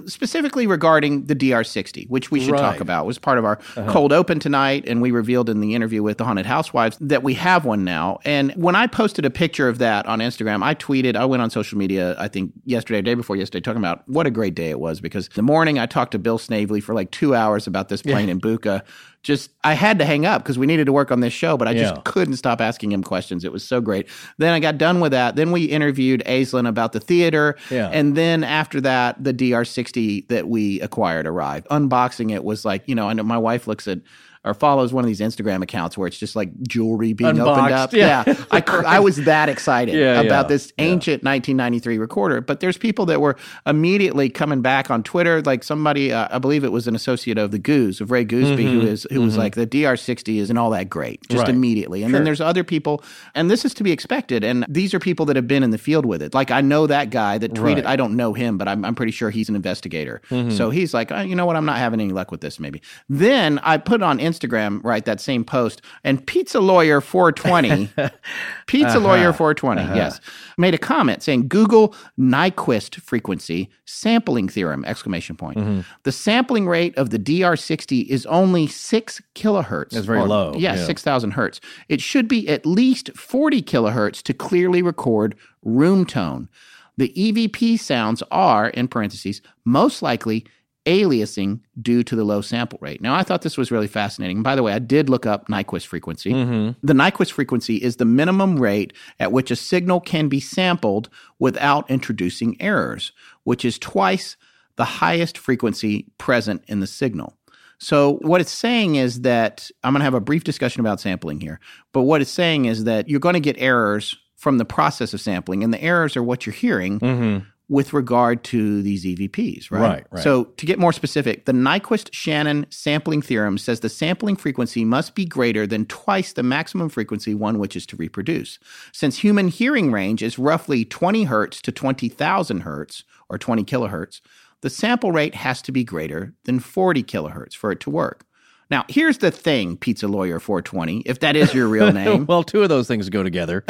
specifically regarding the DR60, which we should Right. talk about. was part of our uh-huh. cold open tonight, and we revealed in the interview with the Haunted Housewives that we have one now. And when I posted a picture of that on Instagram, I tweeted, I went on social media, I think yesterday, day before yesterday, talking about what a great day it was because the morning I talked to Bill Snavely for like two hours about this plane in Buka. Just I had to hang up because we needed to work on this show, but I Yeah. just couldn't stop asking him questions. It was so great. Then I got done with that. Then we interviewed Aislinn about the theater. Yeah. And then after that, the DR60 that we acquired arrived. Unboxing it was like, you know, I know my wife looks at or follows one of these Instagram accounts where it's just like jewelry being opened Unboxed, up. yeah. I, I was that excited Yeah, about yeah, this ancient 1993 recorder. But there's people that were immediately coming back on Twitter. Like somebody, uh, I believe it was an associate of the Gooz, of Ray Goosby, who is who was like the DR60 isn't all that great, just Mm-hmm. Right. immediately. And then there's other people, and this is to be expected. And these are people that have been in the field with it. Like I know that guy that tweeted. Right. Mm-hmm. I don't know him, but I'm, I'm pretty sure he's an investigator. So he's like, oh, you know what? I'm not having any luck with this. Maybe. Then I put on Instagram right that same post, and Pizza Lawyer 420, Pizza Uh-huh. Lawyer 420, yes, made a comment saying Google Nyquist frequency sampling theorem exclamation point. Mm-hmm. The sampling rate of the DR60 is only six kilohertz. That's very or- low, Yeah, yeah. 6,000 hertz. It should be at least 40 kilohertz to clearly record room tone. The EVP sounds are, in parentheses, most likely aliasing due to the low sample rate. Now, I thought this was really fascinating. And by the way, I did look up Nyquist frequency. Mm-hmm. The Nyquist frequency is the minimum rate at which a signal can be sampled without introducing errors, which is twice the highest frequency present in the signal. So, what it's saying is that I'm going to have a brief discussion about sampling here, but what it's saying is that you're going to get errors from the process of sampling, and the errors are what you're hearing mm-hmm. With regard to these EVPs, right? Right, right. So, to get more specific, the Nyquist Shannon sampling theorem says the sampling frequency must be greater than twice the maximum frequency one wishes to reproduce. Since human hearing range is roughly 20 hertz to 20,000 hertz, or 20 kilohertz, the sample rate has to be greater than 40 kilohertz for it to work. Now, here's the thing, Pizza Lawyer 420, if that is your real name. well, two of those things go together.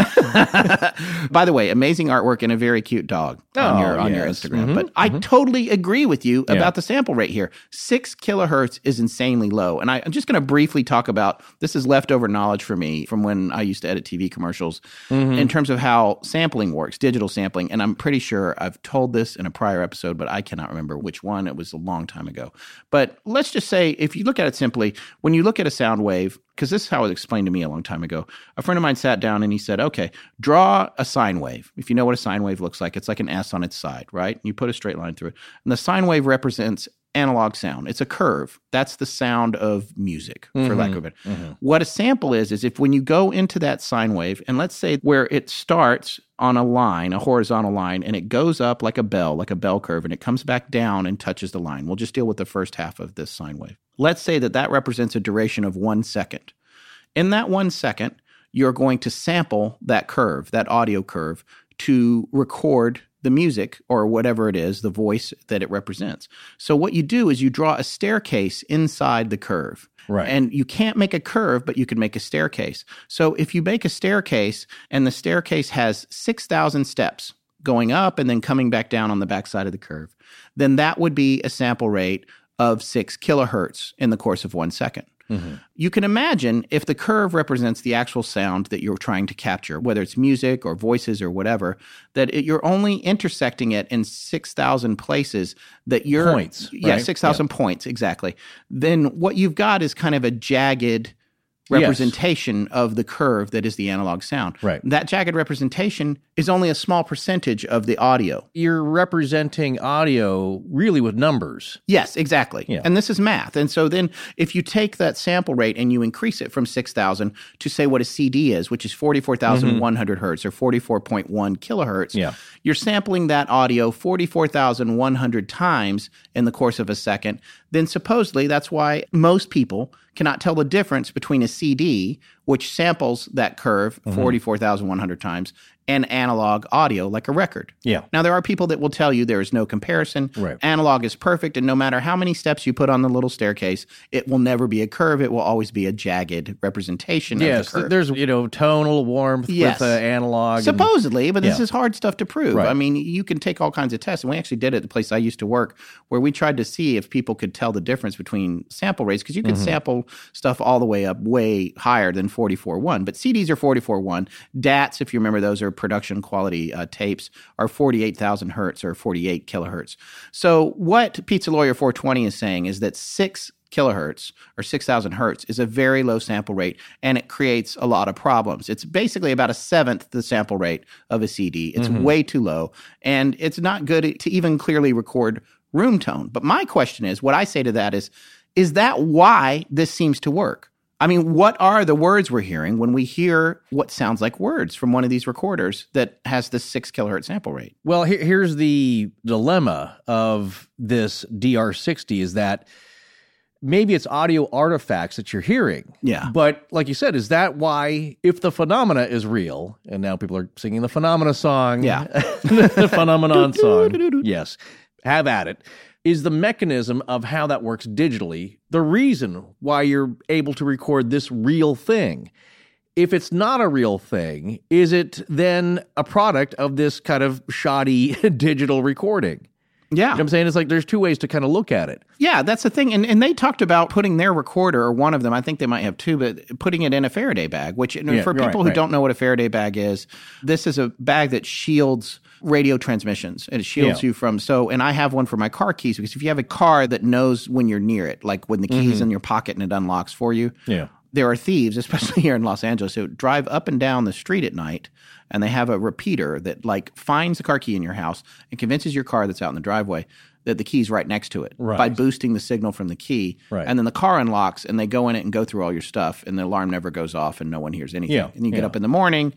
By the way, amazing artwork and a very cute dog on Oh, your on your. Instagram. Mhm, But I totally agree with you Yeah. about the sample rate here. Six kilohertz is insanely low. And I, I'm just going to briefly talk about this is leftover knowledge for me from when I used to edit TV commercials in terms of how sampling works, digital sampling. And I'm pretty sure I've told this in a prior episode, but I cannot remember which one. It was a long time ago. But let's just say, if you look at it simply, when you look at a sound wave, because this is how it was explained to me a long time ago. A friend of mine sat down and he said, okay, draw a sine wave. If you know what a sine wave looks like, it's like an S on its side, right? You put a straight line through it. And the sine wave represents analog sound. It's a curve. That's the sound of music, for mm-hmm. lack of it. Mm-hmm. What a sample is, is if when you go into that sine wave, and let's say where it starts on a line, a horizontal line, and it goes up like a bell, like a bell curve, and it comes back down and touches the line. We'll just deal with the first half of this sine wave. Let's say that that represents a duration of one second. In that one second, you're going to sample that curve, that audio curve, to record the music or whatever it is, the voice that it represents. So, what you do is you draw a staircase inside the curve. Right. And you can't make a curve, but you can make a staircase. So, if you make a staircase and the staircase has 6,000 steps going up and then coming back down on the backside of the curve, then that would be a sample rate of six kilohertz in the course of one second. Mm-hmm. You can imagine if the curve represents the actual sound that you're trying to capture, whether it's music or voices or whatever, that it, you're only intersecting it in 6,000 places that you're. Points, Yeah, right? 6,000 points, exactly. Then what you've got is kind of a jagged representation of the curve that is the analog sound. Right. That jagged representation is only a small percentage of the audio. You're representing audio really with numbers. Yes, exactly. Yeah. And this is math. And so then if you take that sample rate and you increase it from 6,000 to say what a CD is, which is 44,100 hertz or 44.1 kilohertz, Yeah. you're sampling that audio 44,100 times in the course of a second. Then supposedly that's why most people cannot tell the difference between a CD, which samples that curve Mm-hmm. 44,100 times, and analog audio like a record. Yeah. Now, there are people that will tell you there is no comparison. Right. Analog is perfect, and no matter how many steps you put on the little staircase, it will never be a curve. It will always be a jagged representation Yes, of the curve. there's you know tonal warmth Yes. with uh, analog. and- Supposedly, but this Yeah. is hard stuff to prove. Right. I mean, you can take all kinds of tests, and we actually did it at the place I used to work, where we tried to see if people could tell the difference between sample rates, because you Mm-hmm. could sample stuff all the way up way higher than 44.1, but CDs are 44.1. DATs, if you remember those, are production quality uh, tapes, are 48,000 hertz or 48 kilohertz. So what Pizza Lawyer 420 is saying is that six kilohertz or 6000 hertz is a very low sample rate and it creates a lot of problems. It's basically about a seventh the sample rate of a CD. It's way too low and it's not good to even clearly record room tone. But my question is what I say to that is is that why this seems to work? I mean, what are the words we're hearing when we hear what sounds like words from one of these recorders that has this six kilohertz sample rate? Well, here, here's the dilemma of this DR60 is that maybe it's audio artifacts that you're hearing. Yeah. But like you said, is that why, if the phenomena is real, and now people are singing the phenomena song, Yeah. the phenomenon song, yes, have at it. Is the mechanism of how that works digitally the reason why you're able to record this real thing? If it's not a real thing, is it then a product of this kind of shoddy digital recording? Yeah. You know what I'm saying? It's like there's two ways to kind of look at it. Yeah, that's the thing. And and they talked about putting their recorder, or one of them, I think they might have two, but putting it in a Faraday bag, which Yeah, for right, people who right. don't know what a Faraday bag is, this is a bag that shields radio transmissions and it shields Yeah. you from so and I have one for my car keys because if you have a car that knows when you're near it, like when the keys Mm-hmm. in your pocket and it unlocks for you, Yeah. there are thieves, especially here in Los Angeles, who drive up and down the street at night and they have a repeater that like finds the car key in your house and convinces your car that's out in the driveway that the key's right next to it Right. by boosting the signal from the key. Right. And then the car unlocks and they go in it and go through all your stuff and the alarm never goes off and no one hears anything. Yeah, And you get up in the morning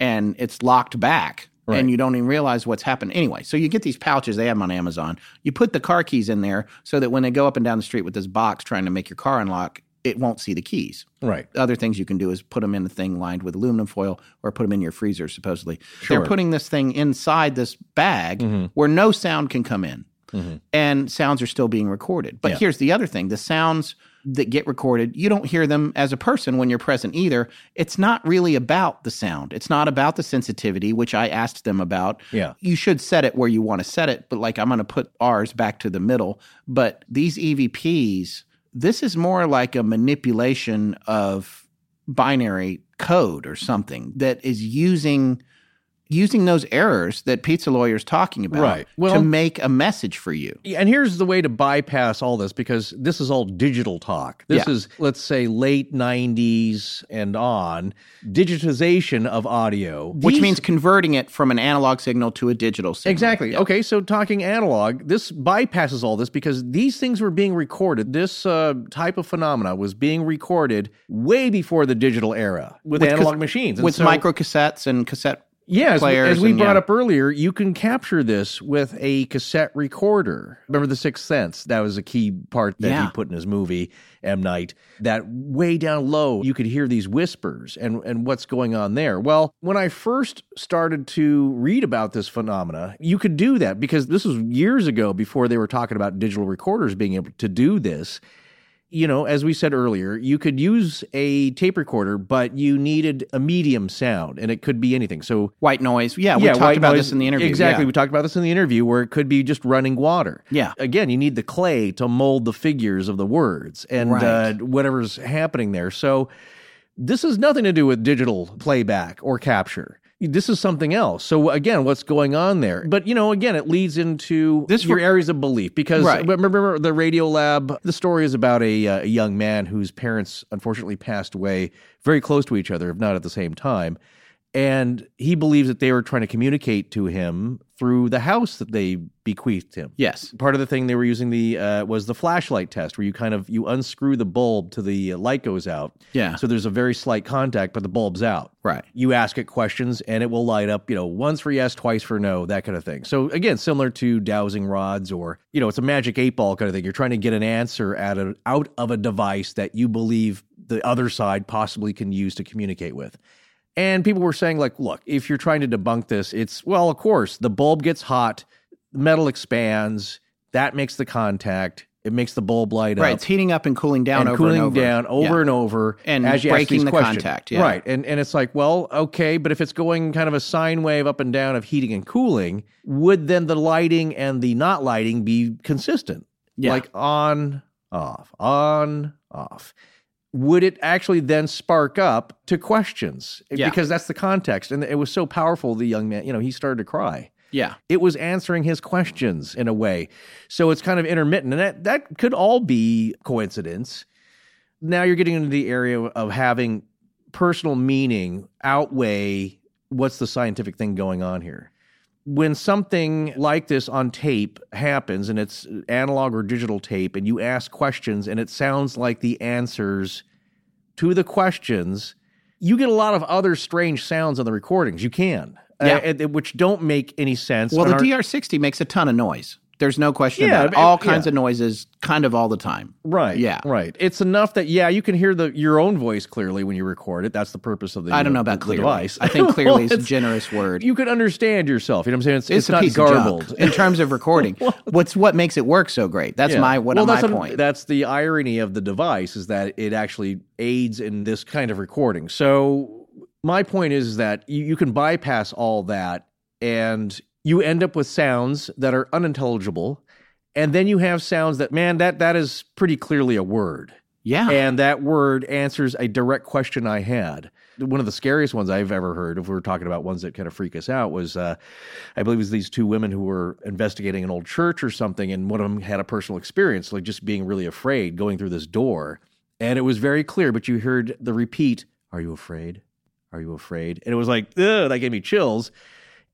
and it's locked back. Right. And you don't even realize what's happened. Anyway, so you get these pouches, they have them on Amazon. You put the car keys in there so that when they go up and down the street with this box trying to make your car unlock, it won't see the keys Right. other things you can do is put them in a thing lined with aluminum foil or put them in your freezer supposedly Sure. they're putting this thing inside this bag mm-hmm. where no sound can come in mm-hmm. and sounds are still being recorded but Yeah. here's the other thing the sounds that get recorded, you don't hear them as a person when you're present either. It's not really about the sound. It's not about the sensitivity, which I asked them about. Yeah. You should set it where you want to set it, but like I'm going to put ours back to the middle. But these EVPs, this is more like a manipulation of binary code or something that is using using those errors that pizza lawyers talking about Right. Well- to make a message for you. And here's the way to bypass all this because this is all digital talk. This Yeah. is, let's say, late 90s and on, digitization of audio. Which means converting it from an analog signal to a digital signal. Exactly. Yeah. Okay, so talking analog, this bypasses all this because these things were being recorded. This uh, type of phenomena was being recorded way before the digital era with, With analog cas- machines. And with so- micro cassettes and cassette Yeah, as, we- as we and- brought yeah. up earlier, you can capture this with a cassette recorder. Remember The Sixth Sense? That was a key part that Yeah. he put in his movie, M. Night. That way down low, you could hear these whispers and, and what's going on there. Well, when I first started to read about this phenomena, you could do that because this was years ago before they were talking about digital recorders being able to do this you know, as we said earlier, you could use a tape recorder, but you needed a medium sound, and it could be anything. So, white noise. Yeah, we talked about noise- this in the interview. Exactly, yeah. we talked about this in the interview, where it could be just running water. Yeah. Again, you need the clay to mold the figures of the words and Right. uh, whatever's happening there. So, this has nothing to do with digital playback or capture. This is something else. So again, what's going on there? But you know, again, it leads into This your re- areas of belief because Right. remember the Radiolab. The story is about a, uh, a young man whose parents unfortunately passed away very close to each other, if not at the same time. And he believes that they were trying to communicate to him through the house that they bequeathed him. Yes. Part of the thing they were using the uh, was the flashlight test, where you kind of you unscrew the bulb till the light goes out. Yeah. So there's a very slight contact, but the bulb's out. Right. You ask it questions, and it will light up. You know, once for yes, twice for no, that kind of thing. So again, similar to dowsing rods, or you know, it's a magic eight ball kind of thing. You're trying to get an answer out of out of a device that you believe the other side possibly can use to communicate with. And people were saying, like, look, if you're trying to debunk this, it's, well, of course, the bulb gets hot, metal expands, that makes the contact, it makes the bulb light Right. up. It's heating up and cooling down and over cooling and over. down over Yeah. and over And as you breaking the questions. contact, yeah. Right. And and it's like, well, okay, but if it's going kind of a sine wave up and down of heating and cooling, would then the lighting and the not lighting be consistent? Yeah. Like on, off, on, off. Would it actually then spark up to questions? Yeah. Because that's the context. And it was so powerful, the young man, you know, he started to cry Yeah. it was answering his questions in a way. So it's kind of intermittent. And that, that could all be coincidence. Now you're getting into the area of having personal meaning outweigh what's the scientific thing going on here. When something like this on tape happens and it's analog or digital tape, and you ask questions and it sounds like the answers to the questions, you get a lot of other strange sounds on the recordings. You can, uh, Yeah. and- which don't make any sense. Well, the aren't- DR60 makes a ton of noise. There's no question Yeah, about it. All kinds yeah. of noises, kind of all the time. Right. Yeah. Right. It's enough that yeah, you can hear the your own voice clearly when you record it. That's the purpose of the. I don't uh, know about the clearly. device. I think clearly Well, is a generous word. You can understand yourself. You know what I'm saying? It's, it's, it's, a not piece garbled in terms of recording. What's what makes it work so great? That's Yeah. my what well, my that's point. that's the irony of the device is that it actually aids in this kind of recording. So my point is that you, you can bypass all that and you end up with sounds that are unintelligible. And then you have sounds that, man, that that is pretty clearly a word. yeah. and that word answers a direct question I had. One of the scariest ones I've ever heard, if we were talking about ones that kind of freak us out, was uh, I believe it was these two women who were investigating an old church or something, and one of them had a personal experience, like just being really afraid going through this door, and it was very clear, but you heard the repeat, "Are you afraid? Are you afraid?" And it was like, ugh, that gave me chills.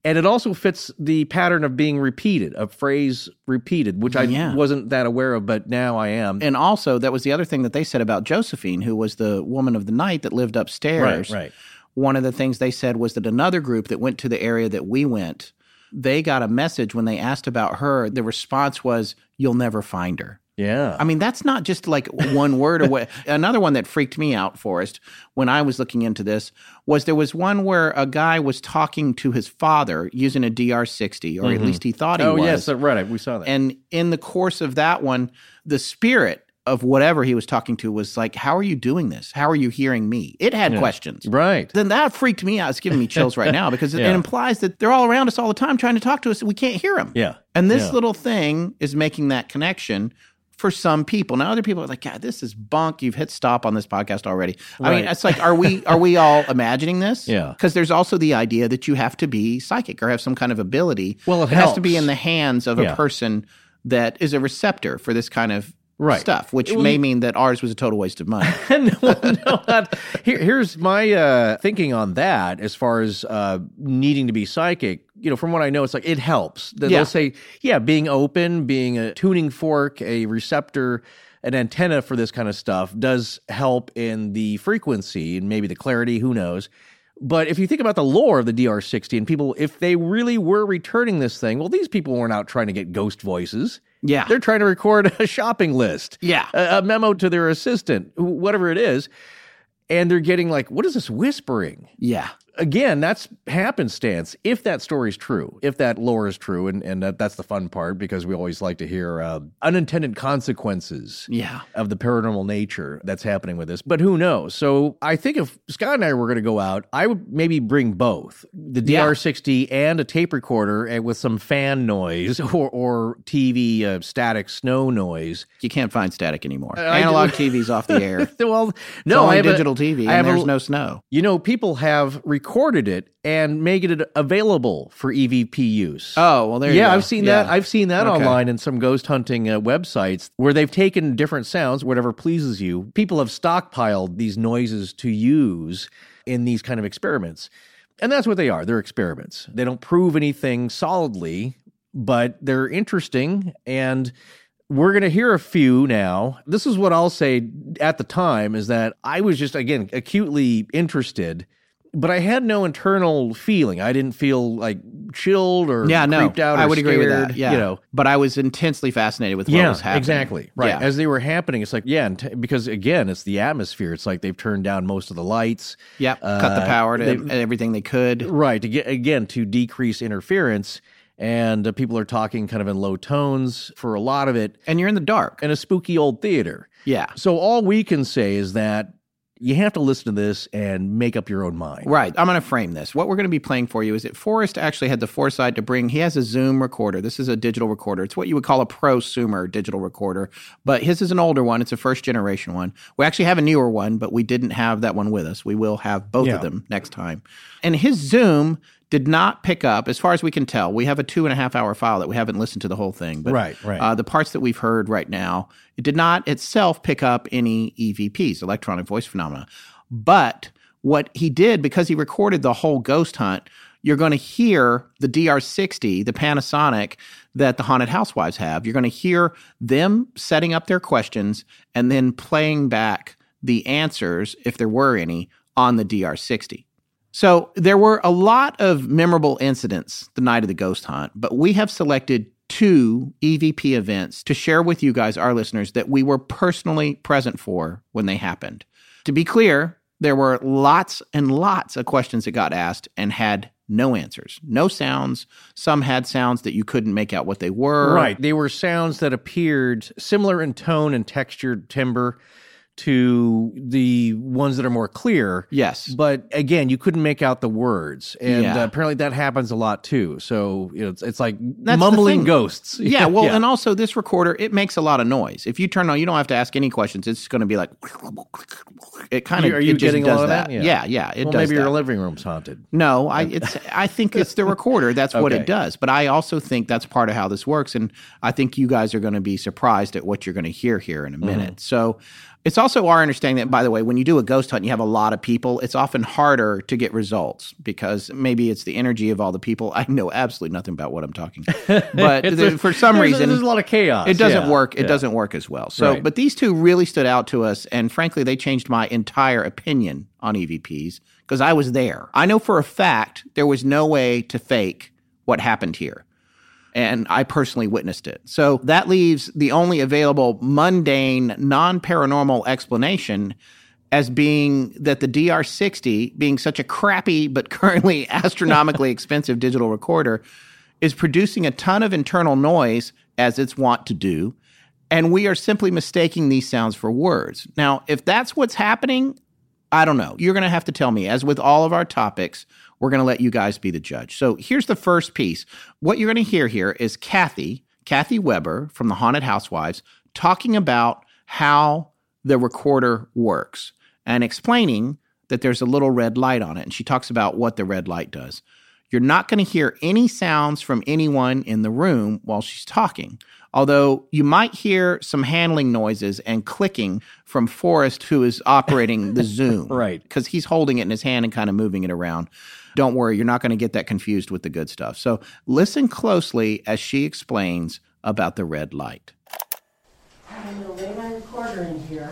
And it also fits the pattern of being repeated, a phrase repeated, which I Yeah. wasn't that aware of, but now I am. and also, that was the other thing that they said about Josephine, who was the woman of the night that lived upstairs. right, right. One of the things they said was that another group that went to the area that we went, they got a message when they asked about her. The response was, You'll never find her. Yeah. I mean, that's not just like one word away. Another one that freaked me out, Forrest, when I was looking into this, was there was one where a guy was talking to his father using a DR60, or at mm-hmm. least he thought he oh was. Oh, yes, right. We saw that. And in the course of that one, the spirit of whatever he was talking to was like, How are you doing this? How are you hearing me? It had questions. Right. Then that freaked me out. It's giving me chills right now because it, Yeah. it implies that they're all around us all the time trying to talk to us and we can't hear them. Yeah. And this Yeah. little thing is making that connection for some people. Now other people are like, God, this is bunk. You've hit stop on this podcast already. I mean, it's like, are we are we all imagining this? Yeah. Because there's also the idea that you have to be psychic or have some kind of ability. Well, it has to be in the hands of Yeah. a person that is a receptor for this kind of Right. stuff, which Well, may mean that ours was a total waste of money. no, no, not, here, here's my uh, thinking on that as far as uh, needing to be psychic. You know, from what I know, it's like it helps. Yeah. They'll say, yeah, being open, being a tuning fork, a receptor, an antenna for this kind of stuff does help in the frequency and maybe the clarity, who knows. But if you think about the lore of the DR60 and people, if they really were returning this thing, well, these people weren't out trying to get ghost voices. Yeah. They're trying to record a shopping list Yeah. a, a memo to their assistant, whatever it is, and they're getting like, what is this whispering? yeah. Again, that's happenstance. If that story's true, if that lore is true, and, and that, that's the fun part because we always like to hear uh, unintended consequences Yeah. of the paranormal nature that's happening with this. But who knows? So I think if Scott and I were going to go out, I would maybe bring both the Yeah. DR60 and a tape recorder and with some fan noise or, or TV uh, static snow noise. You can't find static anymore. Uh, Analog TV's off the air. well, no, only I have a- digital TV, I and have a- there's no snow. You know, people have recorded it and made it available for EVP use. Oh well, there. you yeah, go. I've seen that. I've seen that Okay. online in some ghost hunting uh, websites where they've taken different sounds, whatever pleases you. People have stockpiled these noises to use in these kind of experiments. And that's what they are. They're experiments. They don't prove anything solidly, but they're interesting and we're going to hear a few now. This is what I'll say at the time is that I was just again acutely interested but I had no internal feeling. I didn't feel like chilled or yeah, no, creeped out. I would agree with that. Yeah, you know, but I was intensely fascinated with what yeah, was happening. exactly. Right. Yeah. As they were happening, it's like, yeah, t- because again, it's the atmosphere. It's like they've turned down most of the lights. Yep. Cut the Uh, power to they- everything they could. Right. To get, again, to decrease interference. And uh, people are talking kind of in low tones for a lot of it And you're in the dark. in a spooky old theater. Yeah. So all we can say is that you have to listen to this and make up your own mind. Right. I'm going to frame this. What we're going to be playing for you is that Forrest actually had the foresight to bring, he has a Zoom recorder. This is a digital recorder. It's what you would call a prosumer digital recorder, but his is an older one. It's a first generation one. We actually have a newer one, but we didn't have that one with us. We will have both Yeah. of them next time. And his Zoom did not pick up, as far as we can tell. We have a two and a half hour file that we haven't listened to the whole thing, but Right, right. Uh, the parts that we've heard right now, it did not itself pick up any EVPs, electronic voice phenomena. But what he did, because he recorded the whole ghost hunt, you're going to hear the DR60, the Panasonic that the haunted housewives have. You're going to hear them setting up their questions and then playing back the answers, if there were any, on the DR60. So there were a lot of memorable incidents the night of the ghost hunt, but we have selected two EVP events to share with you guys, our listeners, that we were personally present for when they happened. To be clear, there were lots and lots of questions that got asked and had no answers, no sounds. Some had sounds that you couldn't make out what they were. Right. They were sounds that appeared similar in tone and textured timbre to the ones that are more clear. Yes. But again, you couldn't make out the words. And Yeah. uh, apparently that happens a lot too. So, you know, it's, it's like That's mumbling ghosts. Yeah, well, and also this recorder, it makes a lot of noise. If you turn on, you don't have to ask any questions. It's going to be like, it kind of. Are you getting a lot of that? that? Yeah, yeah, it well, does. maybe that. your living room's haunted. No, I it's I think it's the recorder. That's what Okay. it does. But I also think that's part of how this works, and I think you guys are going to be surprised at what you're going to hear here in a minute. So. It's also our understanding that, by the way, when you do a ghost hunt and you have a lot of people, it's often harder to get results because maybe it's the energy of all the people. I know absolutely nothing about what I'm talking, but a- for some there's- reason, there's a lot of chaos. it doesn't Yeah, work. It yeah. doesn't work as well. So, Right. but these two really stood out to us, and frankly, they changed my entire opinion on EVPs because I was there. I know for a fact there was no way to fake what happened here. And I personally witnessed it. So that leaves the only available mundane, non paranormal explanation as being that the DR60, being such a crappy but currently astronomically expensive digital recorder, is producing a ton of internal noise as it's wont to do. And we are simply mistaking these sounds for words. Now, if that's what's happening, I don't know. You're going to have to tell me. As with all of our topics, we're going to let you guys be the judge. So here's the first piece. What you're going to hear here is Cathi, Cathi Weber from the Haunted Housewives, talking about how the recorder works and explaining that there's a little red light on it. And she talks about what the red light does. You're not going to hear any sounds from anyone in the room while she's talking. Although you might hear some handling noises and clicking from Forrest, who is operating the Zoom. Right. Because he's holding it in his hand and kind of moving it around. Don't worry, you're not going to get that confused with the good stuff. So listen closely as she explains about the red light. I'm going to lay my recorder in here.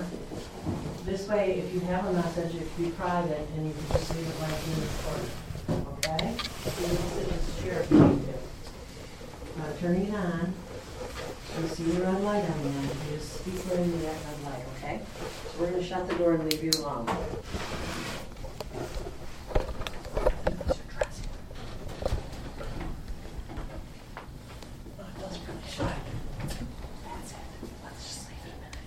This way, if you have a message, it can be private and you can just leave it like in the recording. Okay? So you can sit in this chair if you need to. Turning it on. You see the red light on the end. You just right into that red light, okay? So we're going to shut the door and leave you alone. Oh, it does pretty shy. That's it. Let's just leave it a minute.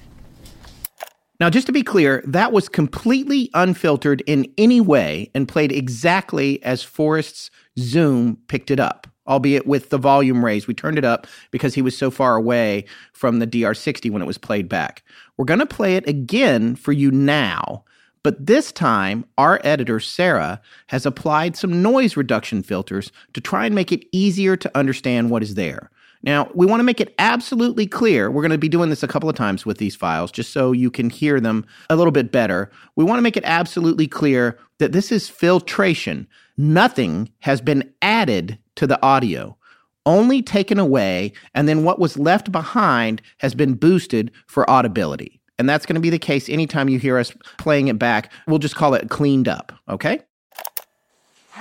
Now, just to be clear, that was completely unfiltered in any way and played exactly as Forrest's Zoom picked it up, albeit with the volume raised. We turned it up because he was so far away from the DR60 when it was played back. We're going to play it again for you now, but this time, our editor, Sarah, has applied some noise reduction filters to try and make it easier to understand what is there. Now, we want to make it absolutely clear. We're going to be doing this a couple of times with these files just so you can hear them a little bit better. We want to make it absolutely clear that this is filtration. Nothing has been added to the audio, only taken away, and then what was left behind has been boosted for audibility. And that's going to be the case anytime you hear us playing it back. We'll just call it cleaned up, okay?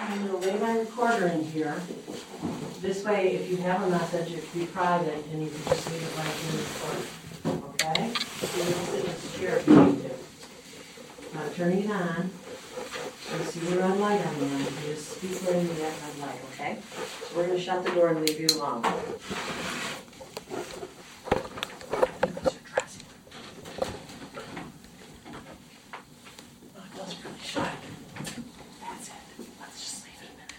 I'm going to lay my recorder in here. This way, if you have a message, it can be private and you can just leave it like in the recording. Okay? So you can sit in this chair if you need to. Now turning it on. You see the red light on end. You just speak right into that red light, okay? So we're going to shut the door and leave you alone. Oh, it does really shy. That's it. Let's just leave it a minute.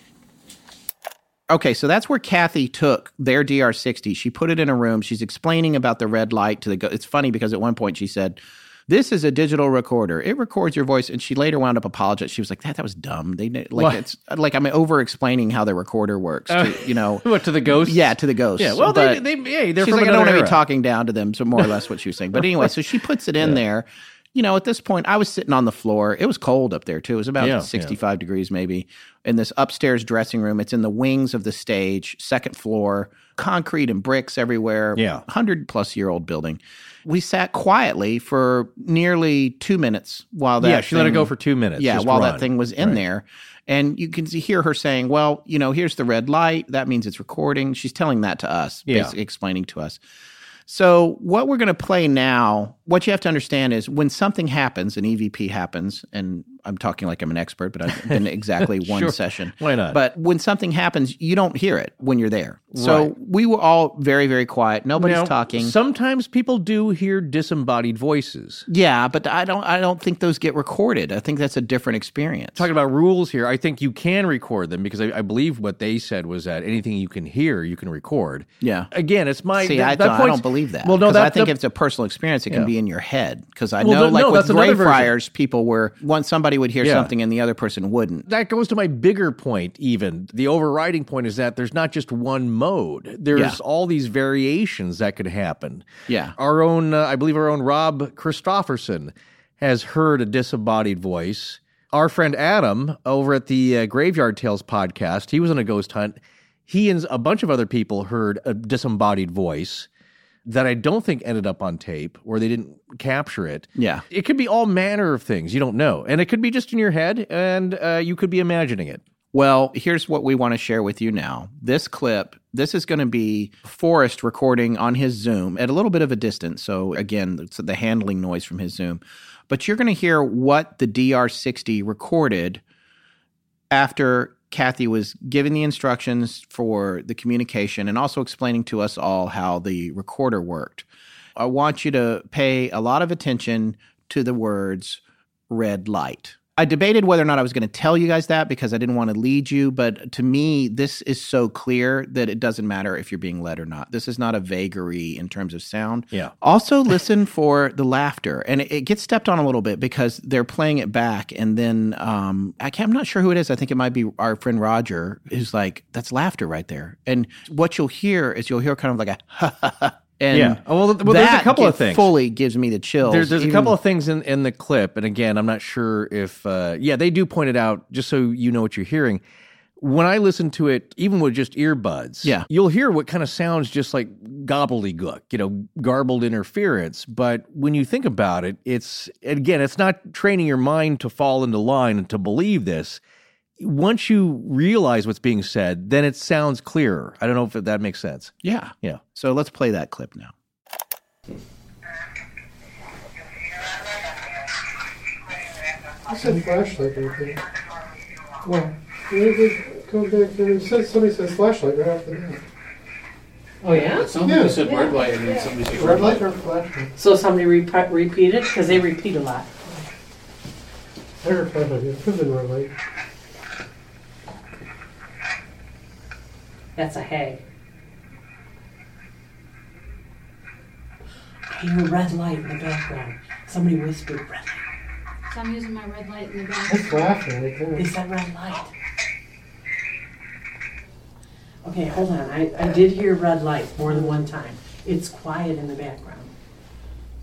Okay, so that's where Cathi took their DR60. She put it in a room. She's explaining about the red light to the. Go- it's funny because at one point she said, "This is a digital recorder. It records your voice." And she later wound up apologizing. She was like, "That that was dumb. They like What? it's like I'm over explaining how the recorder works. To, you know, What to the ghosts? yeah, to the ghosts. Yeah. Well, they, But- they, hey, they're she's from like, I don't want to be talking down to them. So more or less what she was saying. But anyway, so she puts it in there. You know, at this point, I was sitting on the floor. It was cold up there too. It was about Yeah, yeah. 65 degrees maybe in this upstairs dressing room. It's in the wings of the stage, second floor, concrete and bricks everywhere. Yeah. 100 plus year old building. We sat quietly for nearly two minutes while that yeah, she let it go for two minutes. yeah, while run. that thing was in Right. there. And you can see, hear her saying, Well, you know, here's the red light. That means it's recording. She's telling that to us, Yeah. basically explaining to us. So, what we're going to play now, what you have to understand is when something happens, an EVP happens, and I'm talking like I'm an expert, but I've been exactly one Sure. session. Why not? But when something happens, you don't hear it when you're there. So, Right. we were all very, very quiet. Nobody's Now, talking. Sometimes people do hear disembodied voices. yeah, but I don't. I don't think those get recorded. I think that's a different experience. Talking about rules here, I think you can record them because I, I believe what they said was that anything you can hear, you can record. yeah. Again, it's my See, I, that don't, I don't believe that. Well, no, that, I think if it's a personal experience, it can be in your head. Because I Well, know, the- like no, with that's another version. Greyfriars, people were one somebody would hear Yeah. something and the other person wouldn't. that goes to my bigger point even the overriding point is that there's not just one mode there's Yeah. all these variations that could happen Yeah. our own uh, i believe our own rob christofferson has heard a disembodied voice our friend adam over at the uh, graveyard tales podcast he was on a ghost hunt he and a bunch of other people heard a disembodied voice that I don't think ended up on tape or they didn't capture it. Yeah. It could be all manner of things. You don't know. And it could be just in your head and uh, you could be imagining it. Well, here's what we want to share with you now. This clip, this is going to be Forrest recording on his Zoom at a little bit of a distance. So, again, it's the handling noise from his Zoom. But you're going to hear what the DR60 recorded after Cathi was giving the instructions for the communication and also explaining to us all how the recorder worked. I want you to pay a lot of attention to the words red light. I debated whether or not I was going to tell you guys that because I didn't want to lead you, but to me, this is so clear that it doesn't matter if you're being led or not. This is not a vagary in terms of sound. Yeah. Also, listen for the laughter, and it, it gets stepped on a little bit because they're playing it back, and then um, I can't, I'm not sure who it is. I think it might be our friend Roger, who's like, "That's laughter right there." And what you'll hear is you'll hear kind of like a ha ha ha. And Yeah. Oh, well, well, there's a couple of things. Fully gives me the chills. There's, there's a couple of things in, in the clip, and again, I'm not sure if uh, yeah, they do point it out just so you know what you're hearing. When I listen to it, even with just earbuds, Yeah. you'll hear what kind of sounds just like gobbledygook, you know, garbled interference. But when you think about it, it's again, it's not training your mind to fall into line and to believe this. Once you realize what's being said, then it sounds clearer. I don't know if that makes sense. Yeah. Yeah. So let's play that clip now. I said flashlight right there. Well, it comes back there. It says, somebody says flashlight right after that. Oh, yeah? Somebody Yeah. said red light and then somebody said Red light or flashlight? So somebody repeat, repeat it, because they repeat a lot. I heard flashlight. It could have been red light. That's a hag. I hear a red light in the background. Somebody whispered red light. So I'm using my red light in the back. That's flashlight right there. They said red light. Okay, hold on. I, I did hear red light more than one time. It's quiet in the background.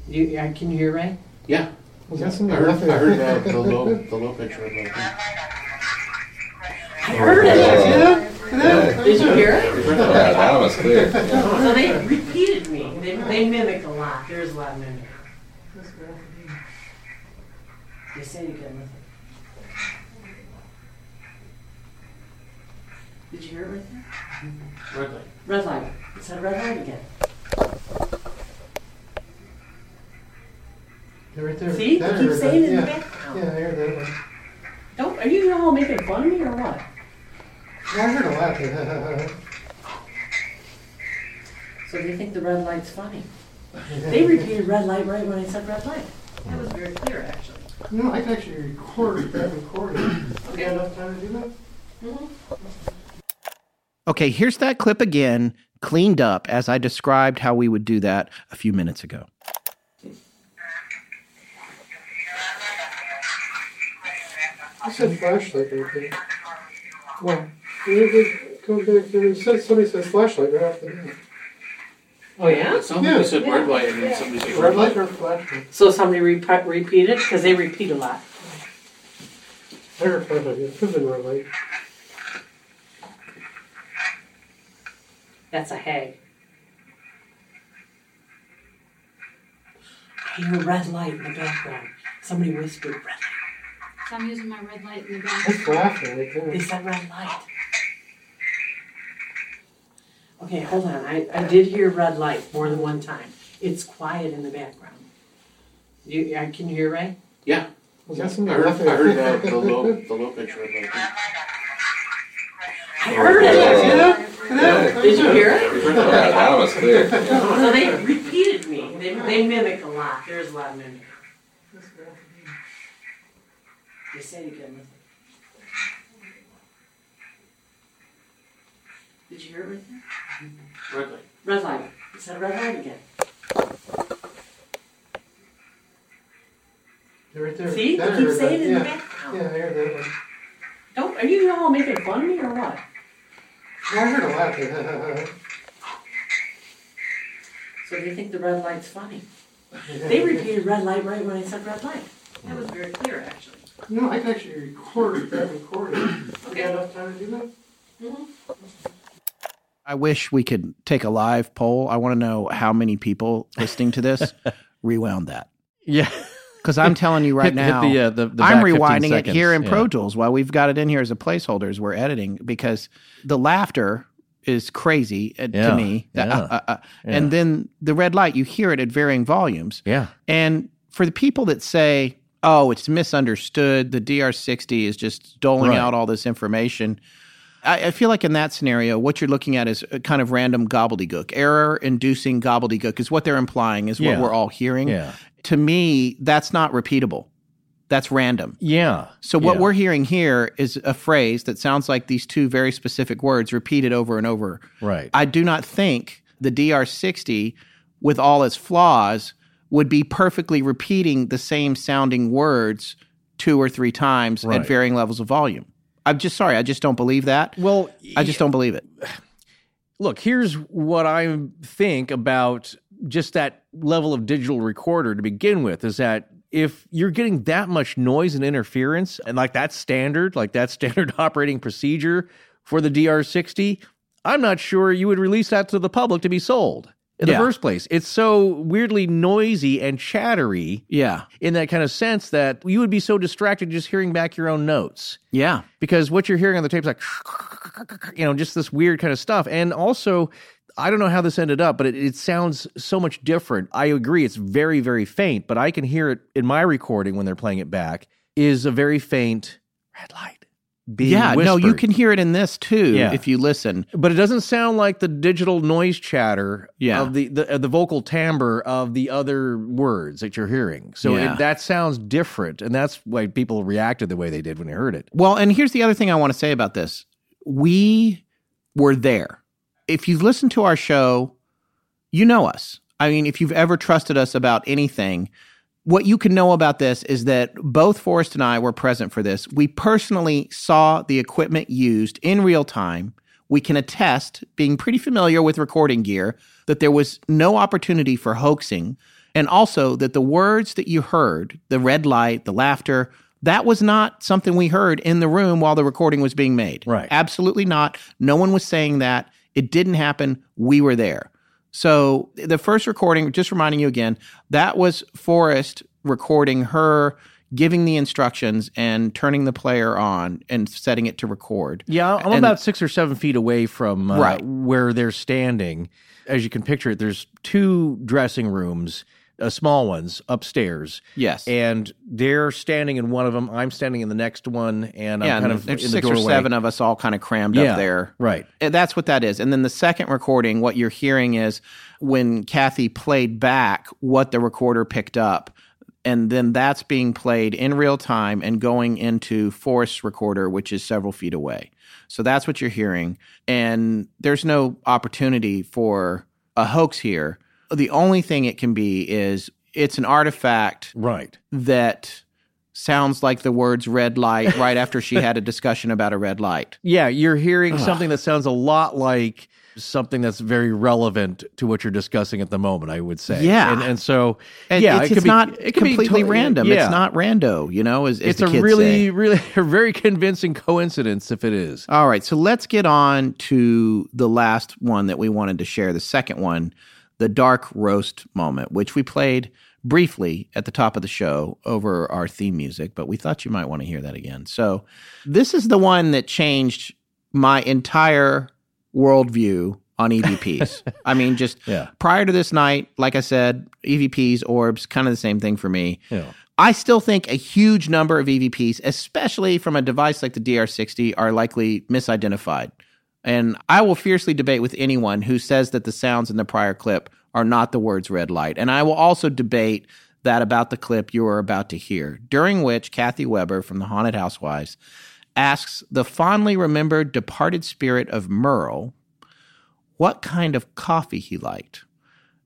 You, I can you hear Ray? Yeah. Was that I heard. I heard uh, the low, the low pitch red light. I heard it. Did you hear it? Yeah, that was clear. So they repeated me. They, they mimic a lot. There's a lot of mimic. They say you can listen. Did you hear it right there? Red light. Red light. It said red light again. Yeah, right there. See? That I They keep saying it in the yeah. background. Yeah, I heard that one. Don't, are you all making fun of me or what? No, I heard a laugh. So they think the red light's funny. They repeated red light right when I said red light. That was very clear, actually. no, I can actually record that recording. Okay. enough time to do that? Mm-hmm. Okay, here's that clip again, cleaned up as I described how we would do that a few minutes ago. I said flashlight right there. Well, it comes back there. It somebody says flashlight right after that. Oh, yeah? Somebody Yeah. said red light and then somebody said Red light or flashlight? So somebody repeat, repeat it? Because they repeat a lot. I heard flashlight. It could have been red light. That's a hag. I hear a red light in the background. Somebody whispered red light. So I'm using my red light in the back. That's flashlight right there. They said red light. Okay, hold on. I, I did hear red light more than one time. It's quiet in the background. You, I can you hear Ray? Yeah. Was that I heard. I heard uh, the low, the low pitch red light. I heard it. Did you hear it? Yeah, that was clear. So they repeated me. They, they mimic a lot. There's a lot of mimic. They say you can. Did you hear it right there? Red light. Red light. It said red light again. Yeah, right there. See? That I They keep saying it in the yeah. background. Yeah, I heard that one. Don't, are you all making fun of me or what? No, I heard a laugh. So they think the red light's funny. They repeated red light right when I said red light. That was very clear, actually. No, I can actually record that recording. Okay. enough time to do that? I wish we could take a live poll. I want to know how many people listening to this rewound that. Yeah. Because I'm telling you right Hit- hit now, the, uh, the- the I'm back 15 rewinding it seconds, here in yeah. Pro Tools while we've got it in here as a placeholder as we're editing because the laughter is crazy uh, Yeah, to me. yeah, Uh, uh, uh, yeah. And then the red light, you hear it at varying volumes. Yeah. And for the people that say, oh, it's misunderstood, the DR60 is just doling Right. out all this information. I, I feel like in that scenario, what you're looking at is kind of random gobbledygook. Error inducing gobbledygook is what they're implying, is what Yeah. we're all hearing. Yeah. To me, that's not repeatable. That's random. Yeah. So what Yeah. we're hearing here is a phrase that sounds like these two very specific words repeated over and over. Right. I do not think the DR60, with all its flaws, would be perfectly repeating the same sounding words two or three times Right. at varying levels of volume. I'm just sorry. I just don't believe that. Well, I just don't believe it. look, here's what I think about just that level of digital recorder to begin with is that if you're getting that much noise and interference, and like that's standard, like that's standard operating procedure for the DR60, I'm not sure you would release that to the public to be sold in Yeah. the first place. It's so weirdly noisy and chattery Yeah. in that kind of sense that you would be so distracted just hearing back your own notes Yeah. because what you're hearing on the tape is like you know just this weird kind of stuff and also i don't know how this ended up but it, it sounds so much different i agree it's very very faint but i can hear it in my recording when they're playing it back is a very faint red light being yeah. No, you can hear it in this too Yeah. if you listen. but it doesn't sound like the digital noise chatter Yeah. of the the, uh, the vocal timbre of the other words that you're hearing. So Yeah. it, that sounds different, and that's why people reacted the way they did when they heard it. Well, and here's the other thing I want to say about this. We were there. If you've listened to our show, you know us. I mean, if you've ever trusted us about anything, what you can know about this is that both Forrest and I were present for this. We personally saw the equipment used in real time. We can attest, being pretty familiar with recording gear, that there was no opportunity for hoaxing, and also that the words that you heard, the red light, the laughter, that was not something we heard in the room while the recording was being made. Right. Absolutely not. No one was saying that. It didn't happen. We were there. So the first recording, just reminding you again, that was Forrest recording her giving the instructions and turning the player on and setting it to record. Yeah, I'm And- about six or seven feet away from uh, Right. where they're standing. As you can picture it, there's two dressing rooms, uh, small ones upstairs. Yes. and they're standing in one of them. I'm standing in the next one, and I'm yeah, kind and of there's in six the or seven of us all kind of crammed Yeah, up there. right. And that's what that is. And then the second recording, what you're hearing is when Cathi played back what the recorder picked up. And then that's being played in real time and going into Forrest's recorder, which is several feet away. So that's what you're hearing. And there's no opportunity for a hoax here. The only thing it can be is it's an artifact Right. that sounds like the words red light right after she had a discussion about a red light. Yeah, you're hearing Ugh. something that sounds a lot like something that's very relevant to what you're discussing at the moment. I would say. Yeah. and, and so And yeah, it's, it could it's be- not it could be completely to- random. Yeah. It's not rando, you know, as, as It's a really, say. really, a very convincing coincidence if it is. All right, so let's get on to the last one that we wanted to share, the second one, the dark roast moment, which we played briefly at the top of the show over our theme music, but we thought you might want to hear that again. So, this is the one that changed my entire worldview on EVPs. I mean, just Yeah. prior to this night, like I said, EVPs, orbs, kind of the same thing for me. Yeah. I still think a huge number of EVPs, especially from a device like the DR60, are likely misidentified. And I will fiercely debate with anyone who says that the sounds in the prior clip are not the words red light. And I will also debate that about the clip you are about to hear, during which Cathi Weber from the Haunted Housewives asks the fondly remembered departed spirit of Merle what kind of coffee he liked.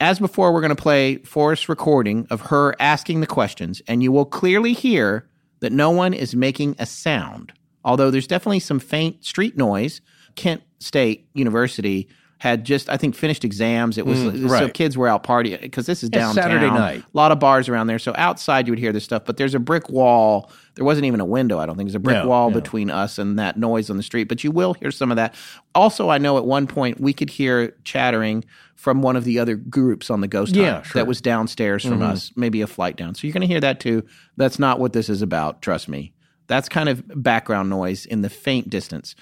As before, we're going to play Forrest's recording of her asking the questions, and you will clearly hear that no one is making a sound. Although there's definitely some faint street noise. Kent State University had just, I think, finished exams. It was Mm, so kids were out partying because this is downtown. Saturday night. A lot of bars around there. So outside you would hear this stuff, but there's a brick wall. There wasn't even a window, I don't think. There's a brick No, wall no. between us and that noise on the street, but you will hear some of that. Also, I know at one point we could hear chattering from one of the other groups on the ghost Yeah, hunt sure. that was downstairs from Mhm. us, maybe a flight down. So you're going to hear that too. That's not what this is about, trust me. That's kind of background noise in the faint distance.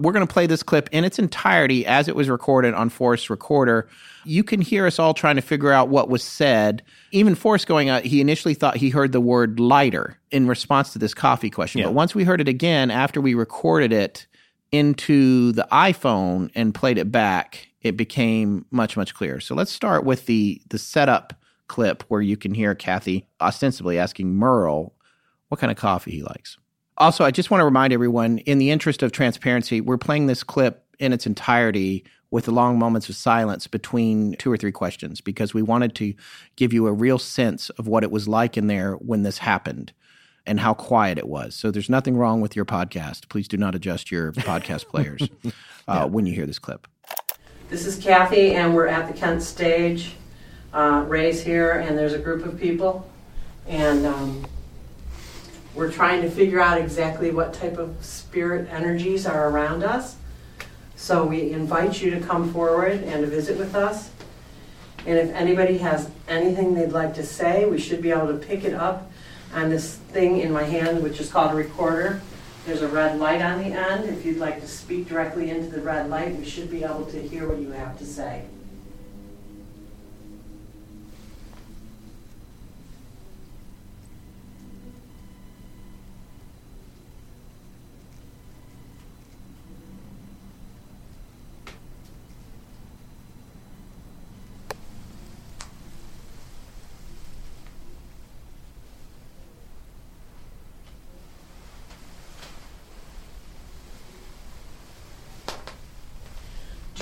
We're going to play this clip in its entirety as it was recorded on Forrest's recorder. You can hear us all trying to figure out what was said. Even Forrest going out, he initially thought he heard the word lighter in response to this coffee question. But once we heard it again after we recorded it, into the iPhone and played it back, it became much much clearer. So let's start with the the setup clip where you can hear Cathi ostensibly asking Merle what kind of coffee he likes. Also, I just want to remind everyone, in the interest of transparency, we're playing this clip in its entirety with the long moments of silence between two or three questions because we wanted to give you a real sense of what it was like in there when this happened and how quiet it was. So there's nothing wrong with your podcast. Please do not adjust your podcast players uh, when you hear this clip. This is Cathi, and we're at the Kent stage. Uh, Ray's here, and there's a group of people, and um, we're trying to figure out exactly what type of spirit energies are around us. So we invite you to come forward and to visit with us. And if anybody has anything they'd like to say, we should be able to pick it up on this thing in my hand, which is called a recorder. There's a red light on the end. If you'd like to speak directly into the red light, we should be able to hear what you have to say.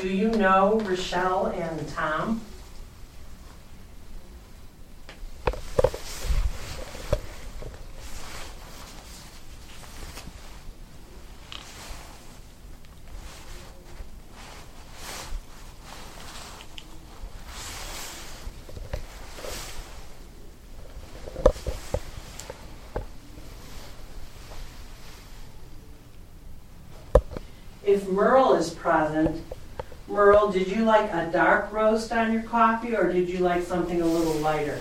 Do you know Richelle and Tom? If Merle is present, Merle, did you like a dark roast on your coffee or did you like something a little lighter?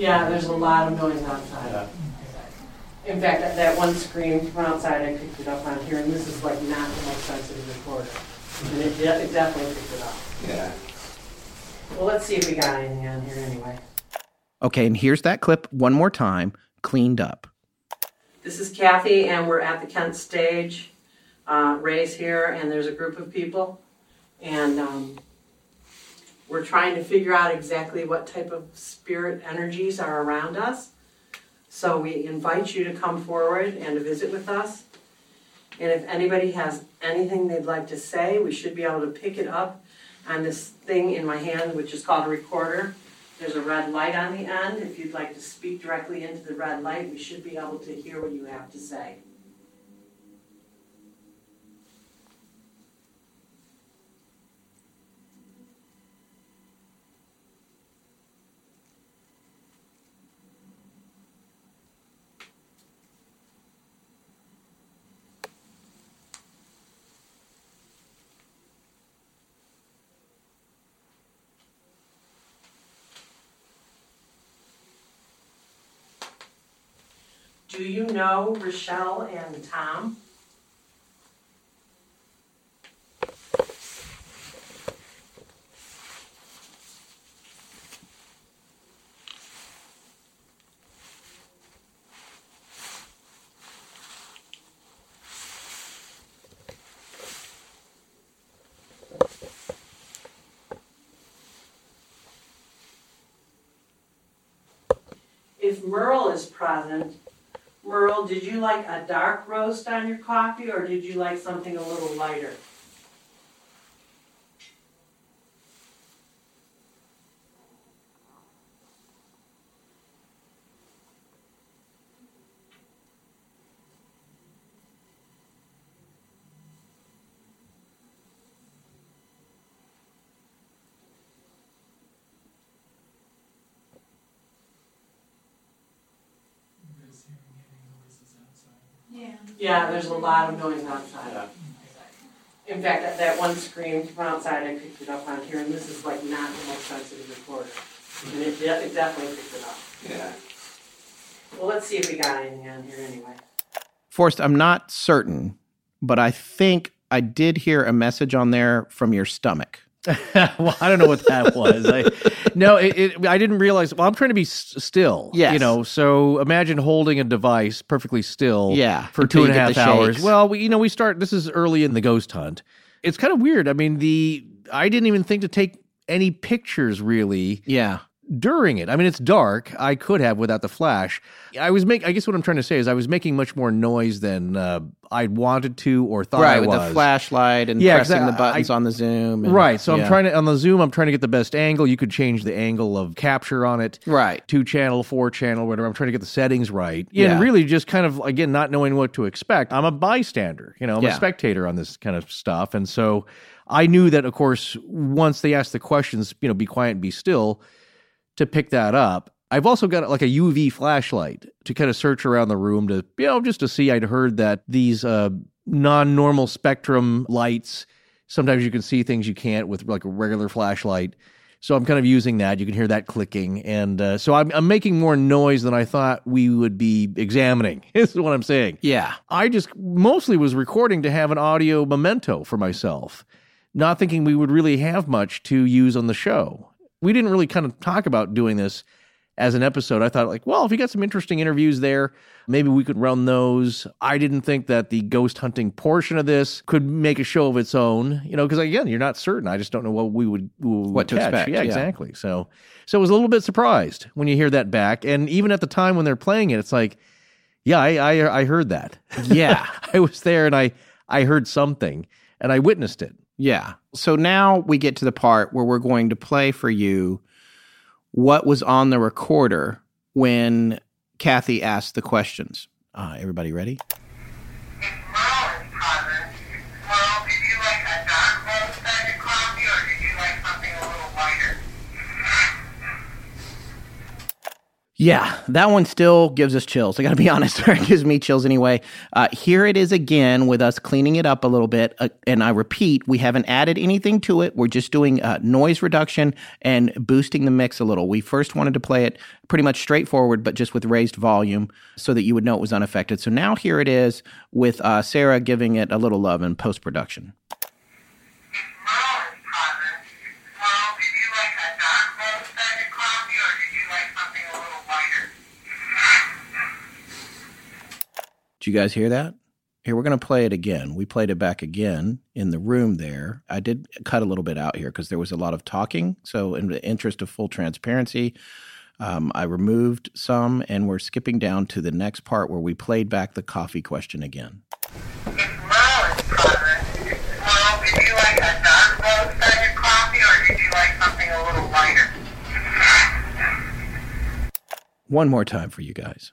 Yeah. Yeah, there's a lot of noise outside. In fact, that- that one screen from outside, I picked it up on here, and this is like not the most sensitive recorder. And it, de- it definitely picked it up. Yeah. Well, let's see if we got anything on here anyway. Okay, and here's that clip one more time, cleaned up. This is Cathi, and we're at the Kent stage. Uh, Ray's here, and there's a group of people. And um, we're trying to figure out exactly what type of spirit energies are around us. So we invite you to come forward and to visit with us. And if anybody has anything they'd like to say, we should be able to pick it up on this thing in my hand, which is called a recorder. There's a red light on the end. If you'd like to speak directly into the red light, we should be able to hear what you have to say. Do you know Richelle and Tom? If Merle is present, Merle, did you like a dark roast on your coffee or did you like something a little lighter? Yeah. Yeah, there's a lot of noise outside. In fact, that, that one scream from outside, I picked it up on here, and this is like not the most sensitive recorder. And it, de- it definitely picked it up. Yeah. Well, let's see if we got anything on here anyway. Forrest, I'm not certain, but I think I did hear a message on there from your stomach. well, I don't know what that was. I, no, it, it, I didn't realize. Well, I'm trying to be s- still. Yeah, You know, so imagine holding a device perfectly still. Yeah, For two and a half hours. shakes. Well, we, you know, we start. This is early in the ghost hunt. It's kind of weird. I mean, the I didn't even think to take any pictures really Yeah. During it. I mean, it's dark. I could have without the flash. I was make. I guess what I'm trying to say is I was making much more noise than uh, I wanted to or thought right, I with was. the flashlight and Yeah, pressing I- the buttons I- on the zoom. and- Right. So I'm trying to on the zoom. I'm trying to get the best angle. You could change the angle of capture on it. Right. Two channel, four channel, whatever. I'm trying to get the settings right. Yeah. Yeah. And really just kind of again not knowing what to expect. I'm a bystander. You know, I'm Yeah. a spectator on this kind of stuff, and so I knew that of course once they asked the questions, you know, be quiet and be still, to pick that up. I've also got like a UV flashlight to kind of search around the room to, you know, just to see. I'd heard that these uh, non normal spectrum lights, sometimes you can see things you can't with like a regular flashlight. So I'm kind of using that. You can hear that clicking. And uh, so I'm, I'm making more noise than I thought we would be examining, This is what I'm saying. Yeah. I just mostly was recording to have an audio memento for myself, not thinking we would really have much to use on the show. We didn't really kind of talk about doing this as an episode. I thought, like, well, if you got some interesting interviews there, maybe we could run those. I didn't think that the ghost hunting portion of this could make a show of its own, you know, because again, you're not certain. I just don't know what we would, What to expect, Yeah, yeah. exactly. So, so I was a little bit surprised when you hear that back, and even at the time when they're playing it, it's like, yeah, I I, I heard that. Yeah. I was there and I I heard something and I witnessed it. Yeah. So now we get to the part where we're going to play for you what was on the recorder when Cathi asked the questions. Uh, everybody ready? Yeah, that one still gives us chills. I got to be honest, it gives me chills anyway. Uh, here it is again with us cleaning it up a little bit. Uh, and I repeat, we haven't added anything to it. We're just doing uh, noise reduction and boosting the mix a little. We first wanted to play it pretty much straightforward, but just with raised volume so that you would know it was unaffected. So now here it is with uh, Sarah giving it a little love in post production. Did you guys hear that? Here, we're going to play it again. We played it back again in the room there. I did cut a little bit out here because there was a lot of talking. So, in the interest of full transparency, um, I removed some and we're skipping down to the next part where we played back the coffee question again. One more time for you guys.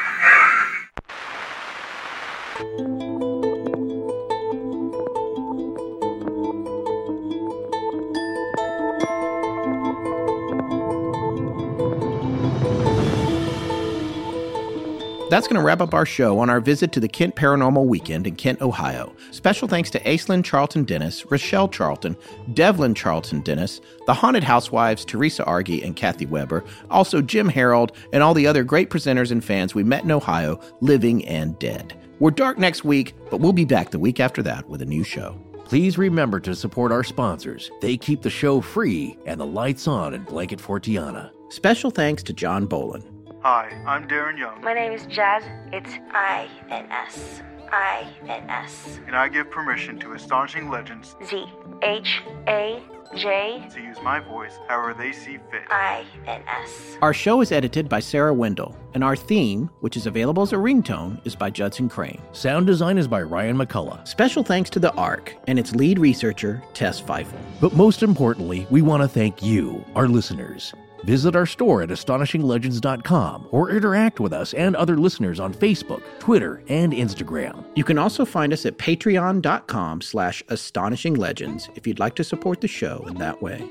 That's going to wrap up our show on our visit to the Kent Paranormal Weekend in Kent, Ohio. Special thanks to Aislinn Charlton Dennis, Richelle Charlton, Devlin Charlton Dennis, the Haunted Housewives, Theresa Argie and Cathi Weber, also Jim Harold, and all the other great presenters and fans we met in Ohio, living and dead. We're dark next week, but we'll be back the week after that with a new show. Please remember to support our sponsors. They keep the show free and the lights on in Blanket Fortiana. Special thanks to John Bolin. Hi, I'm Darren Young, My name is Jazz. It's I N S. I N S. and I give permission to Astonishing Legends Z H A J to use my voice however they see fit. I N S. Our show is edited by Sarah Wendell, and our theme, which is available as a ringtone, is by Judson Crane. Sound design is by Ryan McCullough. Special thanks to the ARC and its lead researcher, Tess Feifel. But most importantly, we want to thank you, our listeners. Visit our store at astonishinglegends.com or interact with us and other listeners on Facebook, Twitter, and Instagram. You can also find us at patreon.com slash astonishinglegends if you'd like to support the show in that way.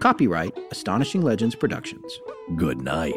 Copyright Astonishing Legends Productions. Good night.